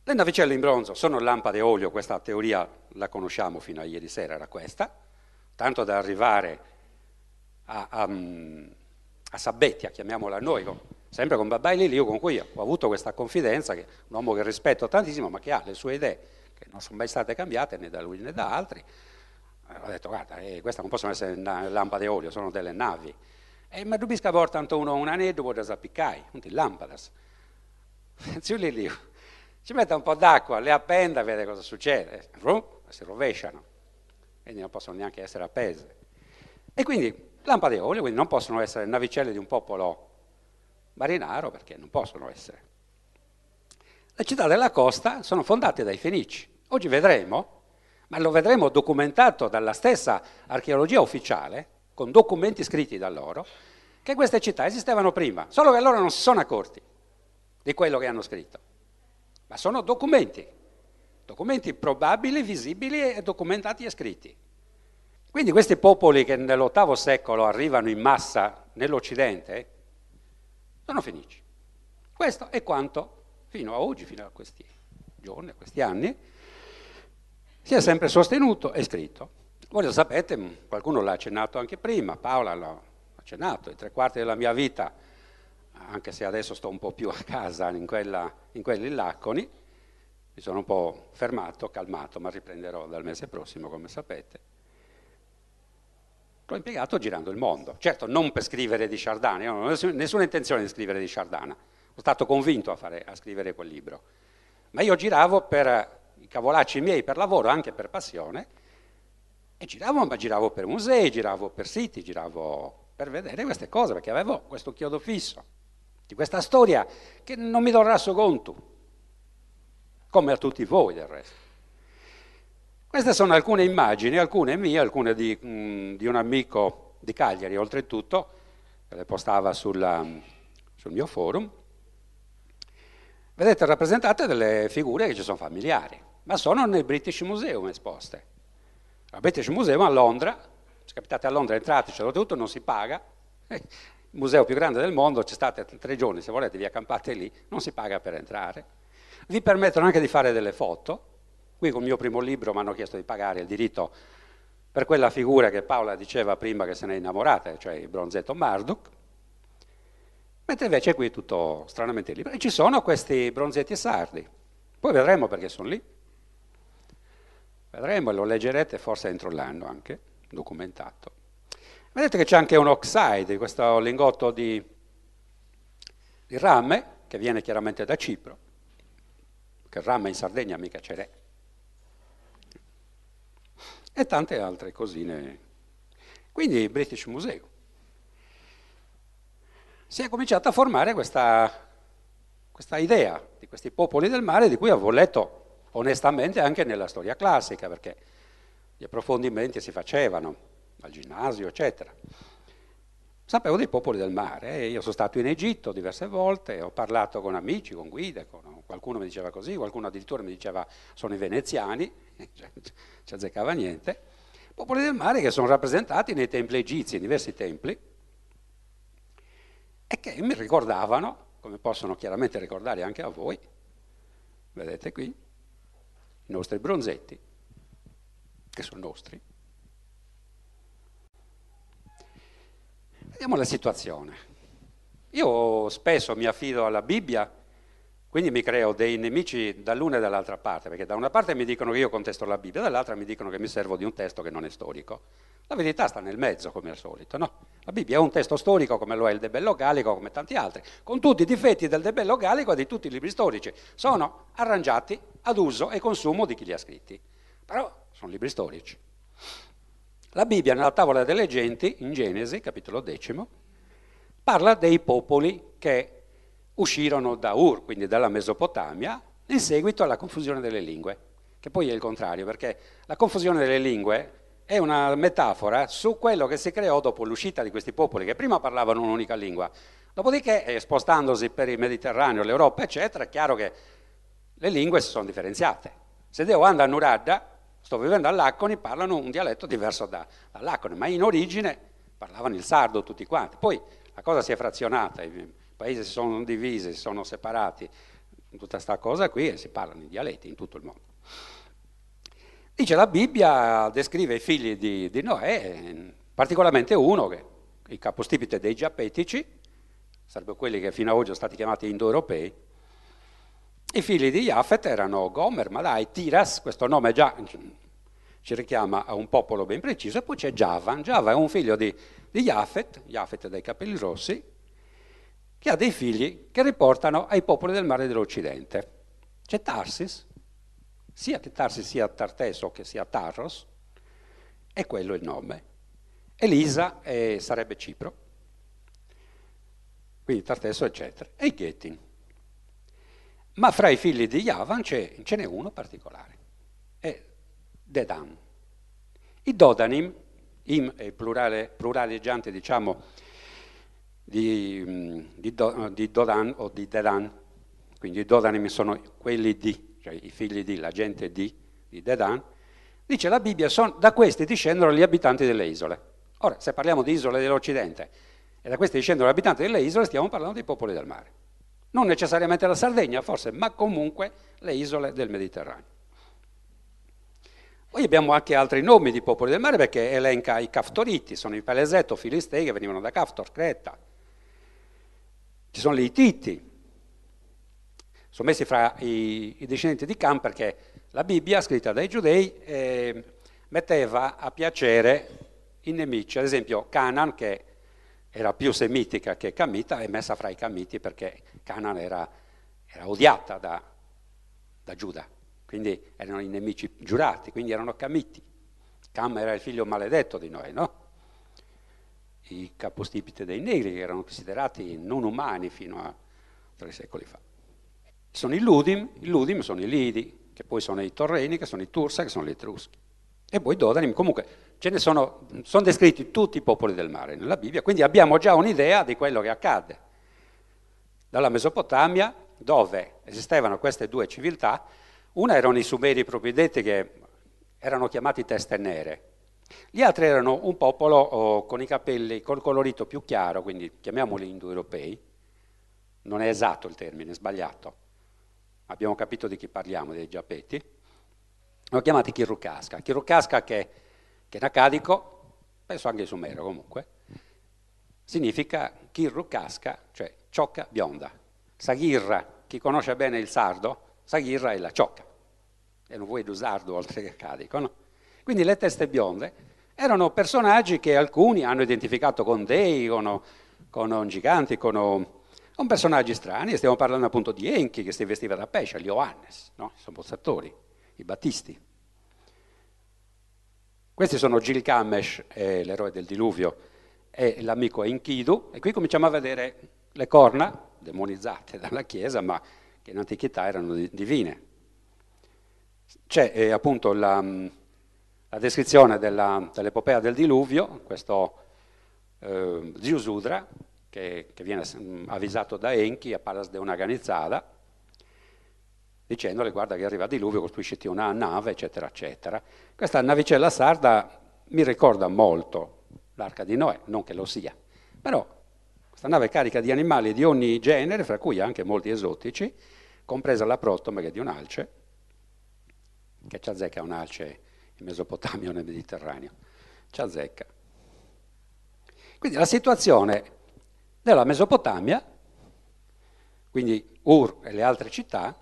Le navicelle in bronzo sono lampade olio, questa teoria la conosciamo fino a ieri sera, era questa, tanto da arrivare a, a, a Sabettia, chiamiamola noi, sempre con Babbai Lili, io con cui ho avuto questa confidenza, che un uomo che rispetto tantissimo, ma che ha le sue idee, che non sono mai state cambiate né da lui né da altri. Ho detto, guarda, eh, queste non possono essere lampade olio, sono delle navi. E ma dubisca portano uno un aneddo, può zappicai, non ti lampadas. Zio Lili, ci mette un po' d'acqua, le appenda e vede cosa succede. Rum, si rovesciano, quindi non possono neanche essere appese. E quindi lampade a olio, quindi non possono essere navicelle di un popolo marinaro perché non possono essere. Le città della costa sono fondate dai Fenici. Oggi vedremo, ma lo vedremo documentato dalla stessa archeologia ufficiale, con documenti scritti da loro, che queste città esistevano prima, solo che loro non si sono accorti di quello che hanno scritto. Ma sono documenti, documenti probabili, visibili e documentati e scritti. Quindi questi popoli che nell'VIII secolo arrivano in massa nell'Occidente, sono fenici. Questo è quanto fino a oggi, fino a questi giorni, a questi anni, si è sempre sostenuto e scritto. Voi lo sapete, qualcuno l'ha accennato anche prima, Paola l'ha accennato, i tre quarti della mia vita, anche se adesso sto un po' più a casa in, quella, in quelli laconi, mi sono un po' fermato, calmato, ma riprenderò dal mese prossimo, come sapete l'ho impiegato girando il mondo. Certo, non per scrivere di Chardana, io non ho nessuna intenzione di scrivere di Chardana, sono stato convinto a, fare, a scrivere quel libro. Ma io giravo per i cavolacci miei, per lavoro, anche per passione, e giravo, ma giravo per musei, giravo per siti, giravo per vedere queste cose, perché avevo questo chiodo fisso di questa storia che non mi darà so conto, come a tutti voi del resto. Queste sono alcune immagini, alcune mie, alcune di, mm, di un amico di Cagliari, oltretutto, che le postava sulla, sul mio forum. Vedete rappresentate delle figure che ci sono familiari, ma sono nel British Museum esposte. Al British Museum a Londra, se capitate a Londra entrateci, oltretutto non si paga, il museo più grande del mondo, ci state tre giorni, se volete vi accampate lì, non si paga per entrare. Vi permettono anche di fare delle foto, Qui col mio primo libro mi hanno chiesto di pagare il diritto per quella figura che Paola diceva prima che se ne è innamorata, cioè il bronzetto Marduk, mentre invece qui è tutto stranamente libero. E ci sono questi bronzetti sardi, poi vedremo perché sono lì. Vedremo lo leggerete forse entro l'anno anche, documentato. Vedete che c'è anche un oxide, questo lingotto di, di rame, che viene chiaramente da Cipro, che rame in Sardegna mica ce n'è e tante altre cosine. Quindi il British Museum. Si è cominciata a formare questa, questa idea di questi popoli del mare di cui avevo letto onestamente anche nella storia classica, perché gli approfondimenti si facevano al ginnasio, eccetera. Sapevo dei popoli del mare, eh? io sono stato in Egitto diverse volte, ho parlato con amici, con guide, con, qualcuno mi diceva così, qualcuno addirittura mi diceva sono i veneziani, ci azzeccava niente. Popoli del mare che sono rappresentati nei templi egizi, in diversi templi, e che mi ricordavano, come possono chiaramente ricordare anche a voi, vedete qui, i nostri bronzetti, che sono nostri, Vediamo la situazione. Io spesso mi affido alla Bibbia, quindi mi creo dei nemici dall'una e dall'altra parte, perché da una parte mi dicono che io contesto la Bibbia, dall'altra mi dicono che mi servo di un testo che non è storico. La verità sta nel mezzo, come al solito, no? La Bibbia è un testo storico come lo è il De Bello Gallico, come tanti altri, con tutti i difetti del De Bello Gallico e di tutti i libri storici. Sono arrangiati ad uso e consumo di chi li ha scritti. Però sono libri storici. La Bibbia nella tavola delle genti, in Genesi, capitolo decimo, parla dei popoli che uscirono da Ur, quindi dalla Mesopotamia, in seguito alla confusione delle lingue, che poi è il contrario, perché la confusione delle lingue è una metafora su quello che si creò dopo l'uscita di questi popoli, che prima parlavano un'unica lingua. Dopodiché, eh, spostandosi per il Mediterraneo, l'Europa, eccetera, è chiaro che le lingue si sono differenziate. Se Dio anda a Nuradda, sto vivendo all'Acconi, parlano un dialetto diverso da, dall'Acconi, ma in origine parlavano il sardo tutti quanti. Poi la cosa si è frazionata, i paesi si sono divisi, si sono separati, tutta questa cosa qui e si parlano i dialetti in tutto il mondo. Dice la Bibbia, descrive i figli di, di Noè, particolarmente uno, che il capostipite dei giapetici, sarebbero quelli che fino ad oggi sono stati chiamati indoeuropei. I figli di Jafet erano Gomer, Malai, Tiras, questo nome già ci richiama a un popolo ben preciso, e poi c'è Javan. Javan è un figlio di, di Jafet, Jafet dai capelli rossi, che ha dei figli che riportano ai popoli del mare dell'Occidente. C'è Tarsis, sia che Tarsis sia Tarteso che sia Tarros, è quello il nome. Elisa eh, sarebbe Cipro, quindi Tarteso eccetera, e Getin. Ma fra i figli di Yavan ce n'è uno particolare, è Dedan. I Dodanim, im è il plurale, pluraleggiante diciamo di, di, Do, di, Dodan o di Dedan, quindi i Dodanim sono quelli di, cioè i figli di, la gente di, di Dedan, dice la Bibbia, son, da questi discendono gli abitanti delle isole. Ora, se parliamo di isole dell'Occidente e da questi discendono gli abitanti delle isole, stiamo parlando dei popoli del mare. Non necessariamente la Sardegna, forse, ma comunque le isole del Mediterraneo. Poi abbiamo anche altri nomi di popoli del mare perché elenca i Caftoriti, sono i Pelesetto, Filistei che venivano da Caftor, Creta. Ci sono gli Ititi, sono messi fra i, i, discendenti di Cam perché la Bibbia, scritta dai giudei, eh, metteva a piacere i nemici. Ad esempio Canaan, che era più semitica che camita, è messa fra i camiti perché Canaan era, era odiata da, da, Giuda, quindi erano i nemici giurati, quindi erano camiti. Cam era il figlio maledetto di Noè, no? I capostipite dei negri, che erano considerati non umani fino a tre secoli fa. Ci sono i Ludim, i Ludim sono i Lidi, che poi sono i Torreni, che sono i Tursa, che sono gli Etruschi. E poi Dodanim, comunque ce ne sono, sono descritti tutti i popoli del mare nella Bibbia, quindi abbiamo già un'idea di quello che accadde. Dalla Mesopotamia, dove esistevano queste due civiltà, una erano i Sumeri propri detti che erano chiamati teste nere, gli altri erano un popolo oh, con i capelli, col colorito più chiaro, quindi chiamiamoli indoeuropei, non è esatto il termine, è sbagliato, abbiamo capito di chi parliamo, dei Giapeti, l'ho chiamati Kirukaska. Kirukaska che, che è acadico, penso anche sumero comunque, significa Kirukaska, cioè ciocca bionda. Saghirra, chi conosce bene il sardo, Saghirra è la ciocca, e non vuoi sardo oltre che acadico, no? Quindi le teste bionde erano personaggi che alcuni hanno identificato con dei, con, con giganti, con, con personaggi strani, stiamo parlando appunto di Enki che si vestiva da pesce, gli Oannes, no? i sommozzatori i Battisti. Questi sono Gilgamesh, eh, l'eroe del diluvio, e l'amico Enkidu, e qui cominciamo a vedere le corna, demonizzate dalla Chiesa, ma che in antichità erano divine. C'è eh, appunto la, la descrizione della, dell'epopea del diluvio, questo eh, Ziusudra, che, che, viene avvisato da Enki a Palas de una Ganizzada, dicendole guarda che arriva il diluvio, costruisciti una nave, eccetera, eccetera. Questa navicella sarda mi ricorda molto l'arca di Noè, non che lo sia, però questa nave è carica di animali di ogni genere, fra cui anche molti esotici, compresa la protoma che è di un'alce, che ci azzecca un'alce in Mesopotamia o nel Mediterraneo, ci azzecca. Quindi la situazione della Mesopotamia, quindi Ur e le altre città,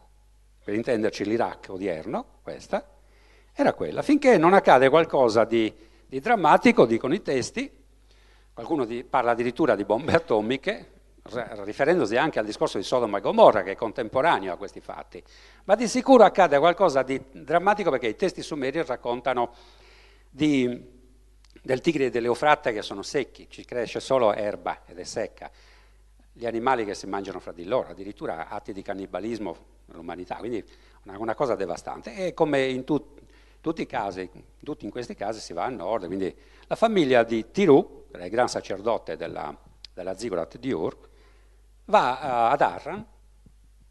per intenderci l'Iraq odierno, questa, era quella. Finché non accade qualcosa di, di drammatico, dicono i testi, qualcuno di, parla addirittura di bombe atomiche, riferendosi anche al discorso di Sodoma e Gomorra, che è contemporaneo a questi fatti. Ma di sicuro accade qualcosa di drammatico perché i testi sumeri raccontano di, del tigre e dell'Eufratte che sono secchi, ci cresce solo erba ed è secca, gli animali che si mangiano fra di loro, addirittura atti di cannibalismo nell'umanità, quindi una, una, cosa devastante. E come in tut, tutti i casi, tutti in questi casi si va a nord, quindi la famiglia di Tiru, il gran sacerdote della, della Zigorat di Ur, va ad Arran,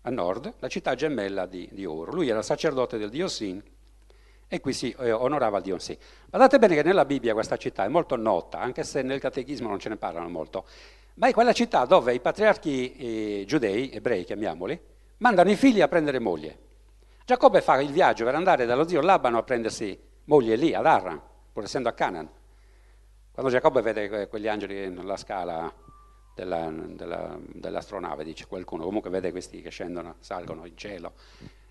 a nord, la città gemella di, di Ur. Lui era sacerdote del dio Sin e qui si eh, onorava il Sin. Guardate bene che nella Bibbia questa città è molto nota, anche se nel catechismo non ce ne parlano molto. ma è quella città dove i patriarchi eh, giudei, ebrei chiamiamoli, mandano i figli a prendere moglie. Giacobbe fa il viaggio per andare dallo zio Labano a prendersi moglie lì, ad Arran, pur essendo a Canaan. Quando Giacobbe vede quegli angeli nella scala della, della, dell'astronave, dice qualcuno, comunque vede questi che scendono, salgono in cielo,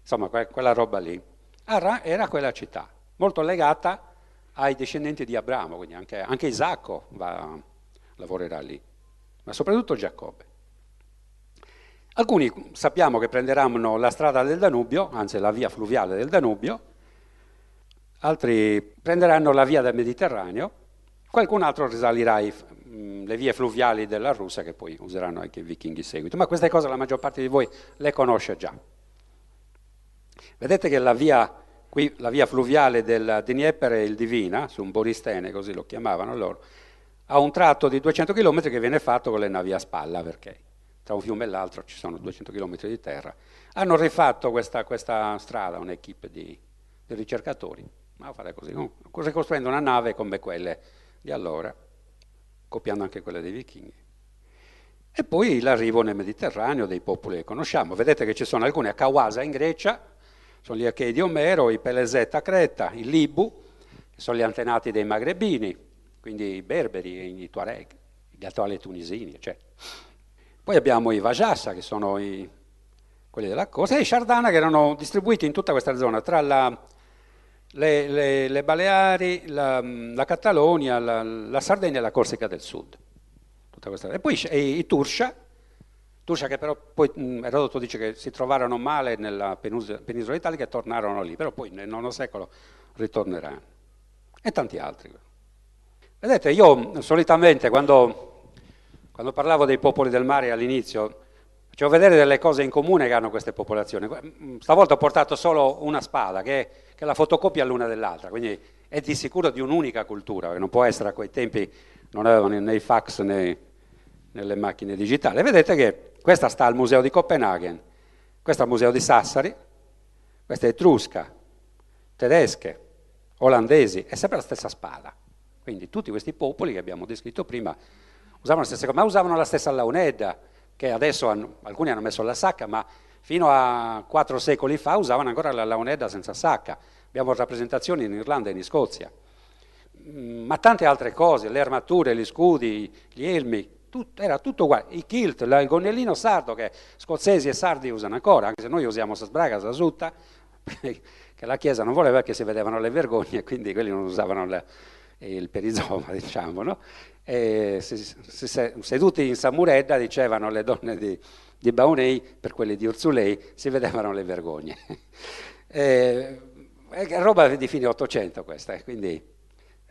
insomma que, quella roba lì. Arran era quella città, molto legata ai discendenti di Abramo, quindi anche, anche Isacco va, lavorerà lì, ma soprattutto Giacobbe. Alcuni sappiamo che prenderanno la strada del Danubio, anzi la via fluviale del Danubio, altri prenderanno la via del Mediterraneo, qualcun altro risalirà i, mh, le vie fluviali della Russia che poi useranno anche i vichinghi in seguito, ma queste cose la maggior parte di voi le conosce già. Vedete che la via, qui, la via fluviale del Dnieper e il Divina, su un Boristene, così lo chiamavano loro, ha un tratto di 200 km che viene fatto con le navi a spalla, perché tra un fiume e l'altro ci sono 200 km di terra. Hanno rifatto questa, questa strada, un'equipe di, di ricercatori, ma fare così, ricostruendo una nave come quelle di allora, copiando anche quelle dei vichinghi. E poi l'arrivo nel Mediterraneo dei popoli che conosciamo. Vedete che ci sono alcuni a Kawasa in Grecia, sono gli Achei di Omero, i Peleset a Creta, i Libu, che sono gli antenati dei Magrebini, quindi i Berberi, i Tuareg, gli attuali tunisini, eccetera. Poi abbiamo i Vajassa, che sono i, quelli della costa, e i Sardana, che erano distribuiti in tutta questa zona, tra la, le, le, le, Baleari, la, la Catalogna, la, la, Sardegna e la Corsica del Sud. e poi i, i Turscia, Turscia che però poi Erodoto dice che si trovarono male nella penisola, italica e tornarono lì, però poi nel IX secolo ritorneranno. E tanti altri. Vedete, io solitamente quando quando parlavo dei popoli del mare all'inizio, facevo vedere delle cose in comune che hanno queste popolazioni. Stavolta ho portato solo una spada, che è, la fotocopia l'una dell'altra, quindi è di sicuro di un'unica cultura, che non può essere a quei tempi, non avevano né i fax né, né le macchine digitali. Vedete che questa sta al museo di Copenaghen, questo è al museo di Sassari, questa è etrusca, tedesche, olandesi, è sempre la stessa spada. Quindi tutti questi popoli che abbiamo descritto prima usavano la stessa cosa, ma usavano la stessa launedda, che adesso hanno, alcuni hanno messo la sacca, ma fino a quattro secoli fa usavano ancora la launedda senza sacca. Abbiamo rappresentazioni in Irlanda e in Scozia. Mm, ma tante altre cose, le armature, gli scudi, gli elmi, tutto, era tutto uguale. I kilt, il gonnellino sardo che scozzesi e sardi usano ancora, anche se noi usiamo sbraga, sasutta, che la Chiesa non voleva che si vedevano le vergogne, quindi quelli non usavano le, il perizoma, diciamo, no? E seduti in Samuredda, dicevano le donne di, di Baunei, per quelle di Urzulei, si vedevano le vergogne. e, è roba di fine 800 questa, eh, quindi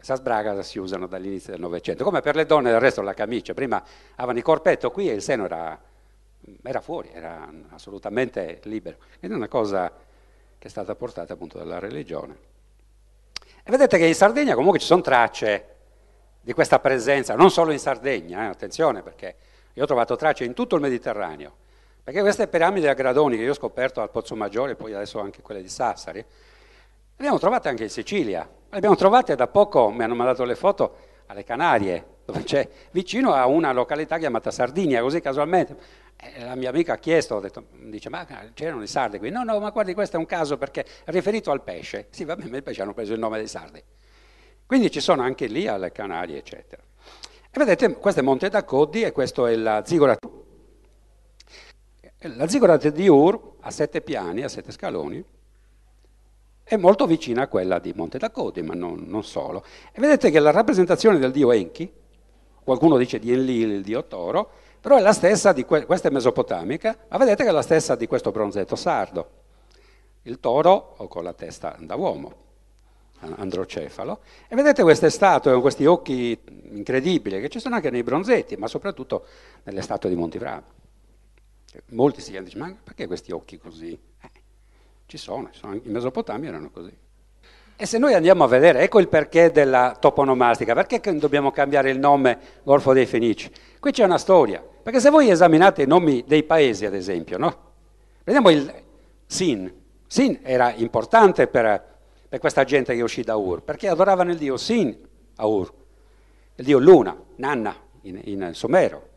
sasbraga si usano dall'inizio del Novecento, come per le donne del resto la camicia, prima avevano il corpetto qui e il seno era, era fuori, era assolutamente libero, ed è una cosa che è stata portata appunto dalla religione. E vedete che in Sardegna comunque ci sono tracce di questa presenza, non solo in Sardegna, eh, attenzione perché io ho trovato tracce in tutto il Mediterraneo, perché queste piramidi a gradoni che io ho scoperto al Pozzo Maggiore e poi adesso anche quelle di Sassari, abbiamo trovate anche in Sicilia, le abbiamo trovate da poco, mi hanno mandato le foto alle Canarie, dove c'è vicino a una località chiamata Sardinia, così casualmente. E la mia amica ha chiesto, detto, dice, ma c'erano i sardi qui? No, no, ma guardi, questo è un caso perché è riferito al pesce. Sì, va bene, il pesce hanno preso il nome dei sardi. Quindi ci sono anche lì alle Canarie, eccetera. E vedete, questo è Monte d'Accoddi e questo è la Zigora. La Zigora di Ur, a sette piani, a sette scaloni, è molto vicina a quella di Monte d'Accoddi, ma non, non solo. E vedete che la rappresentazione del dio Enki, qualcuno dice di Enlil, il dio toro, però è la stessa di que- questa è mesopotamica, ma vedete che è la stessa di questo bronzetto sardo. Il toro con la testa da uomo, androcefalo. E vedete queste statue con questi occhi incredibili che ci sono anche nei bronzetti, ma soprattutto nelle statue di Montivrano. Molti si chiedono, ma perché questi occhi così? Eh, ci sono, in Mesopotamia erano così. E se noi andiamo a vedere, ecco il perché della toponomastica, perché dobbiamo cambiare il nome Golfo dei Fenici? Qui c'è una storia, perché se voi esaminate i nomi dei paesi, ad esempio, no? Vediamo il Sin. Sin era importante per, per questa gente che uscì da Ur, perché adoravano il dio Sin a Ur, il dio Luna, Nanna in, in Sumero.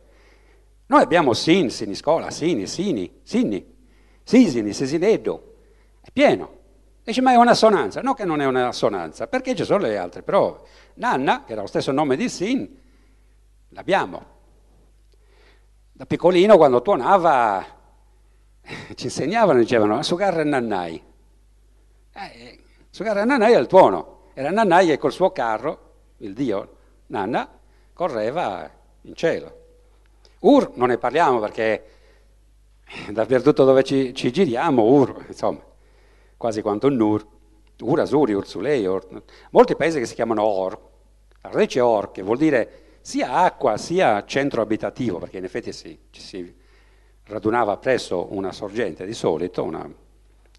Noi abbiamo sin, siniscola, sini, sini, sini, sisini, sisineddo, pieno. Dice, ma è un'assonanza? No che non è un'assonanza, perché ci sono le altre prove. Nanna, che era lo stesso nome di Sin, l'abbiamo. Da piccolino quando tuonava ci insegnavano, dicevano, a sugarre nannai. Eh, sugarre nannai è il tuono. Era nannai che col suo carro, il dio Nanna, correva in cielo. Ur non ne parliamo perché dappertutto dove ci, ci giriamo, Ur, insomma, quasi quanto Nur, Ur Asuri, Ursulei, Ur. molti paesi che si chiamano Or, la radice Or, che vuol dire sia acqua sia centro abitativo, perché in effetti si, ci si radunava presso una sorgente di solito, una,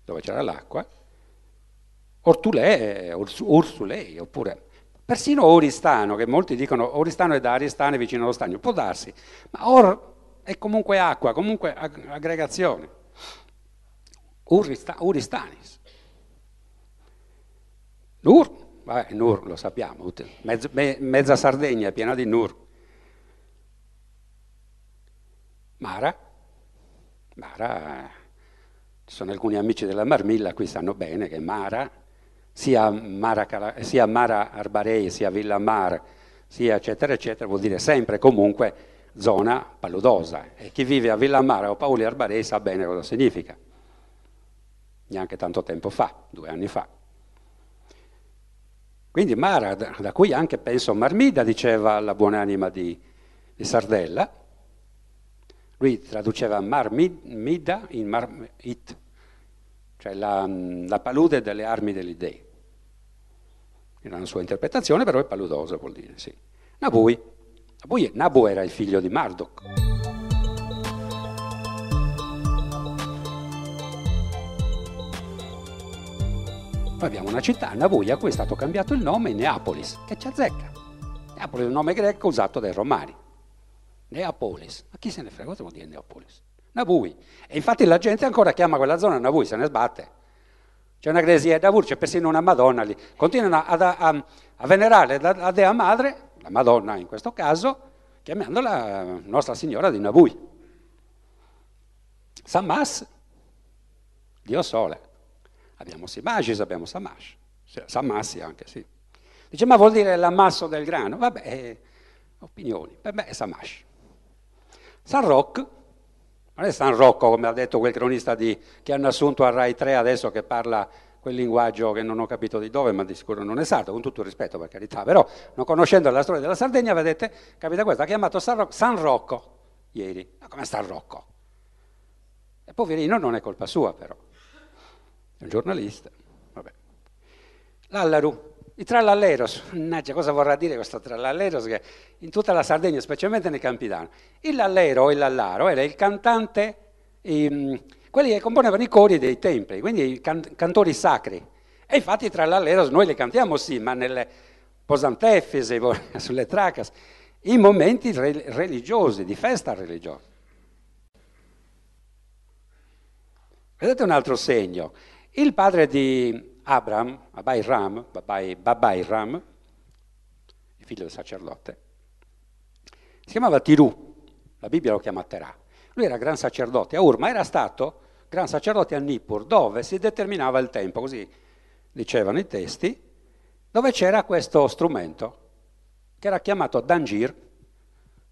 dove c'era l'acqua, Ortulè, Ursulei, oppure persino Oristano, che molti dicono Oristano è da Aristane vicino allo stagno, può darsi, ma Or è comunque acqua, comunque aggregazione. Urista, Uristanis. Nur, vabbè, Nur lo sappiamo, mezzo, me, mezza Sardegna è piena di Nur. Mara, Mara, ci sono alcuni amici della Marmilla, qui sanno bene che Mara, sia Mara, sia Mara Arbarei, sia Villa Mar, sia eccetera eccetera, vuol dire sempre comunque zona paludosa. E chi vive a Villa Mara o Paoli Arbarei sa bene cosa significa. Neanche tanto tempo fa, due anni fa. Quindi Mara, da cui anche penso Marmida diceva la buonanima di, di Sardella, lui traduceva Marmida in Marmit, cioè la, la, palude delle armi degli dei. Era una sua interpretazione, però è paludosa, vuol dire, sì. Nabui. Nabu era il figlio di Marduk. Poi abbiamo una città, Nabui, a cui è stato cambiato il nome Neapolis, che ci azzecca. Neapolis è un nome greco usato dai romani. Neapolis. Ma chi se ne frega? Cosa vuol dire Neapolis? Nabui. E infatti la gente ancora chiama quella zona Nabui, se ne sbatte. C'è una gresia da Nabur, c'è persino una Madonna lì. Continuano a, a, a venerare la, la, Dea Madre, la Madonna in questo caso, chiamandola Nostra Signora di Nabui. Samas, Dio Sole. Abbiamo Simagis, abbiamo Samash. Samassi anche, sì. Dice, ma vuol dire l'ammasso del grano? Vabbè, eh, opinioni. Per me è Samash. San Rocco, non è San Rocco come ha detto quel cronista di, che hanno assunto a Rai 3 adesso che parla quel linguaggio che non ho capito di dove, ma di sicuro non è sardo, con tutto il rispetto per carità, però non conoscendo la storia della Sardegna, vedete, capita questo, ha chiamato San Rocco, San Rocco ieri, ma come San Rocco? E poverino non è colpa sua però, è un giornalista, vabbè. L'Allaru, i trallalleros, mannaggia, cosa vorrà dire questo trallalleros che in tutta la Sardegna, specialmente nei Campidano. Il lallero o lallaro era il cantante, i, quelli che componevano i cori dei templi, quindi i can, cantori sacri. E infatti i trallalleros noi li cantiamo sì, ma nelle posantefesi, sulle tracas, in momenti religiosi, di festa religiosa. Vedete un altro segno. Il padre di Abram, Babai Ram, Babai, Babai Ram, figlio del sacerdote, si chiamava Tirù, la Bibbia lo chiama Terà. Lui era gran sacerdote a Ur, ma era stato gran sacerdote a Nippur, dove si determinava il tempo, così dicevano i testi, dove c'era questo strumento, che era chiamato Dangir,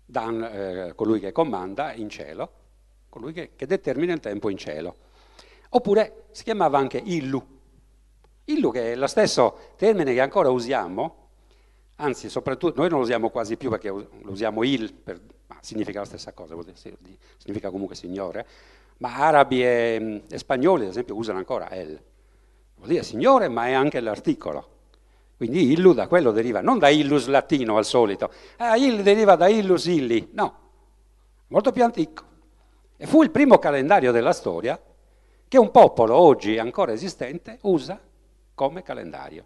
Dan, eh, colui che comanda in cielo, colui che, che determina il tempo in cielo. Oppure si chiamava anche Illu, Illu che è lo stesso termine che ancora usiamo, anzi soprattutto noi non lo usiamo quasi più perché lo usiamo il, per, ma significa la stessa cosa, significa comunque signore, ma arabi e, e spagnoli ad esempio usano ancora el, vuol dire signore ma è anche l'articolo. Quindi illu da quello deriva, non da illus latino al solito, ah, il deriva da illus illi, no, molto più antico. E fu il primo calendario della storia che un popolo oggi ancora esistente usa come calendario.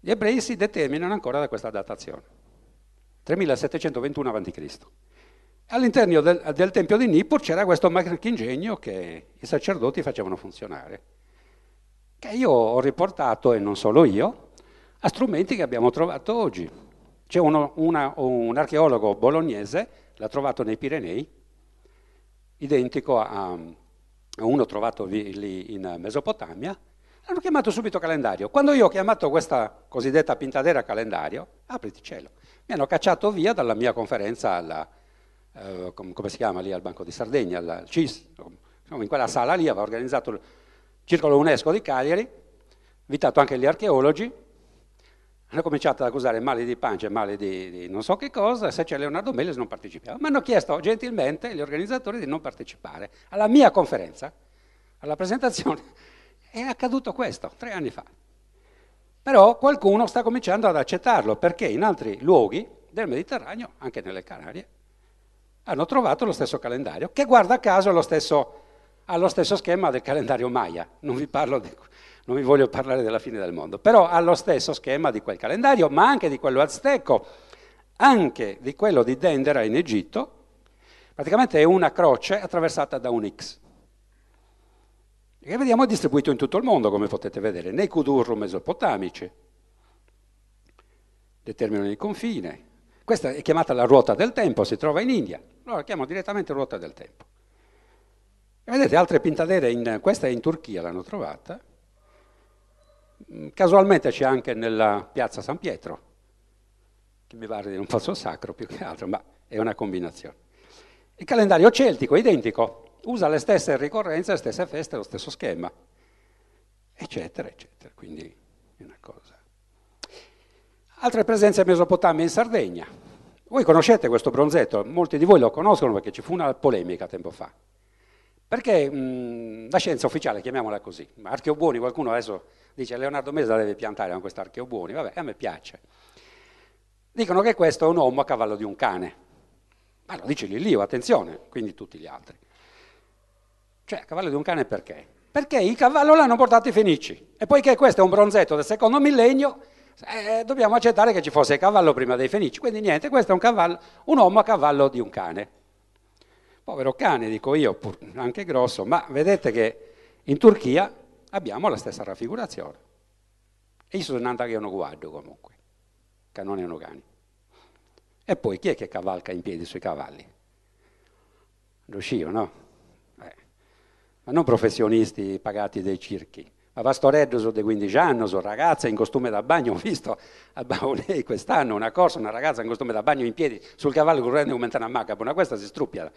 Gli ebrei si determinano ancora da questa datazione, 3721 a.C. All'interno del, del, tempio di Nippur c'era questo marchingegno che i sacerdoti facevano funzionare, che io ho riportato, e non solo io, a strumenti che abbiamo trovato oggi. C'è uno, una, un archeologo bolognese, l'ha trovato nei Pirenei, identico a uno trovato lì in Mesopotamia, hanno chiamato subito calendario. Quando io ho chiamato questa cosiddetta pintadera calendario, apriti cielo, mi hanno cacciato via dalla mia conferenza alla, eh, come si chiama lì al Banco di Sardegna, al CIS, in quella sala lì aveva organizzato il Circolo UNESCO di Cagliari, invitato anche gli archeologi, hanno cominciato ad accusare mali di pancia, mali di, di, non so che cosa, se c'è Leonardo Meles non partecipiamo. Ma hanno chiesto gentilmente gli organizzatori di non partecipare alla mia conferenza, alla presentazione è accaduto questo tre anni fa. Però qualcuno sta cominciando ad accettarlo perché in altri luoghi del Mediterraneo, anche nelle Canarie, hanno trovato lo stesso calendario, che guarda caso lo stesso, ha lo stesso schema del calendario Maya. Non vi, di, non vi voglio parlare della fine del mondo, però ha lo stesso schema di quel calendario, ma anche di quello azteco, anche di quello di Dendera in Egitto. Praticamente è una croce attraversata da un X che vediamo distribuito in tutto il mondo, come potete vedere, nei kudurru mesopotamici, determinano il confine. Questa è chiamata la ruota del tempo, si trova in India, allora chiamo direttamente ruota del tempo. E vedete altre pintadere, in, questa è in Turchia, l'hanno trovata, casualmente c'è anche nella piazza San Pietro, che mi pare di un falso sacro più che altro, ma è una combinazione. Il calendario celtico è identico, usa le stesse ricorrenze, le stesse feste, lo stesso schema, eccetera, eccetera. Quindi è una cosa. Altre presenze in Mesopotamia in Sardegna. Voi conoscete questo bronzetto, molti di voi lo conoscono perché ci fu una polemica tempo fa. Perché mh, la scienza ufficiale, chiamiamola così, archeobuoni, qualcuno adesso dice Leonardo Mesa deve piantare con questo archeobuoni, vabbè, a me piace. Dicono che questo è un uomo a cavallo di un cane. Ma lo dice Lillio, attenzione, quindi tutti gli altri. Cioè, a cavallo di un cane perché? Perché il cavallo l'hanno portato i fenici. E poiché questo è un bronzetto del secondo millennio, eh, dobbiamo accettare che ci fosse il cavallo prima dei fenici. Quindi niente, questo è un, cavallo, un uomo a cavallo di un cane. Povero cane, dico io, anche grosso, ma vedete che in Turchia abbiamo la stessa raffigurazione. E io sono andato a uno guardo comunque, che non è un cani. E poi chi è che cavalca in piedi sui cavalli? Lo scio, no? ma non professionisti pagati dai circhi. Ma Vastoreggio sono di 15 anni, sono ragazze in costume da bagno, ho visto a Baonei quest'anno una corsa, una ragazza in costume da bagno in piedi sul cavallo correndo come una macabra, una questa si struppia.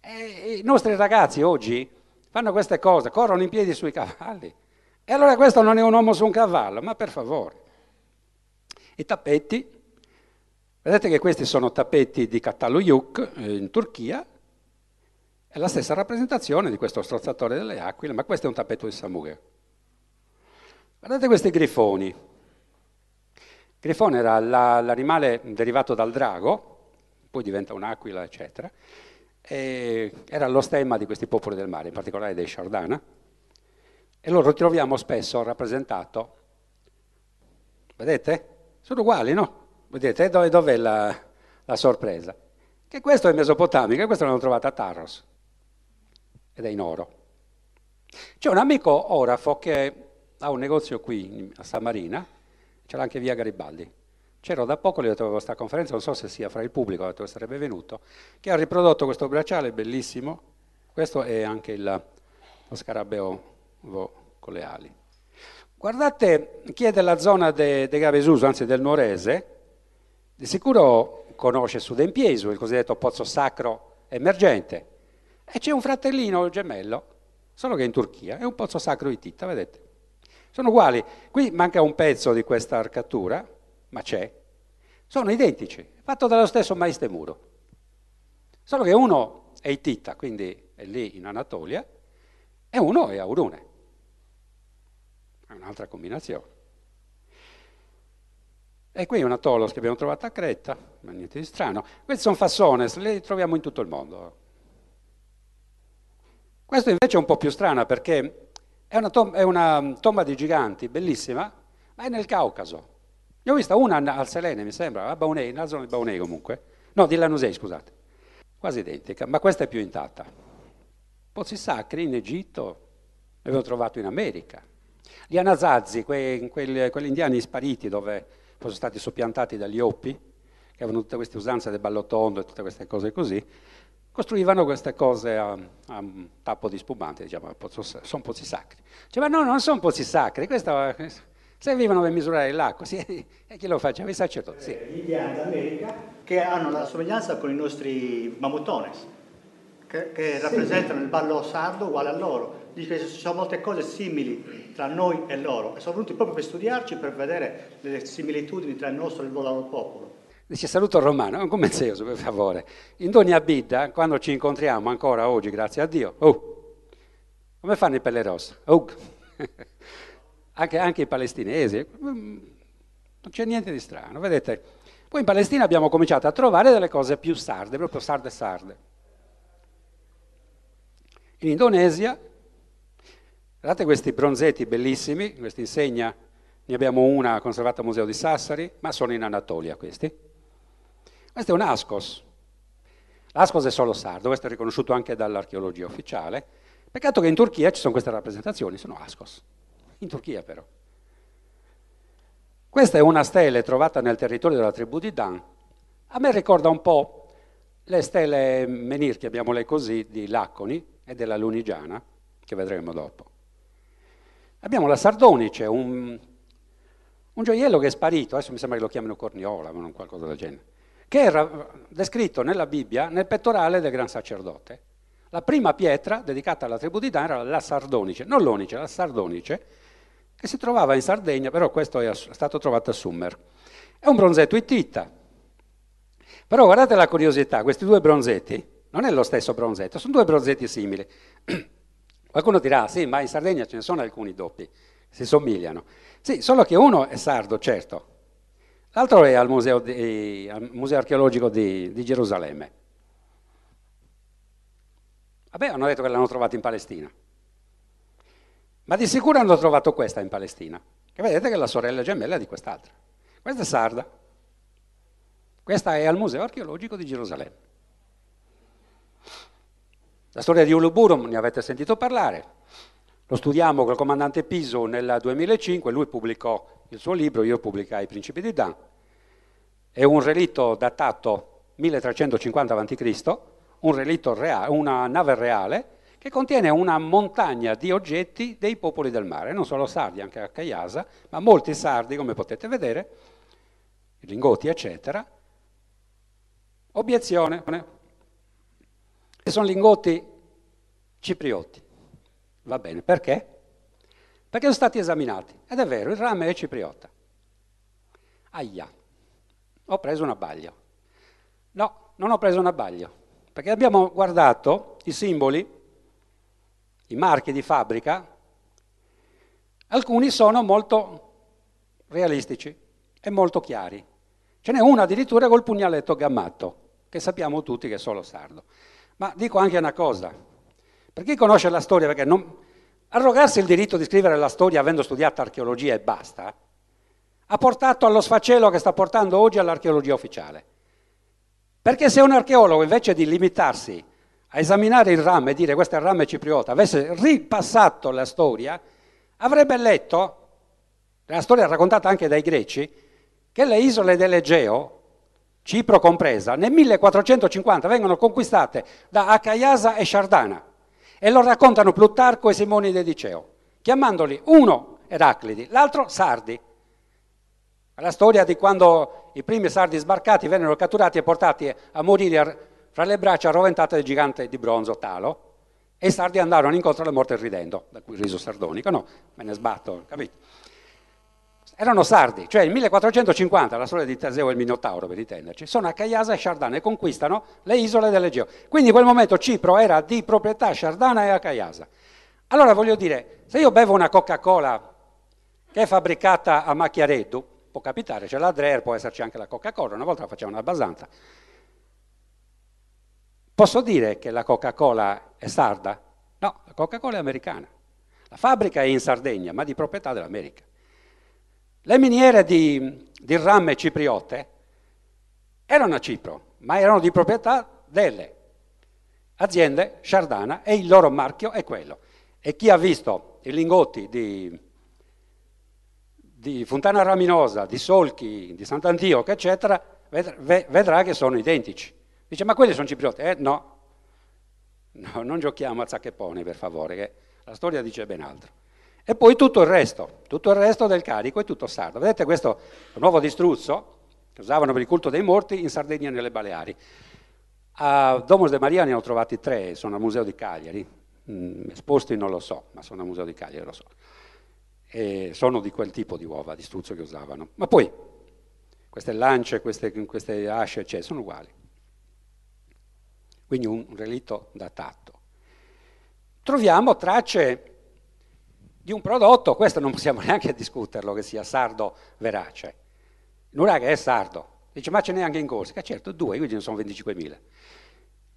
E I nostri ragazzi oggi fanno queste cose, corrono in piedi sui cavalli. E allora questo non è un uomo su un cavallo, ma per favore. I tappeti, vedete che questi sono tappeti di Cataluyuk eh, in Turchia, è la stessa rappresentazione di questo strozzatore delle aquile, ma questo è un tappeto di Samughe. Guardate questi grifoni. Il grifone era la, l'animale derivato dal drago, poi diventa un'aquila, eccetera, e era lo stemma di questi popoli del mare, in particolare dei Shardana, e lo ritroviamo spesso rappresentato, vedete? Sono uguali, no? Vedete? Dove, dov'è la, la sorpresa? Che questo è mesopotamico e questo l'hanno trovato a Tarros ed è in oro. C'è un amico orafo che ha un negozio qui a San Marina, ce l'ha anche via Garibaldi. C'ero da poco, gli ho detto avevo questa conferenza, non so se sia fra il pubblico, ho detto che sarebbe venuto, che ha riprodotto questo bracciale bellissimo, questo è anche il, lo scarabeo con le ali. Guardate chi è della zona de, de Gavesuso, anzi del Nuorese, di sicuro conosce Sudempiesu, il cosiddetto pozzo sacro emergente, e c'è un fratellino gemello, solo che è in Turchia, è un pozzo sacro Ittita, vedete? Sono uguali. Qui manca un pezzo di questa arcatura, ma c'è. Sono identici, fatto dallo stesso maestemuro. Solo che uno è Ittita, quindi è lì in Anatolia, e uno è Aurune. È un'altra combinazione. E qui un atolos che abbiamo trovato a Creta, ma niente di strano. Questi sono fassones, li troviamo in tutto il mondo. Questo invece è un po' più strana perché è una, tom- è una tomba di giganti, bellissima, ma è nel Caucaso. Ne ho vista una al Selene, mi sembra, a Baunei, nella zona di Baunei comunque. No, di Lanusei, scusate. Quasi identica, ma questa è più intatta. Pozzi sacri in Egitto, l'avevo trovato in America. Gli Anasazi, que- quelli, quelli indiani spariti dove sono stati soppiantati dagli oppi, che avevano tutte queste usanze del ballotondo e tutte queste cose così, costruivano queste cose a, a tappo di spumante, diciamo, sono pozzi sacri. Diceva no, non sono pozzi sacri, questo, servivano per misurare l'acqua, sì, e chi lo faceva? I sacerdoti. Sì. Gli indiani d'America che hanno la somiglianza con i nostri mamutones, che, che rappresentano il ballo sardo uguale a loro. Dice che ci sono molte cose simili tra noi e loro e sono venuti proprio per studiarci, per vedere le similitudini tra il nostro e il loro popolo. Dice saluto romano, un commenzioso per favore. In ogni abita, quando ci incontriamo ancora oggi, grazie a Dio, oh, come fanno i pelle rosse? Oh. Anche, anche, i palestinesi, mm, non c'è niente di strano, vedete. Poi in Palestina abbiamo cominciato a trovare delle cose più sarde, proprio sarde sarde. In Indonesia, guardate questi bronzetti bellissimi, questa insegna, ne abbiamo una conservata al Museo di Sassari, ma sono in Anatolia questi. Questo è un Ascos. L'Ascos è solo sardo, questo è riconosciuto anche dall'archeologia ufficiale. Peccato che in Turchia ci sono queste rappresentazioni, sono Ascos. In Turchia però. Questa è una stele trovata nel territorio della tribù di Dan. A me ricorda un po' le stele menir, chiamiamole così, di Laconi e della Lunigiana, che vedremo dopo. Abbiamo la Sardonice, un, un gioiello che è sparito, adesso mi sembra che lo chiamino corniola, ma non qualcosa del genere che era descritto nella Bibbia nel pettorale del gran sacerdote. La prima pietra dedicata alla tribù di Dan era la Sardonice, non l'Onice, la Sardonice, che si trovava in Sardegna, però questo è stato trovato a Summer. È un bronzetto ittita. Però guardate la curiosità, questi due bronzetti, non è lo stesso bronzetto, sono due bronzetti simili. Qualcuno dirà, sì, ma in Sardegna ce ne sono alcuni doppi, si somigliano. Sì, solo che uno è sardo, certo, L'altro è al Museo, di, al museo Archeologico di, di, Gerusalemme. Vabbè, hanno detto che l'hanno trovato in Palestina. Ma di sicuro hanno trovato questa in Palestina, che vedete che è la sorella gemella di quest'altra. Questa è sarda. Questa è al Museo Archeologico di Gerusalemme. La storia di Uluburum ne avete sentito parlare. Lo studiamo col comandante Piso nel 2005, lui pubblicò il suo libro, io pubblicai I Principi di Dan. È un relitto datato 1350 a.C., un una nave reale che contiene una montagna di oggetti dei popoli del mare, non solo sardi, anche a Caiasa, ma molti sardi, come potete vedere, lingotti, eccetera. Obiezione, sono lingotti ciprioti. Va bene, perché? Perché sono stati esaminati. Ed è vero, il rame è cipriota. Aia, ho preso un abbaglio. No, non ho preso un abbaglio, perché abbiamo guardato i simboli, i marchi di fabbrica, alcuni sono molto realistici e molto chiari. Ce n'è uno addirittura col pugnaletto gammato, che sappiamo tutti che è solo sardo. Ma dico anche una cosa, per chi conosce la storia, perché non, arrogarsi il diritto di scrivere la storia avendo studiato archeologia e basta, ha portato allo sfacelo che sta portando oggi all'archeologia ufficiale. Perché se un archeologo invece di limitarsi a esaminare il rame e dire questo è il rame cipriota, avesse ripassato la storia, avrebbe letto, la storia raccontata anche dai greci, che le isole dell'Egeo, Cipro compresa, nel 1450 vengono conquistate da Acaiasa e Sardana. E lo raccontano Plutarco e Simone de Diceo, chiamandoli uno Eraclidi, l'altro Sardi. La storia di quando i primi sardi sbarcati vennero catturati e portati a morire fra le braccia arroventate del gigante di bronzo Talo, e i sardi andarono incontro alla morte ridendo, da cui riso sardonico, no, me ne sbatto, capito? Erano sardi, cioè nel 1450, la storia di Teseo e il Minotauro per intenderci, sono a Caiasa e Sciardana e conquistano le isole dell'Egeo. Quindi in quel momento Cipro era di proprietà Sciardana e a Caiasa. Allora voglio dire, se io bevo una Coca-Cola che è fabbricata a Macchiareddu, può capitare, c'è la Dreher, può esserci anche la Coca-Cola, una volta la facevano a Basanza. Posso dire che la Coca-Cola è sarda? No, la Coca-Cola è americana. La fabbrica è in Sardegna, ma di proprietà dell'America. Le miniere di, di ramme cipriote erano a Cipro, ma erano di proprietà delle aziende Sciardana e il loro marchio è quello. E chi ha visto i lingotti di, di Fontana Raminosa, di Solchi, di Sant'Antioco, eccetera, vedrà che sono identici. Dice, ma quelli sono ciprioti? Eh no, no non giochiamo a zacchepone per favore, che la storia dice ben altro. E poi tutto il resto, tutto il resto del carico è tutto sardo. Vedete questo nuovo distruzzo che usavano per il culto dei morti in Sardegna e nelle Baleari. A Domus de Maria ne ho trovati tre, sono al Museo di Cagliari, mm, esposti non lo so, ma sono al Museo di Cagliari, lo so. E sono di quel tipo di uova di struzzo che usavano. Ma poi queste lance, queste, queste asce, eccetera, sono uguali. Quindi un relitto datato. Troviamo tracce di un prodotto, questo non possiamo neanche discuterlo che sia sardo verace. Nuraga è sardo, dice ma ce n'è anche in Corsica, certo due, quindi ne sono 25.000.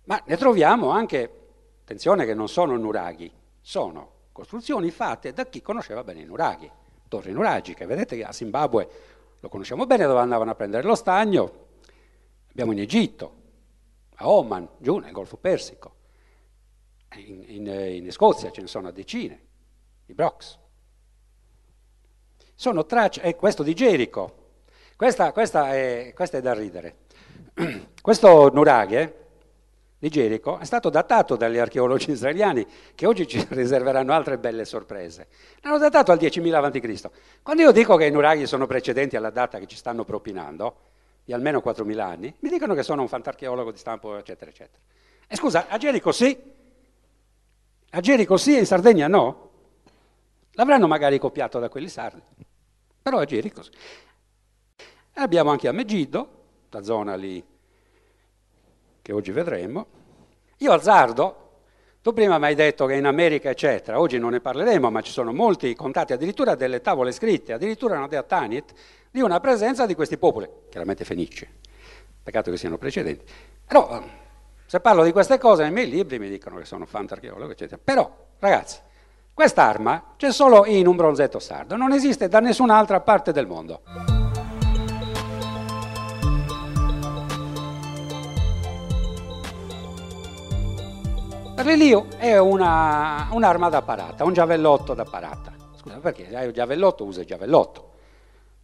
Ma ne troviamo anche, attenzione che non sono nuraghi, sono costruzioni fatte da chi conosceva bene i nuraghi, torri nuragiche. Vedete che a Zimbabwe lo conosciamo bene dove andavano a prendere lo stagno, abbiamo in Egitto, a Oman, giù nel Golfo Persico, in, in, in Scozia ce ne sono a decine, i Brox. Sono tracce, e questo di Gerico, questa, questa, è, questa è da ridere. Questo nuraghe di Gerico è stato datato dagli archeologi israeliani che oggi ci riserveranno altre belle sorprese. L'hanno datato al 10.000 a.C. Quando io dico che i nuraghi sono precedenti alla data che ci stanno propinando, di almeno 4.000 anni, mi dicono che sono un fantarcheologo di stampo, eccetera, eccetera. E scusa, a Gerico sì? A Gerico sì e in Sardegna no? L'avranno magari copiato da quelli sardi, però a Gerico sì. Abbiamo anche a Megiddo, la zona lì che oggi vedremo. Io azzardo, tu prima mi hai detto che in America eccetera, oggi non ne parleremo, ma ci sono molti contatti, addirittura delle tavole scritte, addirittura una dea Tanit, di una presenza di questi popoli, chiaramente fenici, peccato che siano precedenti. Però se parlo di queste cose nei miei libri mi dicono che sono fantarcheologo, eccetera. Però, ragazzi, quest'arma c'è solo in un bronzetto sardo, non esiste da nessun'altra parte del mondo. Relio è una, un'arma da parata, un giavellotto da parata. Scusa, perché hai un giavellotto, usa il giavellotto.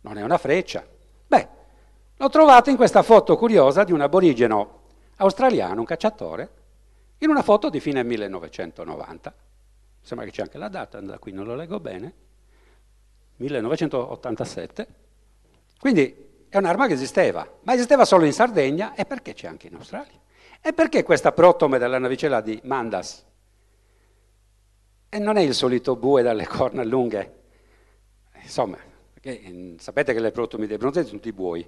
Non è una freccia. Beh, l'ho trovato in questa foto curiosa di un aborigeno australiano, un cacciatore, in una foto di fine 1990. Sembra che c'è anche la data, da qui non lo leggo bene. 1987. Quindi è un'arma che esisteva, ma esisteva solo in Sardegna e perché c'è anche in Australia? E perché questa protome della navicella di Mandas? E non è il solito bue dalle corna lunghe. Insomma, perché, sapete che le protomi dei bronzeti sono tutti buoi.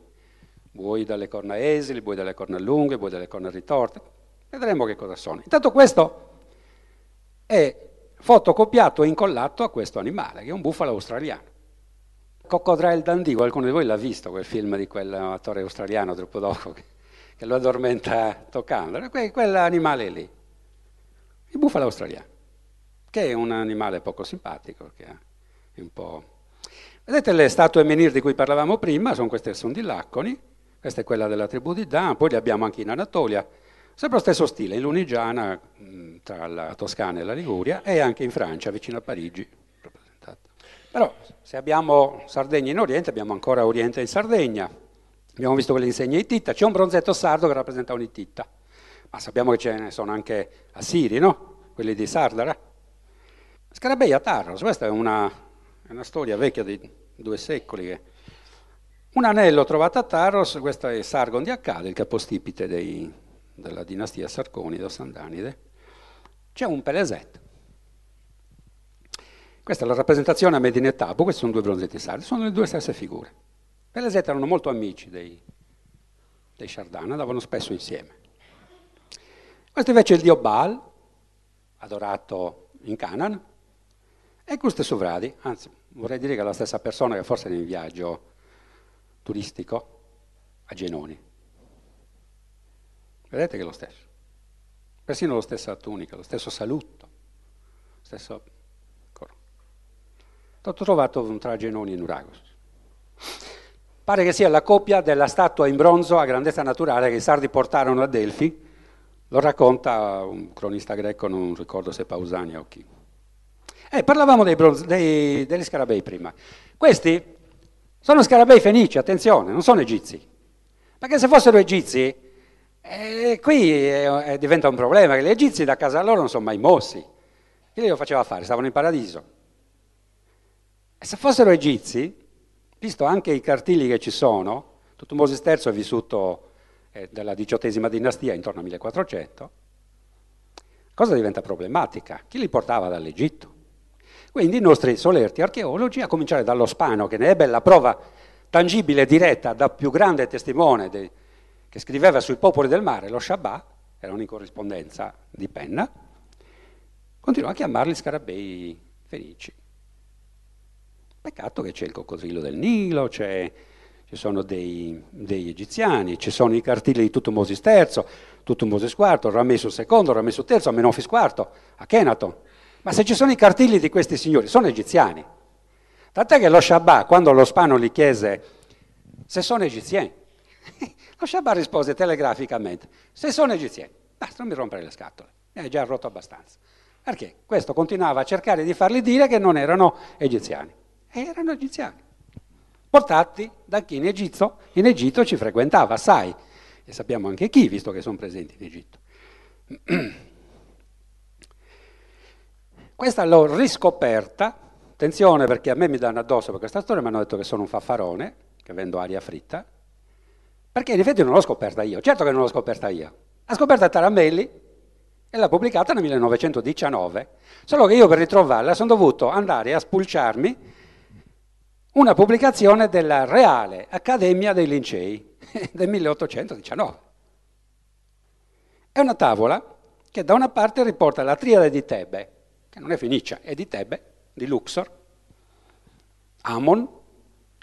Buoi dalle corna esili, buoi dalle corna lunghe, buoi dalle corna ritorte. Vedremo che cosa sono. Intanto questo è fotocopiato e incollato a questo animale, che è un bufalo australiano. Cocodrile Dundee, qualcuno di voi l'ha visto quel film di quell'attore australiano troppo dopo? Che lo addormenta toccando, que- quell'animale lì, il bufalo australiano, che è un animale poco simpatico, che è un po'... Vedete le statue menhir di cui parlavamo prima, sono queste sono di Lacconi, questa è quella della tribù di Dan, poi le abbiamo anche in Anatolia, sempre lo stesso stile, in Lunigiana, tra la Toscana e la Liguria, e anche in Francia, vicino a Parigi. Però se abbiamo Sardegna in Oriente, abbiamo ancora Oriente in Sardegna, Abbiamo visto quelle insegne Ittita, c'è un bronzetto sardo che rappresenta un Ittita, ma sappiamo che ce ne sono anche assiri, no? Quelli di Sardara. Scarabei a Tarros, questa è una, è una, storia vecchia di due secoli. Che... Un anello trovato a Tarros, questo è Sargon di Accade, il capostipite dei, della dinastia Sarconide Sandanide. C'è un Peleset. Questa è la rappresentazione a Medine Tabu, questi sono due bronzetti sardi, sono le due stesse figure. Peleset erano molto amici dei, dei Chardin, andavano spesso insieme. Questo invece è il dio Baal, adorato in Canaan, e questo è Sovradi, anzi vorrei dire che è la stessa persona che forse è in viaggio turistico a Genoni. Vedete che è lo stesso. Persino la stessa tunica, lo stesso saluto, stesso... Ho trovato tra Genoni e Nuragos. Pare che sia la copia della statua in bronzo a grandezza naturale che i sardi portarono a Delfi, lo racconta un cronista greco, non ricordo se Pausania o chi. Eh, parlavamo dei bronzo, dei, degli scarabei prima. Questi Sono scarabei fenici, attenzione, non sono egizi. Perché se fossero egizi, eh, qui eh, diventa un problema, che gli egizi da casa loro non sono mai mossi. Chi lo faceva fare? Stavano in paradiso. E se fossero egizi, visto anche i cartigli che ci sono, Tutmosis III è vissuto eh, della XVIII dinastia intorno al 1400, cosa diventa problematica? Chi li portava dall'Egitto? Quindi i nostri solerti archeologi, a cominciare dallo Spano, che ne ebbe la prova tangibile e diretta da più grande testimone de, che scriveva sui popoli del mare, lo Shabbat, erano in corrispondenza di penna, continuò a chiamarli scarabei fenici. Peccato che c'è il coccodrillo del Nilo, ci sono dei, degli egiziani, ci sono i cartigli di Tutmosis III, Tutmosis IV, Ramesus II, Ramesus III, Amenofis IV, Akhenaton. Ma se ci sono i cartigli di questi signori, sono egiziani. Tant'è che lo Shabbat, quando lo Spano gli chiese se sono egiziani, lo Shabbat rispose telegraficamente, se sono egiziani, basta, non mi rompere le scatole, mi hai già rotto abbastanza. Perché questo continuava a cercare di fargli dire che non erano egiziani. E erano egiziani, portati da chi? In Egitto, in Egitto ci frequentava, sai, e sappiamo anche chi, visto che sono presenti in Egitto. Questa l'ho riscoperta, attenzione perché a me mi danno addosso per questa storia, mi hanno detto che sono un faffarone, che vendo aria fritta, perché in effetti non l'ho scoperta io, certo che non l'ho scoperta io, l'ha scoperta Taramelli e l'ha pubblicata nel 1919, solo che io per ritrovarla sono dovuto andare a spulciarmi una pubblicazione della Reale Accademia dei Lincei del 1819. È una tavola che da una parte riporta la triade di Tebe, che non è Fenicia, è di Tebe, di Luxor, Amon,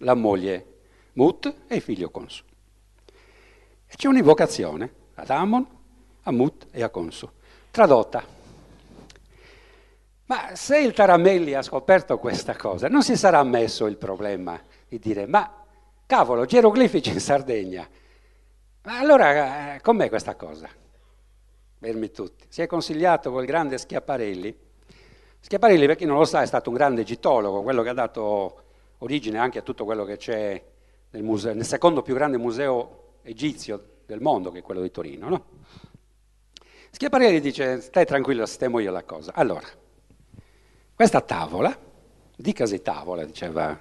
la moglie Mut e il figlio Consu. E c'è un'invocazione ad Amon, a Mut e a Consu, tradotta. Ma se il Taramelli ha scoperto questa cosa, non si sarà messo il problema di dire, ma cavolo, geroglifici in Sardegna, ma allora eh, com'è questa cosa? Fermi tutti. Si è consigliato col grande Schiaparelli Schiaparelli, per chi non lo sa, è stato un grande egittologo, quello che ha dato origine anche a tutto quello che c'è nel, museo, nel secondo più grande museo egizio del mondo, che è quello di Torino. No? Schiaparelli dice, stai tranquillo, sistemo io la cosa. Allora, questa tavola, dicasi tavola, diceva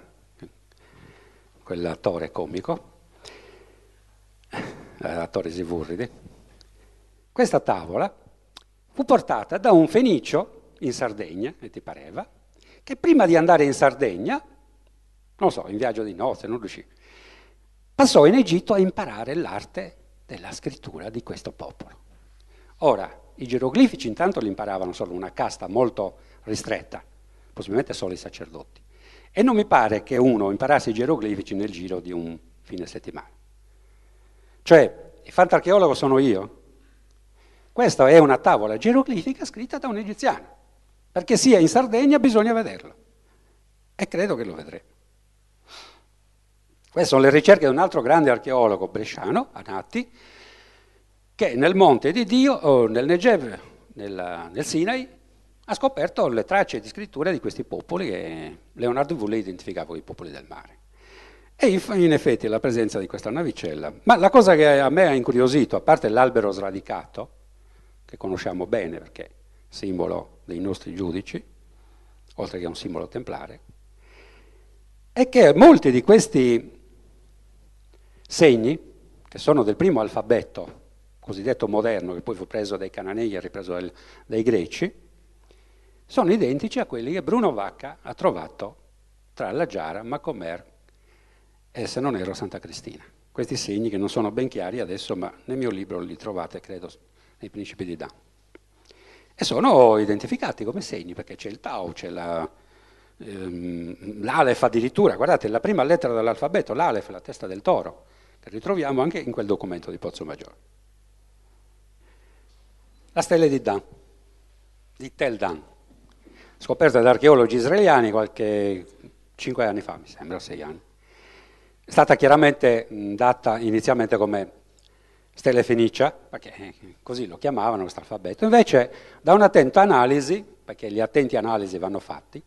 quell'attore comico, l'attore Sivurride, questa tavola fu portata da un fenicio in Sardegna, e ti pareva, che prima di andare in Sardegna, non so, in viaggio di nozze, non riuscì, passò in Egitto a imparare l'arte della scrittura di questo popolo. Ora, i geroglifici intanto li imparavano solo una casta molto ristretta, possibilmente solo i sacerdoti. E non mi pare che uno imparasse i geroglifici nel giro di un fine settimana. Cioè, il fantarcheologo sono io. Questa è una tavola geroglifica scritta da un egiziano. Perché sia in Sardegna bisogna vederlo. E credo che lo vedremo. Queste sono le ricerche di un altro grande archeologo bresciano, Anatti, che nel monte di Dio, o nel Negev, nel, nel Sinai, ha scoperto le tracce di scrittura di questi popoli che Leonardo Vulli identificava come i popoli del mare. E in effetti la presenza di questa navicella. Ma la cosa che a me ha incuriosito, a parte l'albero sradicato, che conosciamo bene perché simbolo dei nostri giudici, oltre che un simbolo templare, è che molti di questi segni, che sono del primo alfabeto cosiddetto moderno, che poi fu preso dai cananei e ripreso dai greci, sono identici a quelli che Bruno Vacca ha trovato tra la Giara, Macomer e se non ero Santa Cristina. Questi segni che non sono ben chiari adesso, ma nel mio libro li trovate, credo, nei Principi di Dan. E sono identificati come segni, perché c'è il Tau, c'è la, ehm, l'Alef addirittura, guardate, la prima lettera dell'alfabeto, l'Alef, la testa del toro, che ritroviamo anche in quel documento di Pozzo Maggiore. La stella di Dan, di Tel Dan, scoperta da archeologi israeliani qualche cinque anni fa, mi sembra, sei anni. È stata chiaramente data inizialmente come stelle fenicia, perché così lo chiamavano questo alfabeto, invece da un'attenta analisi, perché gli attenti analisi vanno fatti,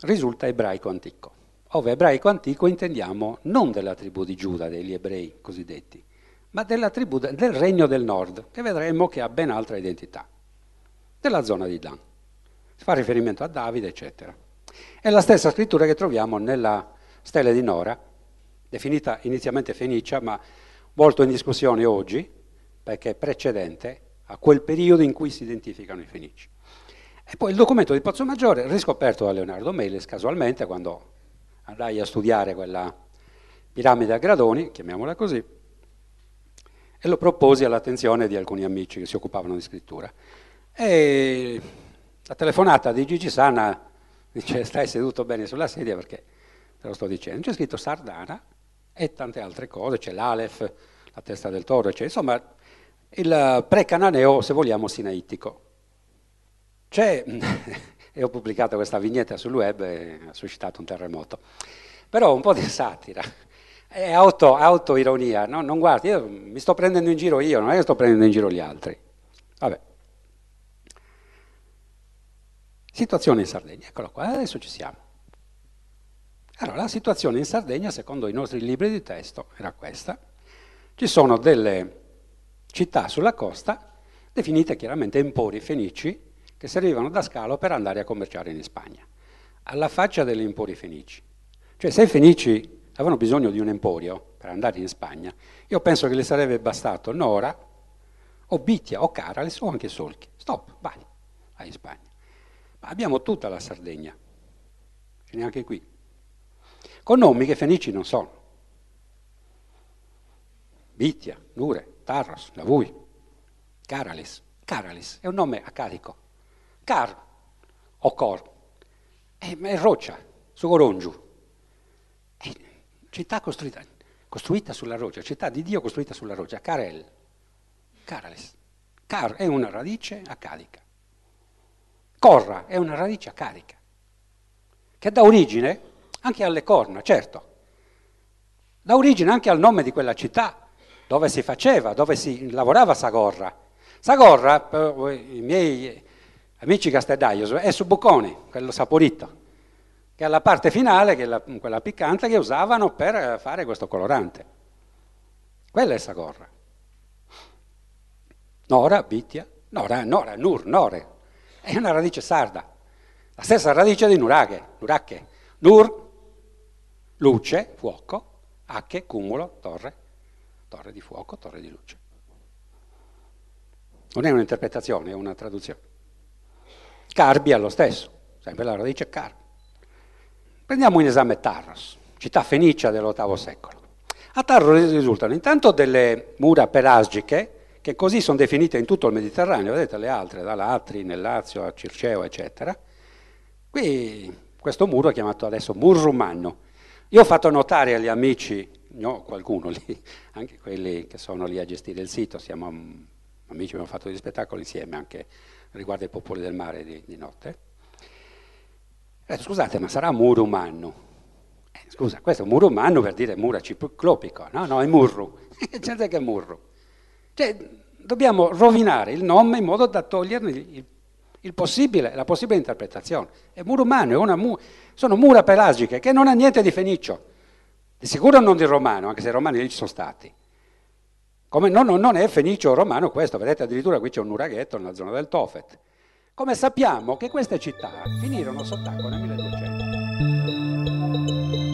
risulta ebraico antico. ove ebraico antico intendiamo non della tribù di Giuda, degli ebrei cosiddetti, ma della tribù del regno del nord, che vedremo che ha ben altra identità, della zona di Dan. Fa riferimento a Davide, eccetera. È la stessa scrittura che troviamo nella stella di Nora, definita inizialmente Fenicia, ma molto in discussione oggi, perché è precedente a quel periodo in cui si identificano i Fenici. E poi il documento di Pozzo Maggiore, riscoperto da Leonardo Melis casualmente, quando andai a studiare quella piramide a gradoni, chiamiamola così, e lo proposi all'attenzione di alcuni amici che si occupavano di scrittura. E la telefonata di Gigi Sana dice stai seduto bene sulla sedia perché te lo sto dicendo. C'è scritto Sardana e tante altre cose, c'è l'Alef, la testa del toro, c'è insomma il pre-cananeo, se vogliamo, sinaitico. C'è, e ho pubblicato questa vignetta sul web e ha suscitato un terremoto, però un po' di satira, è auto, autoironia, no? non guardi, io mi sto prendendo in giro io, non è che sto prendendo in giro gli altri. Vabbè. Situazione in Sardegna, eccolo qua, adesso ci siamo. Allora, la situazione in Sardegna, secondo i nostri libri di testo, era questa. Ci sono delle città sulla costa, definite chiaramente empori fenici, che servivano da scalo per andare a commerciare in Spagna, alla faccia degli empori fenici. Cioè, se i fenici avevano bisogno di un emporio per andare in Spagna, io penso che le sarebbe bastato Nora, o Bitia, o Caralis, o anche Solchi. Stop, vai, vai in Spagna. Ma abbiamo tutta la Sardegna, ce n'è anche qui, con nomi che fenici non sono. Bitia, Nure, Tarros, Lavui, Caralis. Caralis è un nome accadico. Car o Cor è, è roccia, su Gorongiu. È città costruita, costruita sulla roccia, città di Dio costruita sulla roccia, Carel, Caralis. Car è una radice accadica. Corra è una radice accadica, che dà origine anche alle corna, certo, dà origine anche al nome di quella città dove si faceva, dove si lavorava Sagorra. Sagorra, i miei amici casteddaios, è su Bocconi, quello saporito, che è la parte finale, che è la, quella piccante che usavano per fare questo colorante. Quella è Sagorra. Nora, Bitia, Nora, Nora, Nur, Nore, è una radice sarda, la stessa radice di nuraghe, nuracche. Nur, luce, fuoco, acche, cumulo, torre, torre di fuoco, torre di luce. Non è un'interpretazione, è una traduzione. Carbi è lo stesso, sempre la radice Carbi. Prendiamo in esame Tarros, città fenicia dell'VIII secolo. A Tarros risultano intanto delle mura pelasgiche che così sono definite in tutto il Mediterraneo, vedete le altre, da Latri, nel Lazio, a Circeo, eccetera. Qui questo muro è chiamato adesso Murrumanno. Io ho fatto notare agli amici, no, qualcuno lì, anche quelli che sono lì a gestire il sito, siamo amici, abbiamo fatto degli spettacoli insieme anche riguardo ai popoli del mare di, di notte. Eh, scusate, ma sarà Murumanno? Eh, scusa, questo è Murumanno per dire mura ciclopico, no? No, è Murru. C'è che è Murru. Cioè, dobbiamo rovinare il nome in modo da toglierne il, il possibile, la possibile interpretazione. È murumano, è mu- sono mura pelagiche che non ha niente di fenicio. Di sicuro non di romano, anche se i romani lì ci sono stati. Come non, non è fenicio romano questo, vedete addirittura qui c'è un uraghetto nella zona del Tofet. Come sappiamo che queste città finirono sott'acqua nel 1200.